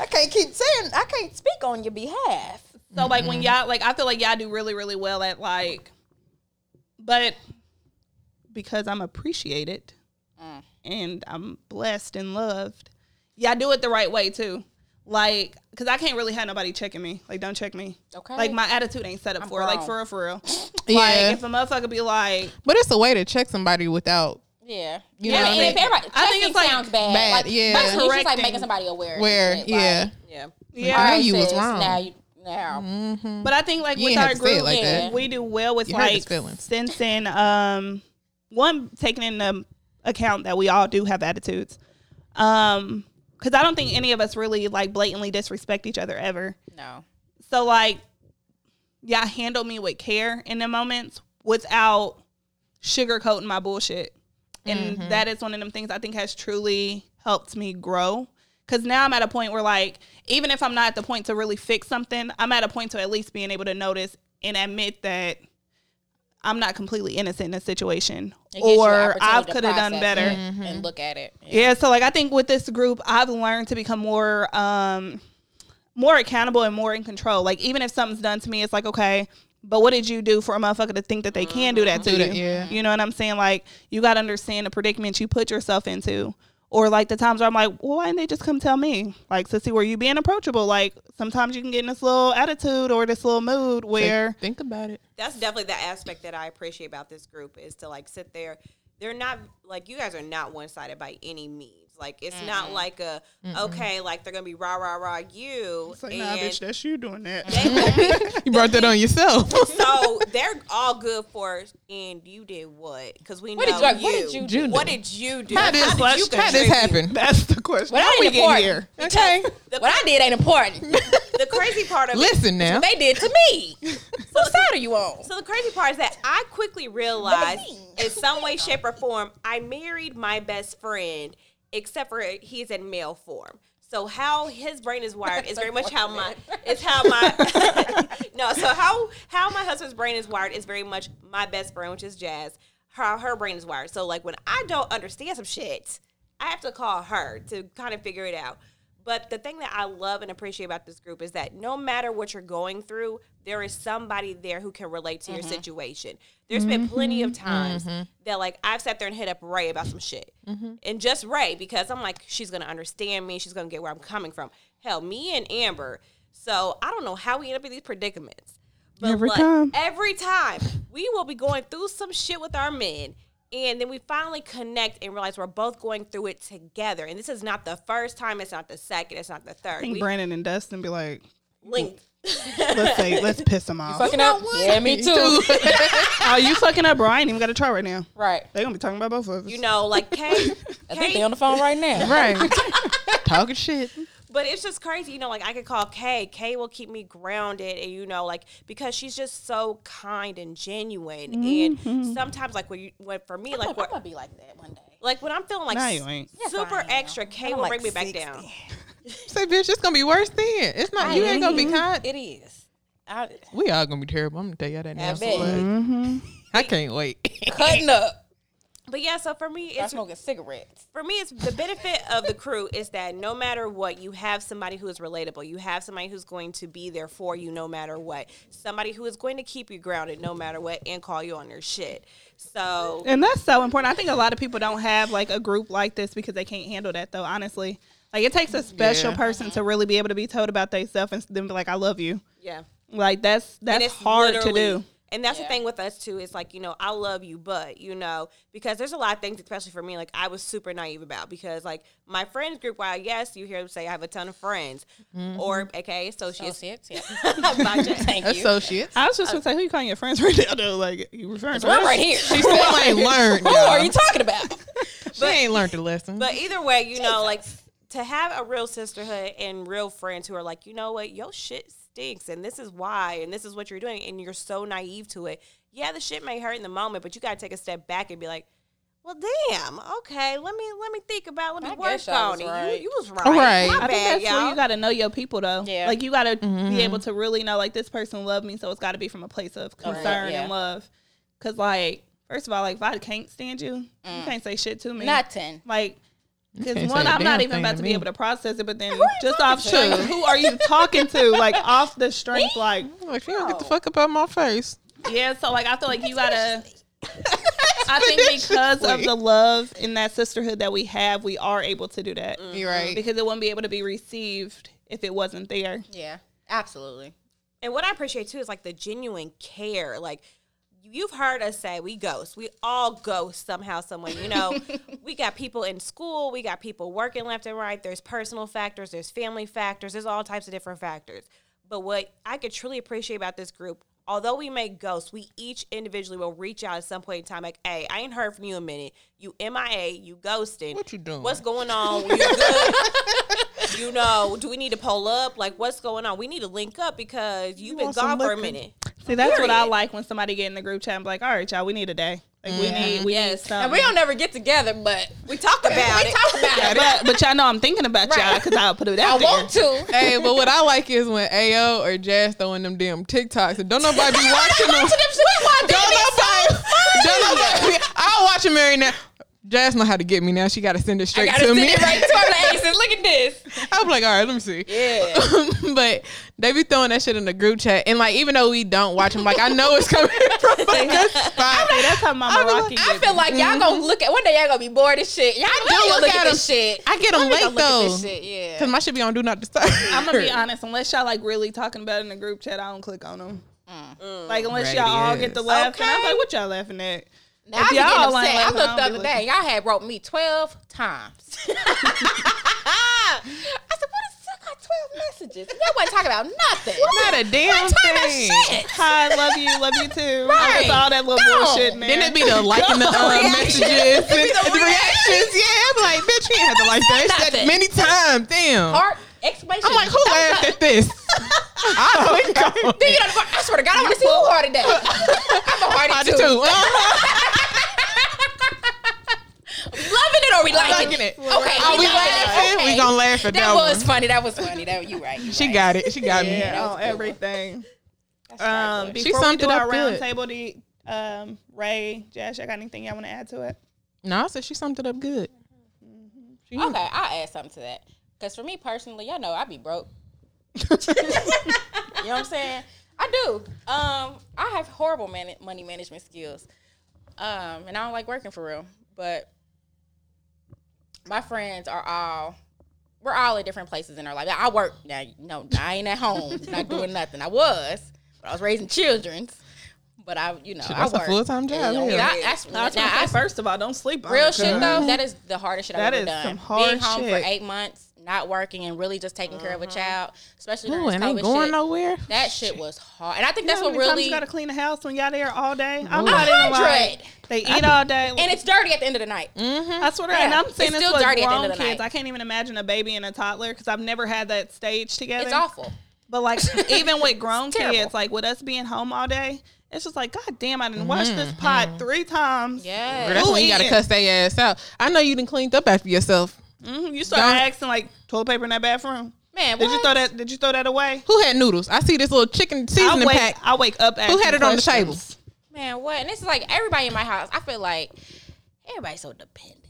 [laughs] I can't keep saying I can't speak on your behalf. So like when y'all like I feel like y'all do really really well at like, but because I'm appreciated and I'm blessed and loved, y'all do it the right way too. Like, cause I can't really have nobody checking me. Like, don't check me. Okay. Like my attitude ain't set up I'm for it. Like for real, for real. [laughs] Yeah. Like if a motherfucker be like, But it's a way to check somebody without yeah, You yeah. know what I and mean? if everybody, I think checking it's like sounds bad. bad, like, yeah. But it's just like making somebody aware. of where, shit, yeah. Like, Yeah. yeah. I know Alright, you was wrong. Now you now. But I think like You with our to say group, like yeah, we do well with You hurt his like feelings. sensing um one taking into account that we all do have attitudes. Um because I don't think any of us really like blatantly disrespect each other ever. No. So like y'all handle me with care in the moments without sugarcoating my bullshit. And mm-hmm. that is one of them things I think has truly helped me grow. Cause now I'm at a point where like, even if I'm not at the point to really fix something, I'm at a point to at least being able to notice and admit that I'm not completely innocent in a situation. It gives you Or I to could have done process better. it and look at it. Yeah. Yeah, so like I think with this group, I've learned to become more um more accountable and more in control. Like even if something's done to me, it's like, okay, but what did you do for a motherfucker to think that they can do that to Do you? that, yeah. You know what I'm saying? Like you gotta understand the predicament you put yourself into. Or like the times where I'm like, well, why didn't they just come tell me? Like, Sissy, were you being approachable? Like, sometimes you can get in this little attitude or this little mood where Think about it. that's definitely the aspect that I appreciate about this group is to like sit there. They're not like you guys are not one sided by any means. Like it's not like a okay, like they're gonna be rah rah rah you. it's like, and nah, bitch, that's you doing that. be- [laughs] You brought that on yourself. [laughs] so they're all good for us, and you did what? Because we What know did you- you. what did you do? What did you do? How this, did you how this happen? That's the question. What How I we ain't get here? Okay. [laughs] The, What I did ain't important. the crazy part of it Listen now. they did to me. What side are you on? So the crazy part is that I quickly realized, in some way, shape, or form, I married my best friend, except for he's in male form. So how his brain is [laughs] wired is very much how my [laughs] it's how my [laughs] no. So how how my husband's brain is wired is very much my best friend, which is Jazz. How her brain is wired. So like when I don't understand some shit, I have to call her to kind of figure it out. But the thing that I love and appreciate about this group is that no matter what you're going through, there is somebody there who can relate to your mm-hmm. situation. There's been plenty of mm-hmm. times mm-hmm. that like I've sat there and hit up Ray about some shit. And just Ray because I'm like, she's gonna understand me, she's gonna get where I'm coming from. Hell, me and Amber. So I don't know how we end up in these predicaments. But Every like, time. Every time. We will be going through some shit with our men. And then we finally connect and realize we're both going through it together. And this is not the first time, it's not the second, it's not the I third. think We Brandon and Dustin be like, linked. let's say, [laughs] let's piss them off. Fucking up? Yeah, me too. [laughs] oh, you fucking up, bro. I ain't even got to try right now. right. They're gonna be talking about both of us. You know, like Kay, [laughs] I think Kay they on the phone right now. right. Talking shit. But it's just crazy, you know. Like I could call Kay. Kay will keep me grounded, and you know, like because she's just so kind and genuine. And sometimes, like when you, when for me, like I'm what, gonna be like that one day. like when I'm feeling like No, s- you ain't. Yes, super I extra, Kay I'm will like bring me back down. [laughs] Say, bitch, it's gonna be worse then. It's not. You ain't gonna be kind. It is. I, We all gonna be terrible. I'm gonna tell y'all that now. I so Mm-hmm. I can't wait. cutting up. But yeah, so for me, Start it's smoking cigarettes. for me, it's the benefit of the crew is that no matter what, you have somebody who is relatable. You have somebody who's going to be there for you no matter what. Somebody who is going to keep you grounded no matter what and call you on your shit. So And that's so important. I think a lot of people don't have like a group like this because they can't handle that though, honestly. Like it takes a special Yeah. person to really be able to be told about themselves and then be like, I love you. yeah. Like that's that's hard to do. And that's Yeah. the thing with us too. It's like you know, I love you, but you know, because there's a lot of things, especially for me, like I was super naive about because like my friends group. While yes, you hear them say I have a ton of friends, or mm-hmm. aka associates. Associates, yeah. [laughs] [laughs] Thank you. Associates. I was just gonna say, who you calling your friends right now though? Like you referring to We're us? right here. She still ain't [laughs] learned. Who are you talking about? She ain't learned the lesson. But either way, you know, like to have a real sisterhood and real friends who are like, you know what, your shit stinks, and this is why, and this is what you're doing, and you're so naive to it. Yeah, the shit may hurt in the moment, but you gotta take a step back and be like, well, damn, okay, let me let me think about, let me I work guess on it. right. You, you was right. Right. My I think that's y'all. where you gotta know your people though. Yeah. Like you gotta Mm-hmm. be able to really know like this person loved me, so it's gotta be from a place of concern yeah. and love. Cause like, first of all, like if I can't stand you, you can't say shit to me. Nothing. like because one, say a I'm not even about to to be able to process it, but then just off strength, who are you talking to? [laughs] Like off the strength, like like, you don't get the fuck up out my face. yeah. So like I feel like you gotta. [laughs] I think because of the love in that sisterhood that we have, we are able to do that mm-hmm. You're right. because it wouldn't be able to be received if it wasn't there. Yeah, absolutely. And what I appreciate too is like the genuine care. Like you've heard us say we ghost. We all ghost somehow, someone. You know, [laughs] we got people in school, we got people working left and right. There's personal factors, there's family factors, there's all types of different factors. But what I could truly appreciate about this group, although we may ghost, we each individually will reach out at some point in time, like, hey, I ain't heard from you in a minute. You MIA, you ghosting. What you doing? What's going on? [laughs] You good? you know, do we need to pull up? Like, what's going on? We need to link up because you've been gone for a minute. See, that's what I like when somebody get in the group chat and be like, all right, y'all, we need a day. Like we need, we Yes. need something. And we don't never get together, but We talk [laughs] about we it. talk about it. but but y'all know I'm thinking about y'all because I'll put it I out there. I want to. hey, but what I like is when Ayo or Jazz throwing them damn TikToks and don't nobody be [laughs] watching them. Watching them Don't they be so nobody, don't nobody. I'll watch them every now. Jazz know how to get me now. She got to send it I straight gotta send me. it right to her [laughs] aces. Look at this. I'm like, all right, let me see. Yeah. [laughs] but they be throwing that shit in the group chat, and like, even though we don't watch them, like, I know it's coming [laughs] from a good spot. Hey, that's how Mama I be like- Rocky I feel like y'all gonna look at one day. Y'all gonna be bored as shit. Y'all do look look, at at this 'em. shit. I get them Let me go late though, shit, yeah. cause my shit be on do not disturb. I'm gonna be honest. Unless y'all like really talking about it in the group chat, I don't click on them. Mm. Like unless Ready y'all all get the to laugh, and I'm like, what y'all laughing at? Now If I be y'all getting ain't upset. I looked I'll the other day. Y'all had wrote me twelve times. [laughs] I said, "What is I got twelve messages? Y'all wasn't talking about nothing. Not a damn talking about thing. shit. Hi, love you, love you too. Right. It's all that little Go. bullshit, man. Then it be the liking the [laughs] uh, Reaction. messages, It be and the the reactions. Yeah, I'm like, bitch, you had to like that. It's said many times. Damn. Heart exclamation. I'm like, who thumbs laughed at this? [laughs] I clicked on Then you know, I swear to God, I want to see who hearted that. I'm a hearted did too. too. [laughs] Loving it or we liking, Liking it. Okay, Are we laughing? Okay. We gonna laugh at that, That was one. funny. That was funny. That you right. You She right. got it. She got me. yeah, was on a everything. That's right, Um, boy. She before we summed do it our up round good. table, do um, Ray, Josh, I got anything y'all want to add to it? No, I said she summed it up good. She- Okay, I'll add something to that. Because for me personally, y'all know I be broke. You know what I'm saying? I do. Um, I have horrible man- money management skills. Um, and I don't like working for real. But my friends are all we're all at different places in our life. I work now. No, I ain't at home, [laughs] not doing nothing. I was, but I was raising children. But I, you know, Shit, I that's a full-time job, Yeah, yeah. I- that's, I was now, gonna I say, first of all, don't sleep on Real it, shit though, that is the hardest shit That I've is ever done. some hard Being home for eight months, not working, and really just taking care of a mm-hmm. child, especially during Ooh, this and COVID ain't going shit. nowhere. That shit was hard, and I think You know that's how what many times really. you gotta clean the house when y'all there all day. I'm A not even hundred. like they eat all day. and it's dirty at the end of the night. Mm-hmm. I swear to God, Yeah. and I'm It's saying this still with dirty at the end of the kids. night. I can't even imagine a baby and a toddler because I've never had that stage together. It's awful. But like [laughs] even with grown terrible. kids, like with us being home all day, it's just like, God damn, I didn't wash this mm-hmm. pot three times. Yeah. Girl, that's when you gotta cuss their ass out. I know you didn't cleaned up after yourself. Hmm You start asking like toilet paper in that bathroom. Man, Did you throw that? Did you throw that away? Who had noodles? I see this little chicken I seasoning wake, pack. I wake up. Who had it on the table? Man, what? And this is like everybody in my house. I feel like everybody's so dependent.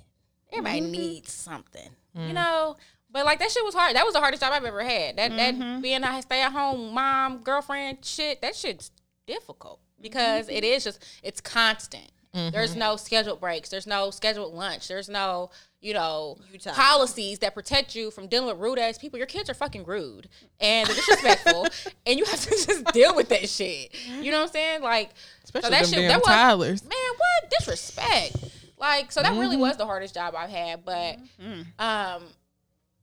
Everybody Mm-hmm. needs something, you know. But like that shit was hard. That was the hardest job I've ever had. That Mm-hmm. that being a stay at home mom, girlfriend, shit. That shit's difficult because Mm-hmm. it is just it's constant. There's no scheduled breaks. There's no scheduled lunch. There's no you know time. policies that protect you from dealing with rude ass people. Your kids are fucking rude and they're disrespectful, [laughs] and you have to just deal with that shit. You know what I'm saying? Like Especially so that them shit damn that was toddlers. man, what disrespect? Like, so that Mm-hmm. really was the hardest job I've had. But um,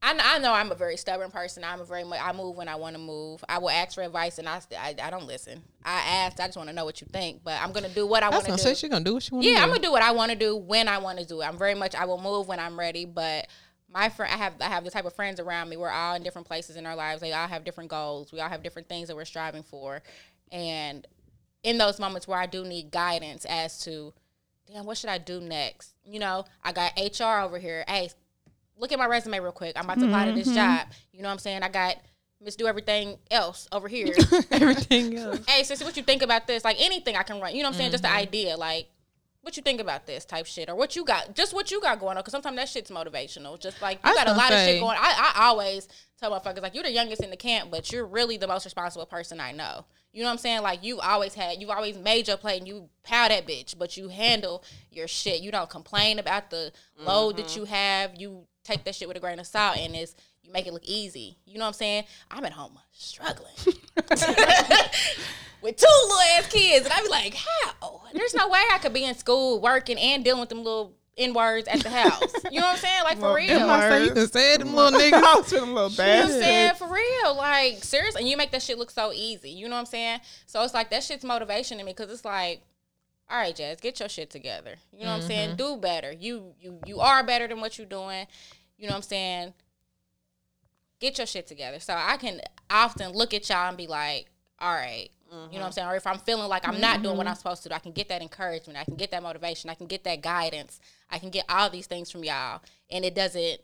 I, I know I'm a very stubborn person. I'm a very much I move when I want to move. I will ask for advice, and I st- I, I don't listen. I asked. I just want to know what you think. But I'm gonna do what I I want to do. say she gonna do what she want to Yeah, do. I'm gonna do what I want to do when I want to do it. I'm very much I will move when I'm ready, but my friend I have I have the type of friends around me. We're all in different places in our lives. They all have different goals. We all have different things that we're striving for. And in those moments where I do need guidance as to damn, what should I do next? You know, I got HR over here. Hey, look at my resume real quick. I'm about to apply to this mm-hmm, mm-hmm. job. You know what I'm saying? I got Miss Do Everything else over here. [laughs] Everything else. hey, sissy, what you think about this? Like anything I can run. You know what I'm saying? Just the mm-hmm. idea, like what you think about this type shit, or what you got, just what you got going on. Because sometimes that shit's motivational. Just like I you was got a lot of shit going. I, I always tell motherfuckers like you're the youngest in the camp, but you're really the most responsible person I know. You know what I'm saying? Like you always had, you've always made your plate and you pow that bitch, but you handle your shit. You don't complain about the load that you have. You take that shit with a grain of salt and it's you make it look easy. You know what I'm saying? I'm at home struggling [laughs] with two little ass kids, and I be like, how? There's no way I could be in school working and dealing with them little n words at the house. You know what I'm saying? Like for real. Am I say you can say them little [laughs] niggas? I was feeling a little You know what I'm saying? For real. Like, seriously. And you make that shit look so easy. You know what I'm saying? So it's like that shit's motivation to me because it's like, all right, Jazz, get your shit together. You know what I'm saying? Mm-hmm. Do better. You you you are better than what you're doing. You know what I'm saying? Get your shit together. So I can often look at y'all and be like, all right. You know what I'm mm-hmm. saying? Or if I'm feeling like I'm not doing what I'm mm-hmm. supposed to do, I can get that encouragement. I can get that motivation. I can get that guidance. I can get all these things from y'all. And it doesn't,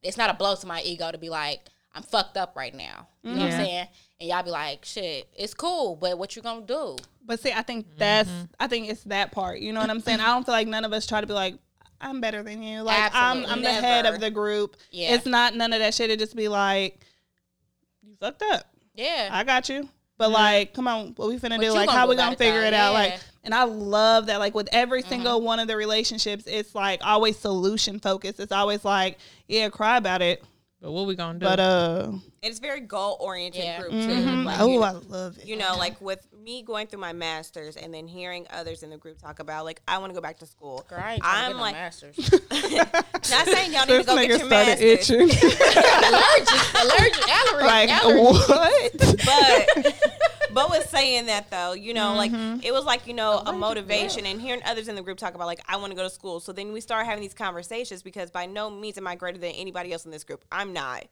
it's not a blow to my ego to be like, I'm fucked up right now. You know what I'm saying? And y'all be like, shit, it's cool, but what you gonna do? But see, I think that's I think it's that part. You know what I'm saying? I don't feel like none of us try to be like, I'm better than you. Like I'm I'm the head of the group. Yeah. It's not none of that shit. It just be like, you fucked up. Yeah. I got you. But like, come on, what we finna What do? Like, gonna how we gonna figure it out? Like, Yeah. Mm-hmm. and I love that. Like with every single one of the relationships, it's like always solution focused. It's always like, yeah, cry about it, But what we gonna do? but uh, it's very goal oriented Yeah. group too. mhm. Like, oh, you, I love it. you know, like with me going through my masters and then hearing others in the group talk about like I want to go back to school. Right. I'm like, masters. [laughs] [laughs] not saying y'all need to this go nigga get your started masters, itching. [laughs] allergic, allergic, allergy, like allergy. what? but but was saying that though, you know, Mm-hmm. like it was like you know a motivation and hearing others in the group talk about like I want to go to school. So then we start having these conversations because by no means am I greater than anybody else in this group. I'm not.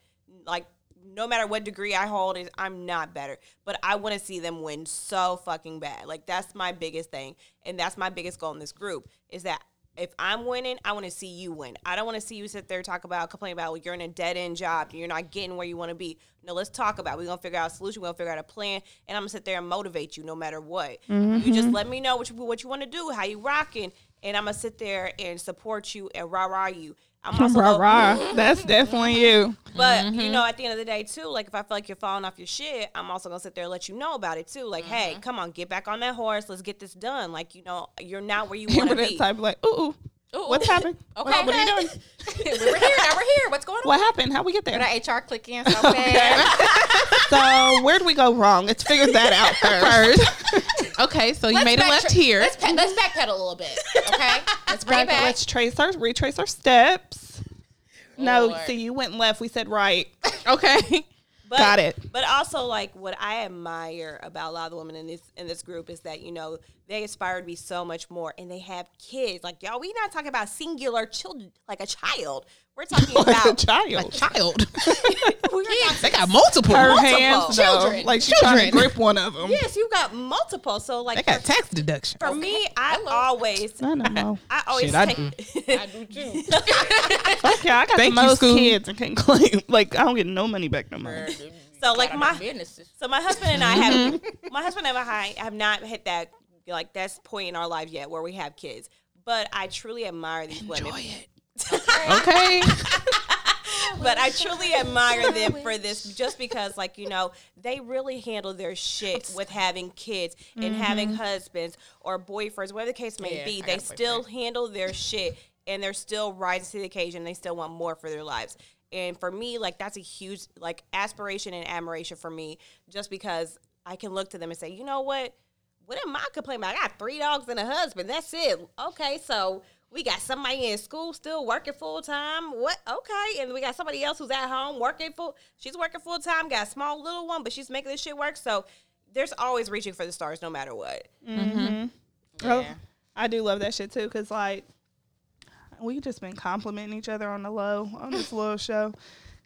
Like no matter what degree I hold, is I'm not better. But I want to see them win so fucking bad. Like that's my biggest thing, and that's my biggest goal in this group is that. If I'm winning, I want to see you win. I don't want to see you sit there talk about, complain about, well, you're in a dead end job, you're not getting where you want to be. No, let's talk about. it. We're gonna figure out a solution. We're gonna figure out a plan, and I'm gonna sit there and motivate you no matter what. Mm-hmm. You just let me know what you what you want to do, how you rocking, and I'm gonna sit there and support you and rah rah you. I'm [laughs] also rah rah. [laughs] That's definitely you. but you mm-hmm. know, at the end of the day, too, like if I feel like you're falling off your shit, I'm also gonna sit there and let you know about it too. Like, hey, mm-hmm. come on, get back on that horse. Let's get this done. Like, you know, you're not where you [laughs] want to that be. type of like, ooh, ooh, Ooh, what's ooh. happening? Okay, what, what are you doing? we were here. Now we're here. What's going on? What happened? How we get there? That HR click in so fast. So where do we go wrong? Let's figure that out first. First. okay, so you Let's made a backtra- left here. Let's, pa- let's backpedal a little bit. Okay. [laughs] Let's bring it back. Let's trace our retrace our steps. No, Lord. see, you went left. We said right. [laughs] Okay. But, Got it. But also, like what I admire about a lot of the women in this in this group is that you know they aspire to be so much more, and they have kids. Like y'all, we not talking about singular children, like a child. We're talking [laughs] Like a about child. Child. [laughs] we're they got multiple. Her multiple hands, though, children. like she's trying to Children. grip one of them. Yes, you got multiple. So like They got for, tax deduction. for me, I Hello. always, I don't know. [laughs] I always Shit, I take. I do too. Fuck yeah, I got Thank the most Scoob. kids and can't claim. Like I don't get no money back no more. So like my businesses. So my husband and I have mm-hmm. my husband and I have not hit that like that's point in our life yet where we have kids. But I truly admire these women. Okay. [laughs] But I truly admire them for this just because like, you know, they really handle their shit with having kids and having husbands or boyfriends, whatever the case may Yeah, be. I They still handle their shit and they're still rising to the occasion. They still want more for their lives. And for me, like that's a huge like aspiration and admiration for me just because I can look to them and say, you know what? What am I complaining about? I got three dogs and a husband. That's it. Okay, so we got somebody in school still working full time. What? Okay, and we got somebody else who's at home working full. She's working full time. Got a small little one, but she's making this shit work. So there's always reaching for the stars, no matter what. Mm-hmm. Mm-hmm. Oh, I do love that shit too, cause like we just been complimenting each other on the low on this [laughs] little show.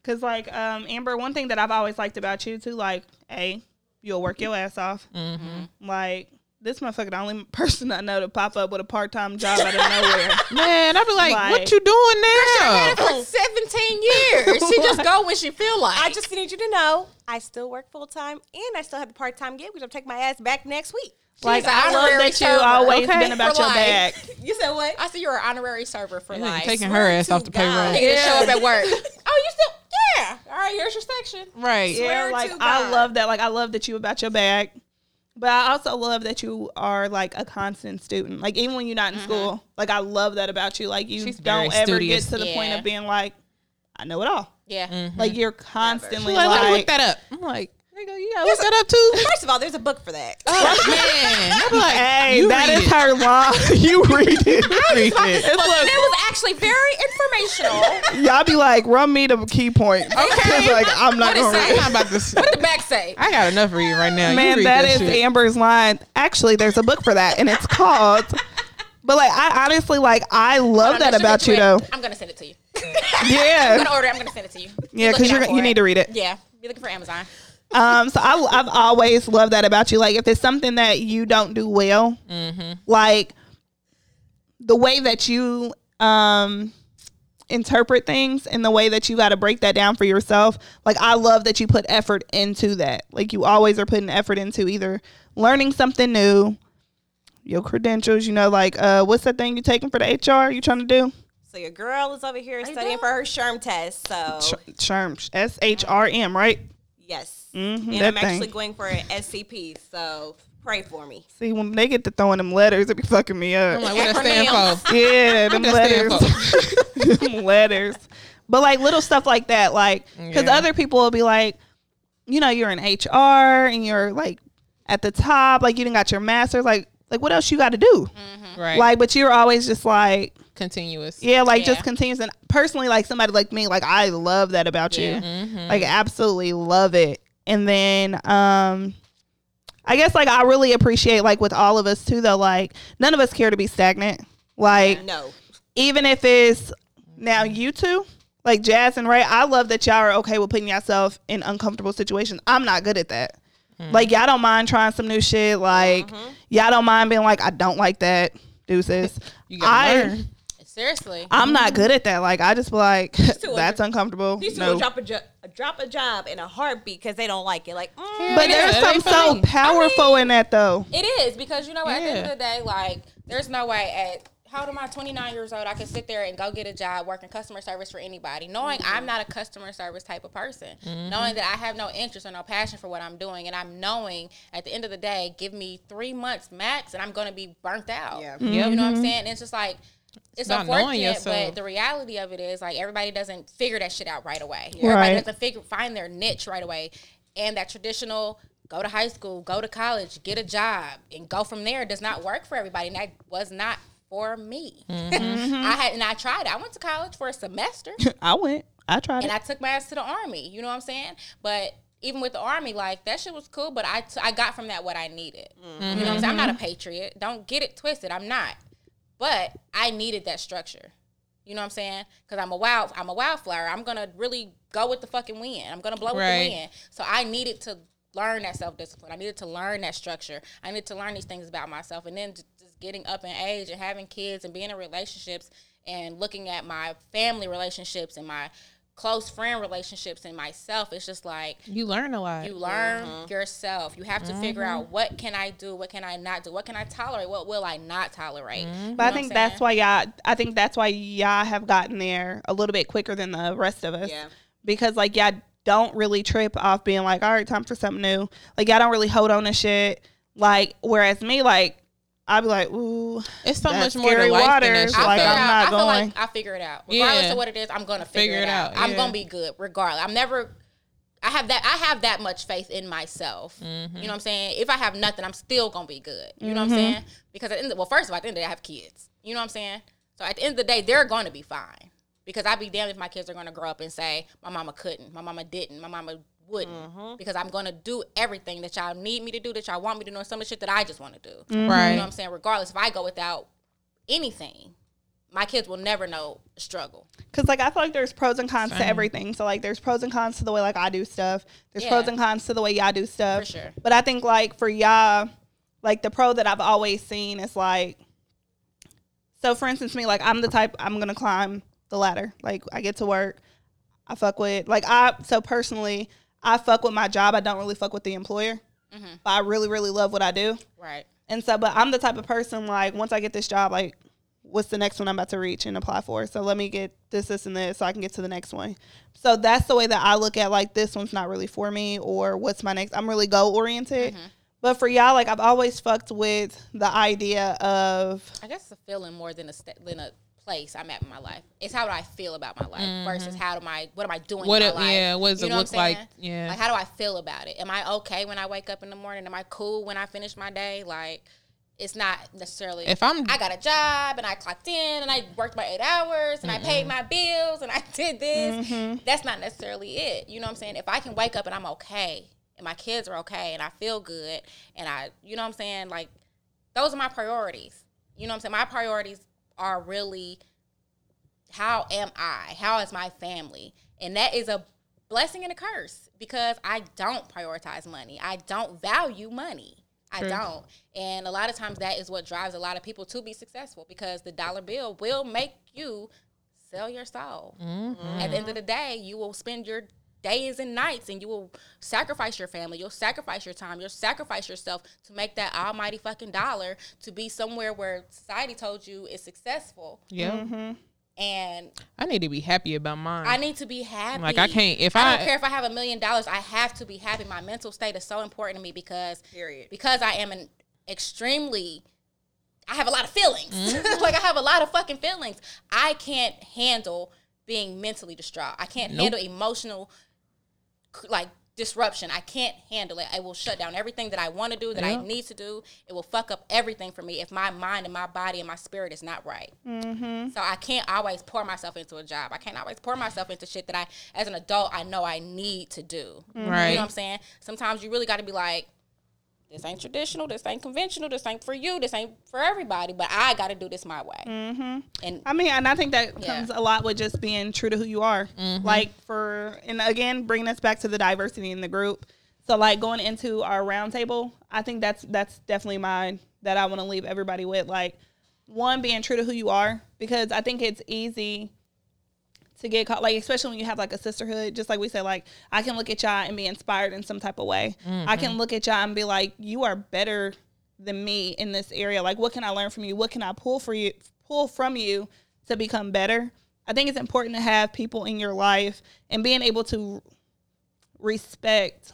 Cause like um, Amber, one thing that I've always liked about you too, like, a you'll work your ass off. Mm-hmm. Like this motherfucker, the only [laughs] person I know to pop up with a part time job out of nowhere. [laughs] Man, I'd be like, Like- what you doing now? For [laughs] 17 years. She just go when she feel like. I just need you to know I still work full time and I still have the part time gig, which I'm taking my ass back next week. like an I love that you server. always Okay. been about For your life. bag. You said what? I said you're an honorary server for They life. taking her ass off the payroll. God. Nigga just show up at work. oh, you still? Yeah. All right, here's your section. Right. Yeah, like to I love that. Like I love that you about your bag. But I also love that you are like a constant student. Like even when you're not in mm-hmm. school, like I love that about you. Like you She's don't ever studious. get to the point of being like, I know it all. Yeah. Mm-hmm. Like you're constantly Like, let me look like, that up. I'm like, nigga, you gotta look that up too. First of all, there's a book for that. Oh, Man, [laughs] I'd like, hey, you that read is it. her line. [laughs] you read it. Read it. It's Look, like- it was actually very informational. y'all be like, run me the key point. Okay. [laughs] like I'm not What is gonna that? read. I'm not about to. what the back say? I got enough reading right now. Man, that that is shit. Amber's line. Actually, there's a book for that, and it's called. But like, I honestly like, I love on, that about you, do though. I'm gonna send it to you. Yeah. I'm gonna order. it. I'm gonna send it to you. yeah, because you're out for you need to read it. Yeah, be looking for Amazon. Um, so I, I've always loved that about you. Like, if it's something that you don't do well, like the way that you um interpret things and the way that you got to break that down for yourself. Like, I love that you put effort into that. Like, you always are putting effort into either learning something new, your credentials. You know, like uh, what's that thing you're taking for the HR? You trying to do? So your girl is over here studying for her SHRM test. So Sherm, S H R M, right? Yes, Mhm, and I'm actually thing. going for an SCP. So pray for me. See, when they get to throwing them letters, it be fucking me up. I'm like, what that stand for? yeah, [laughs] them letters. [laughs] them letters. But like little stuff like that, like because Yeah. other people will be like, you know, you're in HR and you're like at the top, like you didn't got your master's, like like what else you got to do? Right. Like, but you're always just like, continuous. yeah, like just continuous. And personally, like somebody like me, like I love that about you. Mm-hmm. Like absolutely love it. And then um I guess like I really appreciate like with all of us too though, like none of us care to be stagnant. Like No, even if it's now you two, like Jazz and Ray, I love that y'all are okay with putting yourself in uncomfortable situations. I'm not good at that. Like y'all don't mind trying some new shit. Like y'all don't mind being like, I don't like that. Deuces. [laughs] You gotta I learn. Seriously. I'm not mm-hmm. good at that. Like I just be like, two [laughs] that's uncomfortable. these two No. will drop a, jo- drop a job in a heartbeat because they don't like it. Like, mm, But there's Yeah, something they so funny. powerful in that though. It is because you know what, at the end of the day, like there's no way at how old am I? 29 years old. I can sit there and go get a job working customer service for anybody, knowing I'm mm-hmm. not a customer service type of person, mm-hmm. knowing that I have no interest or no passion for what I'm doing, and I'm knowing at the end of the day, give me three months max, and I'm gonna be burnt out. Yeah. you know what I'm saying? It's just like. It's about knowing unfortunate, but the reality of it is like everybody doesn't figure that shit out right away. Right. Everybody doesn't figure find their niche right away, and that traditional go to high school, go to college, get a job, and go from there does not work for everybody. And that was not for me. Mm-hmm. [laughs] I had and I tried. it. I went to college for a semester, [laughs] I went. I tried and it. I took my ass to the army. You know what I'm saying? But even with the army, like that shit was cool. But I t- I got from that what I needed. You know what I'm saying? I'm not a patriot. Don't get it twisted. I'm not. But I needed that structure. You know what I'm saying? Because I'm a wild, I'm a wildflower. I'm gonna really go with the fucking wind. I'm gonna blow with the wind. So I needed to learn that self discipline. I needed to learn that structure. I needed to learn these things about myself. And then just, just getting up in age and having kids and being in relationships and looking at my family relationships and my close friend relationships and myself, it's just like You learn a lot. you learn mm-hmm. yourself. You have to figure out mm-hmm. what can I do, what can I not do, what can I tolerate, what will I not tolerate. Mm-hmm. You But I know think I'm that's why y'all. I think that's why y'all have gotten there a little bit quicker than the rest of us. Yeah. Because like y'all don't really trip off being like, all right, time for something new. Like y'all don't really hold on to shit. Like whereas me, like I'd be like, ooh, it's so That's much more to scary life than waters. that Like, I'm out, not I feel going. like I figure it out. Regardless Yeah. of what it is, I'm gonna figure, it out. I'm gonna be good regardless. I'm never I have that I have that much faith in myself. Mm-hmm. You know what I'm saying? If I have nothing, I'm still gonna be good. You know what I'm saying? Because at the end of, well, first of all, at the end of the day, I have kids. You know what I'm saying? So at the end of the day, they're gonna be fine. Because I'd be damned if my kids are gonna grow up and say, My mama couldn't, my mama didn't, my mama wouldn't. Mm-hmm. Because I'm gonna do everything that y'all need me to do, that y'all want me to do, and some of the shit that I just wanna do. Right. You know what I'm saying? Regardless, if I go without anything, my kids will never know struggle. Cause like I feel like there's pros and cons to everything. So like there's pros and cons to the way like I do stuff. There's Yeah. pros and cons to the way y'all do stuff. For sure. But I think like for y'all, like the pro that I've always seen is like so for instance me, like I'm the type I'm gonna climb the ladder. Like I get to work. I fuck with like I so personally I fuck with my job. I don't really fuck with the employer. Mm-hmm. But I really, really love what I do. Right. And so, but I'm the type of person like once I get this job, like, what's the next one I'm about to reach and apply for? So let me get this, this, and this, so I can get to the next one. So that's the way that I look at like this one's not really for me, or what's my next. I'm really goal oriented. Mm-hmm. But for y'all, like I've always fucked with the idea of I guess a feeling more than a st- than a place I'm at in my life. It's how do I feel about my life mm-hmm. versus how do I what am I doing What in it- my life? yeah, what does it know look like? Yeah. Like how do I feel about it? Am I okay when I wake up in the morning? Am I cool when I finish my day? Like it's not necessarily If I'm- I got a job and I clocked in and I worked my eight hours and I paid my bills and I [laughs] did this. Mm-hmm. That's not necessarily it. You know what I'm saying? If I can wake up and I'm okay and my kids are okay and I feel good and I you know what I'm saying? Like those are my priorities. You know what I'm saying? My priorities are really how am I? How is my family? And that is a blessing and a curse because I don't prioritize money. I don't value money. I don't. And a lot of times that is what drives a lot of people to be successful because the dollar bill will make you sell your soul. Mm-hmm. At the end of the day, you will spend your days and nights and you will sacrifice your family. You'll sacrifice your time. You'll sacrifice yourself to make that almighty fucking dollar to be somewhere where society told you is successful. Yeah. Mm-hmm. and I need to be happy about mine. I need to be happy. Like, I can't- if I I- don't care if I have a million dollars, I have to be happy. My mental state is so important to me because Period. because I am an extremely I have a lot of feelings. [laughs] Mm-hmm. like I have a lot of fucking feelings. I can't handle being mentally distraught. I can't handle emotional like disruption. I can't handle it. It will shut down everything that I want to do, that I need to do. It will fuck up everything for me if my mind and my body and my spirit is not right. Mm-hmm. So I can't always pour myself into a job. I can't always pour myself into shit that I, as an adult, I know I need to do. Right. You know what I'm saying? Sometimes you really got to be like, this ain't traditional. This ain't conventional. This ain't for you. This ain't for everybody. But I got to do this my way. Mm-hmm. And I mean, and I think that Yeah. comes a lot with just being true to who you are. Like for, and again, bringing us back to the diversity in the group. So like going into our roundtable, I think that's that's definitely mine that I want to leave everybody with. Like one, being true to who you are, because I think it's easy to get caught, like especially when you have like a sisterhood. Just like we said, like I can look at y'all and be inspired in some type of way. I can mm-hmm. look at y'all and be like, you are better than me in this area. Like, what can I learn from you? What can I pull for you, pull from you to become better? I think it's important to have people in your life and being able to respect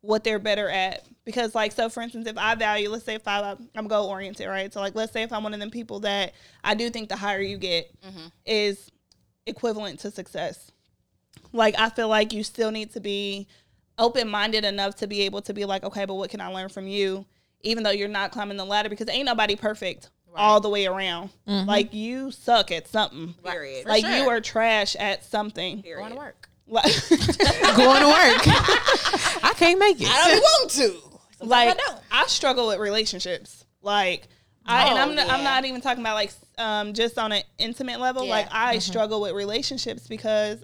what they're better at. Because, like, so for instance, if I value, let's say if I, I'm goal oriented, right? So, like, let's say if I'm one of them people that I do think the higher you get mm-hmm. is equivalent to success. Like, I feel like you still need to be open minded enough to be able to be like, okay, but what can I learn from you? Even though you're not climbing the ladder, because ain't nobody perfect all the way around. Mm-hmm. Like, you suck at something. Period. Like, sure. you are trash at something. Period. going to work. [laughs] [laughs] Going to work. I can't make it. I don't want to. like I don't. I struggle with relationships. Like I and Oh, I'm not, I'm not even talking about like um just on an intimate level. Yeah. Like I mm-hmm. struggle with relationships because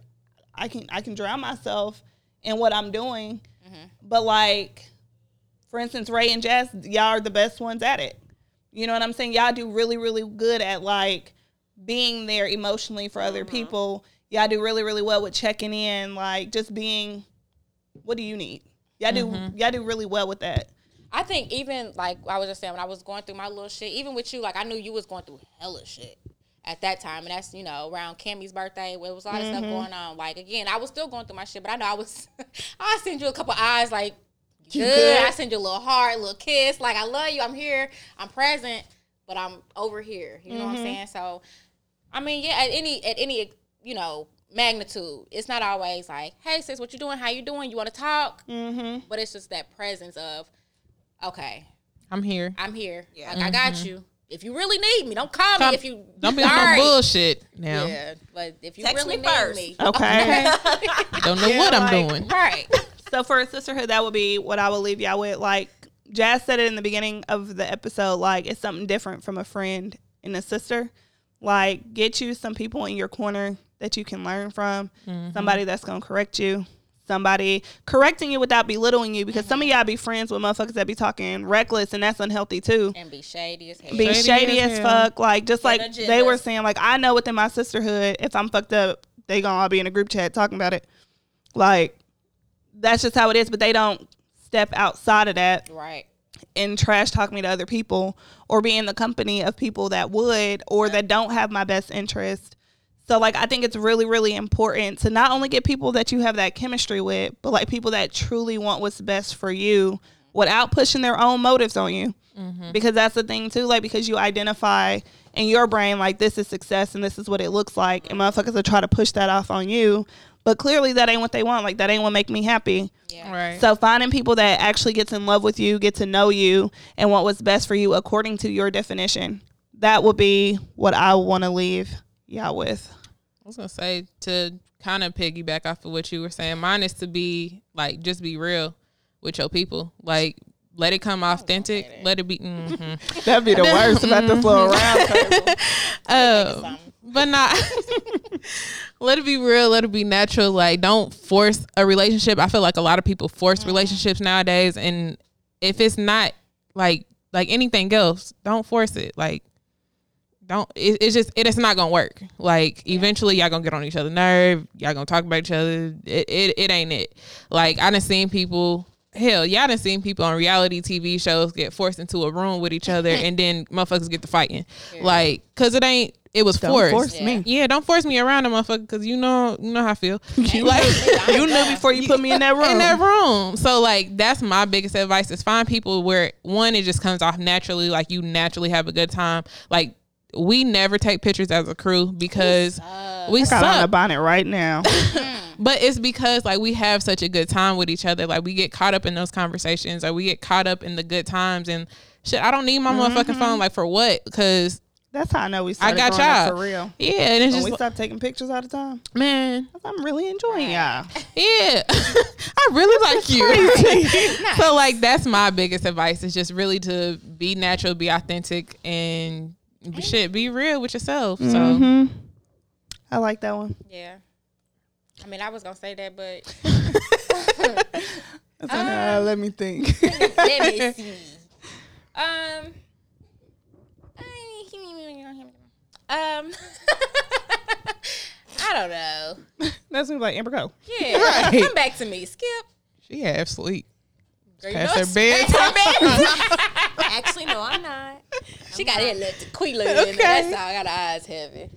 I can I can drown myself in what I'm doing. Mm-hmm. But like for instance, Ray and Jazz, y'all are the best ones at it. You know what I'm saying? Y'all do really, really good at like being there emotionally for other mm-hmm. people. Y'all do really, really well with checking in, like just being what do you need? Y'all do y'all do really well with that. I think even like I was just saying when I was going through my little shit, even with you, like I knew you was going through hella shit at that time, and that's you know around Cammy's birthday, where it was a lot of stuff going on. Like again, I was still going through my shit, but I know I was. [laughs] I send you a couple eyes, like good. good? I send you a little heart, a little kiss, like I love you. I'm here. I'm present, but I'm over here. You know what I'm saying? So, I mean, yeah, at any at any you know magnitude, it's not always like, hey sis, what you doing? How you doing? You want to talk? Mm-hmm. But it's just that presence of, okay, I'm here. I'm here. Yeah. Like, I got mm-hmm. you. If you really need me, don't call Come- me. If you Don't be on Sorry. no bullshit now. Yeah, but if you Text really me need first. me, Okay. [laughs] Don't know what I'm like- doing. right? so for a sisterhood, that would be what I would leave y'all with. Like Jazz said it in the beginning of the episode, like it's something different from a friend and a sister. Like get you some people in your corner that you can learn from. Mm-hmm. Somebody that's gonna correct you. Somebody correcting you without belittling you because some of y'all be friends with motherfuckers that be talking reckless and that's unhealthy too. And be shady as hell. be Shady shady, as as, hell. fuck. Like just like Hidden they were saying, like I know within my sisterhood, if I'm fucked up, they gonna all be in a group chat talking about it. Like that's just how it is. But they don't step outside of that right. and trash talk me to other people or be in the company of people that would or that don't have my best interest. So like I think it's really really important to not only get people that you have that chemistry with, but like people that truly want what's best for you without pushing their own motives on you. Mm-hmm. Because that's the thing too, like because you identify in your brain like this is success and this is what it looks like, and motherfuckers will try to push that off on you. But clearly that ain't what they want. Like that ain't what make me happy. Yeah. Right. So finding people that actually gets in love with you, get to know you, and want what's best for you according to your definition. That would be what I want to leave y'all with. I was gonna say to kind of piggyback off of what you were saying. Mine is to be like just be real with your people. Like let it come authentic. Let it be. [laughs] mhm. That'd be the worst about this little round. Um, but not. [laughs] let it be real. Let it be natural. Like don't force a relationship. I feel like a lot of people force relationships nowadays, and if it's not like like anything else, don't force it. Like don't it, it's just it is not gonna work like eventually y'all gonna get on each other's nerve y'all gonna talk about each other it, it, it ain't it like i done seen people hell, y'all done seen people on reality TV shows get forced into a room with each other [laughs] and then motherfuckers get to fighting. Like, cause it ain't it was Don't forced. force me. Yeah, don't force me around a motherfucker because you know you know how I feel. [laughs] like You knew [laughs] before you put me in that room. in that room. So like that's my biggest advice is find people where one it just comes off naturally, like you naturally have a good time. Like we never take pictures as a crew because we suck. Got on a bonnet right now. [laughs] But it's because like we have such a good time with each other. Like we get caught up in those conversations or we get caught up in the good times and shit. I don't need my Mm-hmm. motherfucking phone like for what? Because That's how I know we I started got growing y'all for real. Yeah, and it's When just we like, stopped taking pictures all the time, man, I'm really enjoying y'all. Yeah. [laughs] I really like you. [laughs] So like that's my biggest advice is just really to be natural, be authentic and shit, be real with yourself. So hmm I like that one. Yeah. I mean, I was gonna say that, but [laughs] It's like, uh, let me think. [laughs] let me see. [laughs] Um. Um. I don't know. That's me like Amber Go. Yeah. Right. Come back to me, Skip. she half sleep. Girl, you Past know her bedtime. Actually, no, I'm not. She got it little quick little in there. That's all. I got her eyes heavy.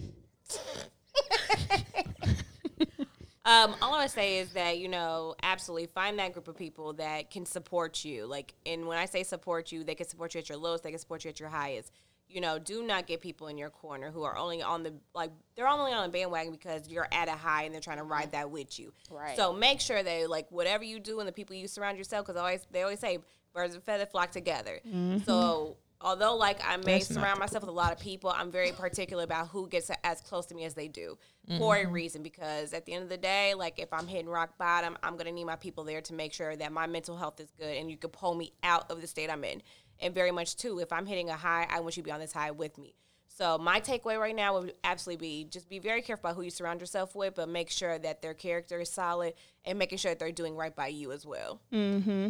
Um, all I'm gonna say is that you know, absolutely find that group of people that can support you. Like, and when I say support you, they can support you at your lowest, they can support you at your highest. You know, do not get people in your corner who are only on the like they're only on a bandwagon because you're at a high and they're trying to ride that with you. Right. So make sure that like whatever you do and the people you surround yourself, because always they always say birds of a feather flock together. Mm-hmm. So although like I may That's surround myself with a lot of people, I'm very particular about who gets as close to me as they do for a mm-hmm. reason. Because at the end of the day, like if I'm hitting rock bottom, I'm gonna need my people there to make sure that my mental health is good and you can pull me out of the state I'm in. And very much too, if I'm hitting a high, I want you to be on this high with me. So my takeaway right now would absolutely be just be very careful about who you surround yourself with, but make sure that their character is solid and making sure that they're doing right by you as well. Mm-hmm.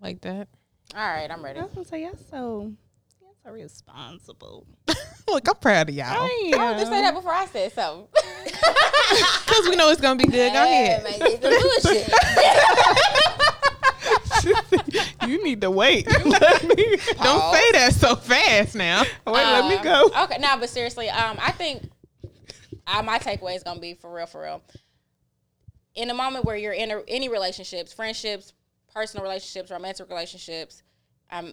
Like that. All right, I'm ready. I was gonna say yes, so yes, so responsible. [laughs] Look, I'm proud of y'all. I was just say that before I said something. [laughs] Because we know it's gonna be good. Go ahead. man, it's the bullshit. [laughs] you need to wait. let me Don't say that so fast now. wait. let me Um, go. Okay, now, but seriously, um, I think uh, my takeaway is gonna be for real, for real. In a moment where you're in a, any relationships, friendships, personal relationships, romantic relationships, um,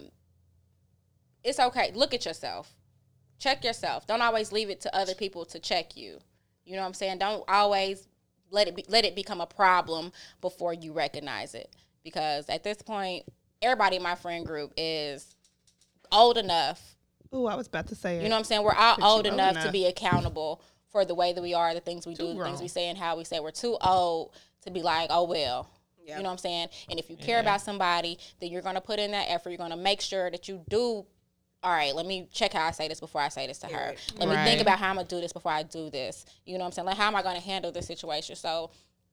it's okay. Look at yourself. Check yourself. Don't always leave it to other people to check you. You know what I'm saying? Don't always let it be, let it become a problem before you recognize it. Because at this point, everybody in my friend group is old enough Oh, I was about to say it. you know what I'm saying? We're all old old enough, to be accountable for the way that we are, the things we do, the things we say, and how we say. We're too old to be like, oh well. You know what I'm saying? And if you care mm-hmm. about somebody, then you're gonna put in that effort. You're gonna make sure that you do. All right, let me check how I say this before I say this to her. Let me Right. think about how I'm gonna do this before I do this. You know what I'm saying? Like, how am I gonna handle this situation? So,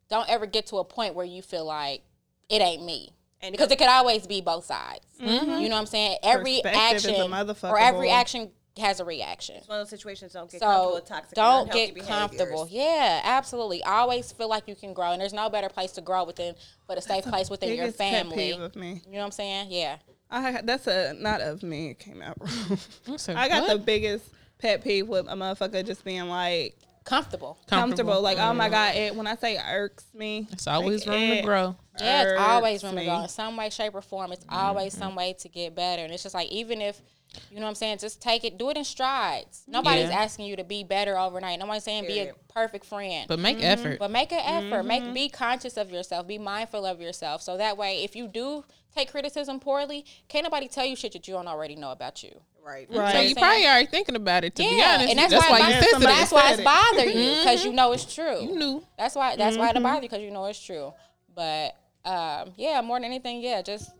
don't ever get to a point where you feel like it ain't me. And because it could always be both sides. Mm-hmm. You know what I'm saying? Every Perspective is a action motherfucker, or every action has a reaction. It's One of those situations don't get comfortable So with toxic and don't get behaviors. comfortable. Yeah, absolutely. Always feel like you can grow, and there's no better place to grow within but a safe place within your Biggest pet family. peeve of me. You know what I'm saying? Yeah. I that's a not of me. It came out wrong. I'm [laughs] I got what? the biggest pet peeve with a motherfucker just being like Comfortable. comfortable. Like, oh my mm-hmm. god, it when I say irks me, It's always like, room it to grow. Yeah, it's always room to grow in some way, shape, or form. It's always mm-hmm. some way to get better. And it's just like even if you know what I'm saying, just take it, do it in strides. Nobody's Yeah. asking you to be better overnight. Nobody's saying be a perfect friend. But make effort. But make an effort. Make be conscious of yourself. Be mindful of yourself. So that way, if you do take criticism poorly, can't nobody tell you shit that you don't already know about you. Right. Right. So you probably already thinking about it. To be honest, and that's, that's why, why you it said bo- that's why it's it. bother you because you mm-hmm. know it's true. You knew. That's why that's why it bother you because you know it's true. But um, yeah, more than anything, yeah, just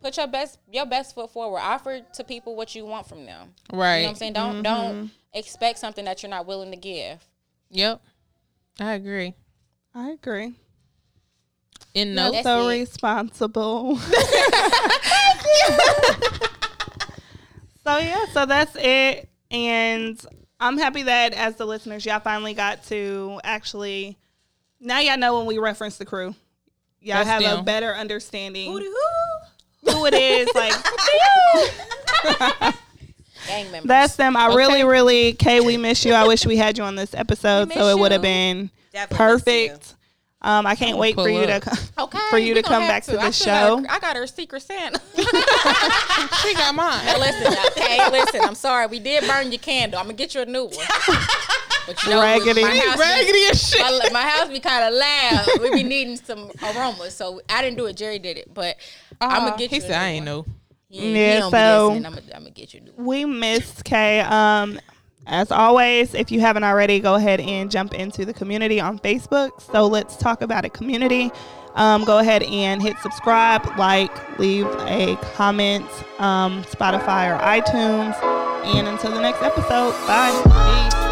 put your best your best foot forward. Offer to people what you want from them. Right. You know what I'm saying? Don't mm-hmm. don't expect something that you're not willing to give. Yep. I agree. I agree. In Not notes, so it. responsible. [laughs] [laughs] so yeah, so that's it. And I'm happy that as the listeners, y'all finally got to actually now y'all know when we reference the crew. y'all That's have a better understanding Hootie who it is. Like [laughs] Gang members. that's them. I really, Okay. really, Kay, we miss you. I wish we had you on this episode, so it would have been Definitely perfect. Um, I can't I'ma wait for you to up. come. [laughs] okay. for you to come back to the show. Got her, I got her secret Santa. [laughs] She got mine. Now listen, okay, listen. I'm sorry, we did burn your candle. I'm gonna get you a new one. But you know, Raggedy. my house, be, Raggedy as shit. my, my house be kind of loud. We be needing some aromas, so I didn't do it. Jerry did it, but I'm gonna get He you. a said I ain't know. He, he Yeah, so- I'm gonna, I'm gonna get you new. We miss Kay. Um, as always, if you haven't already, go ahead and jump into the community on Facebook. So let's talk about it, community. Um, go ahead and hit subscribe, like, leave a comment, um, Spotify or iTunes. And until the next episode, bye. Peace.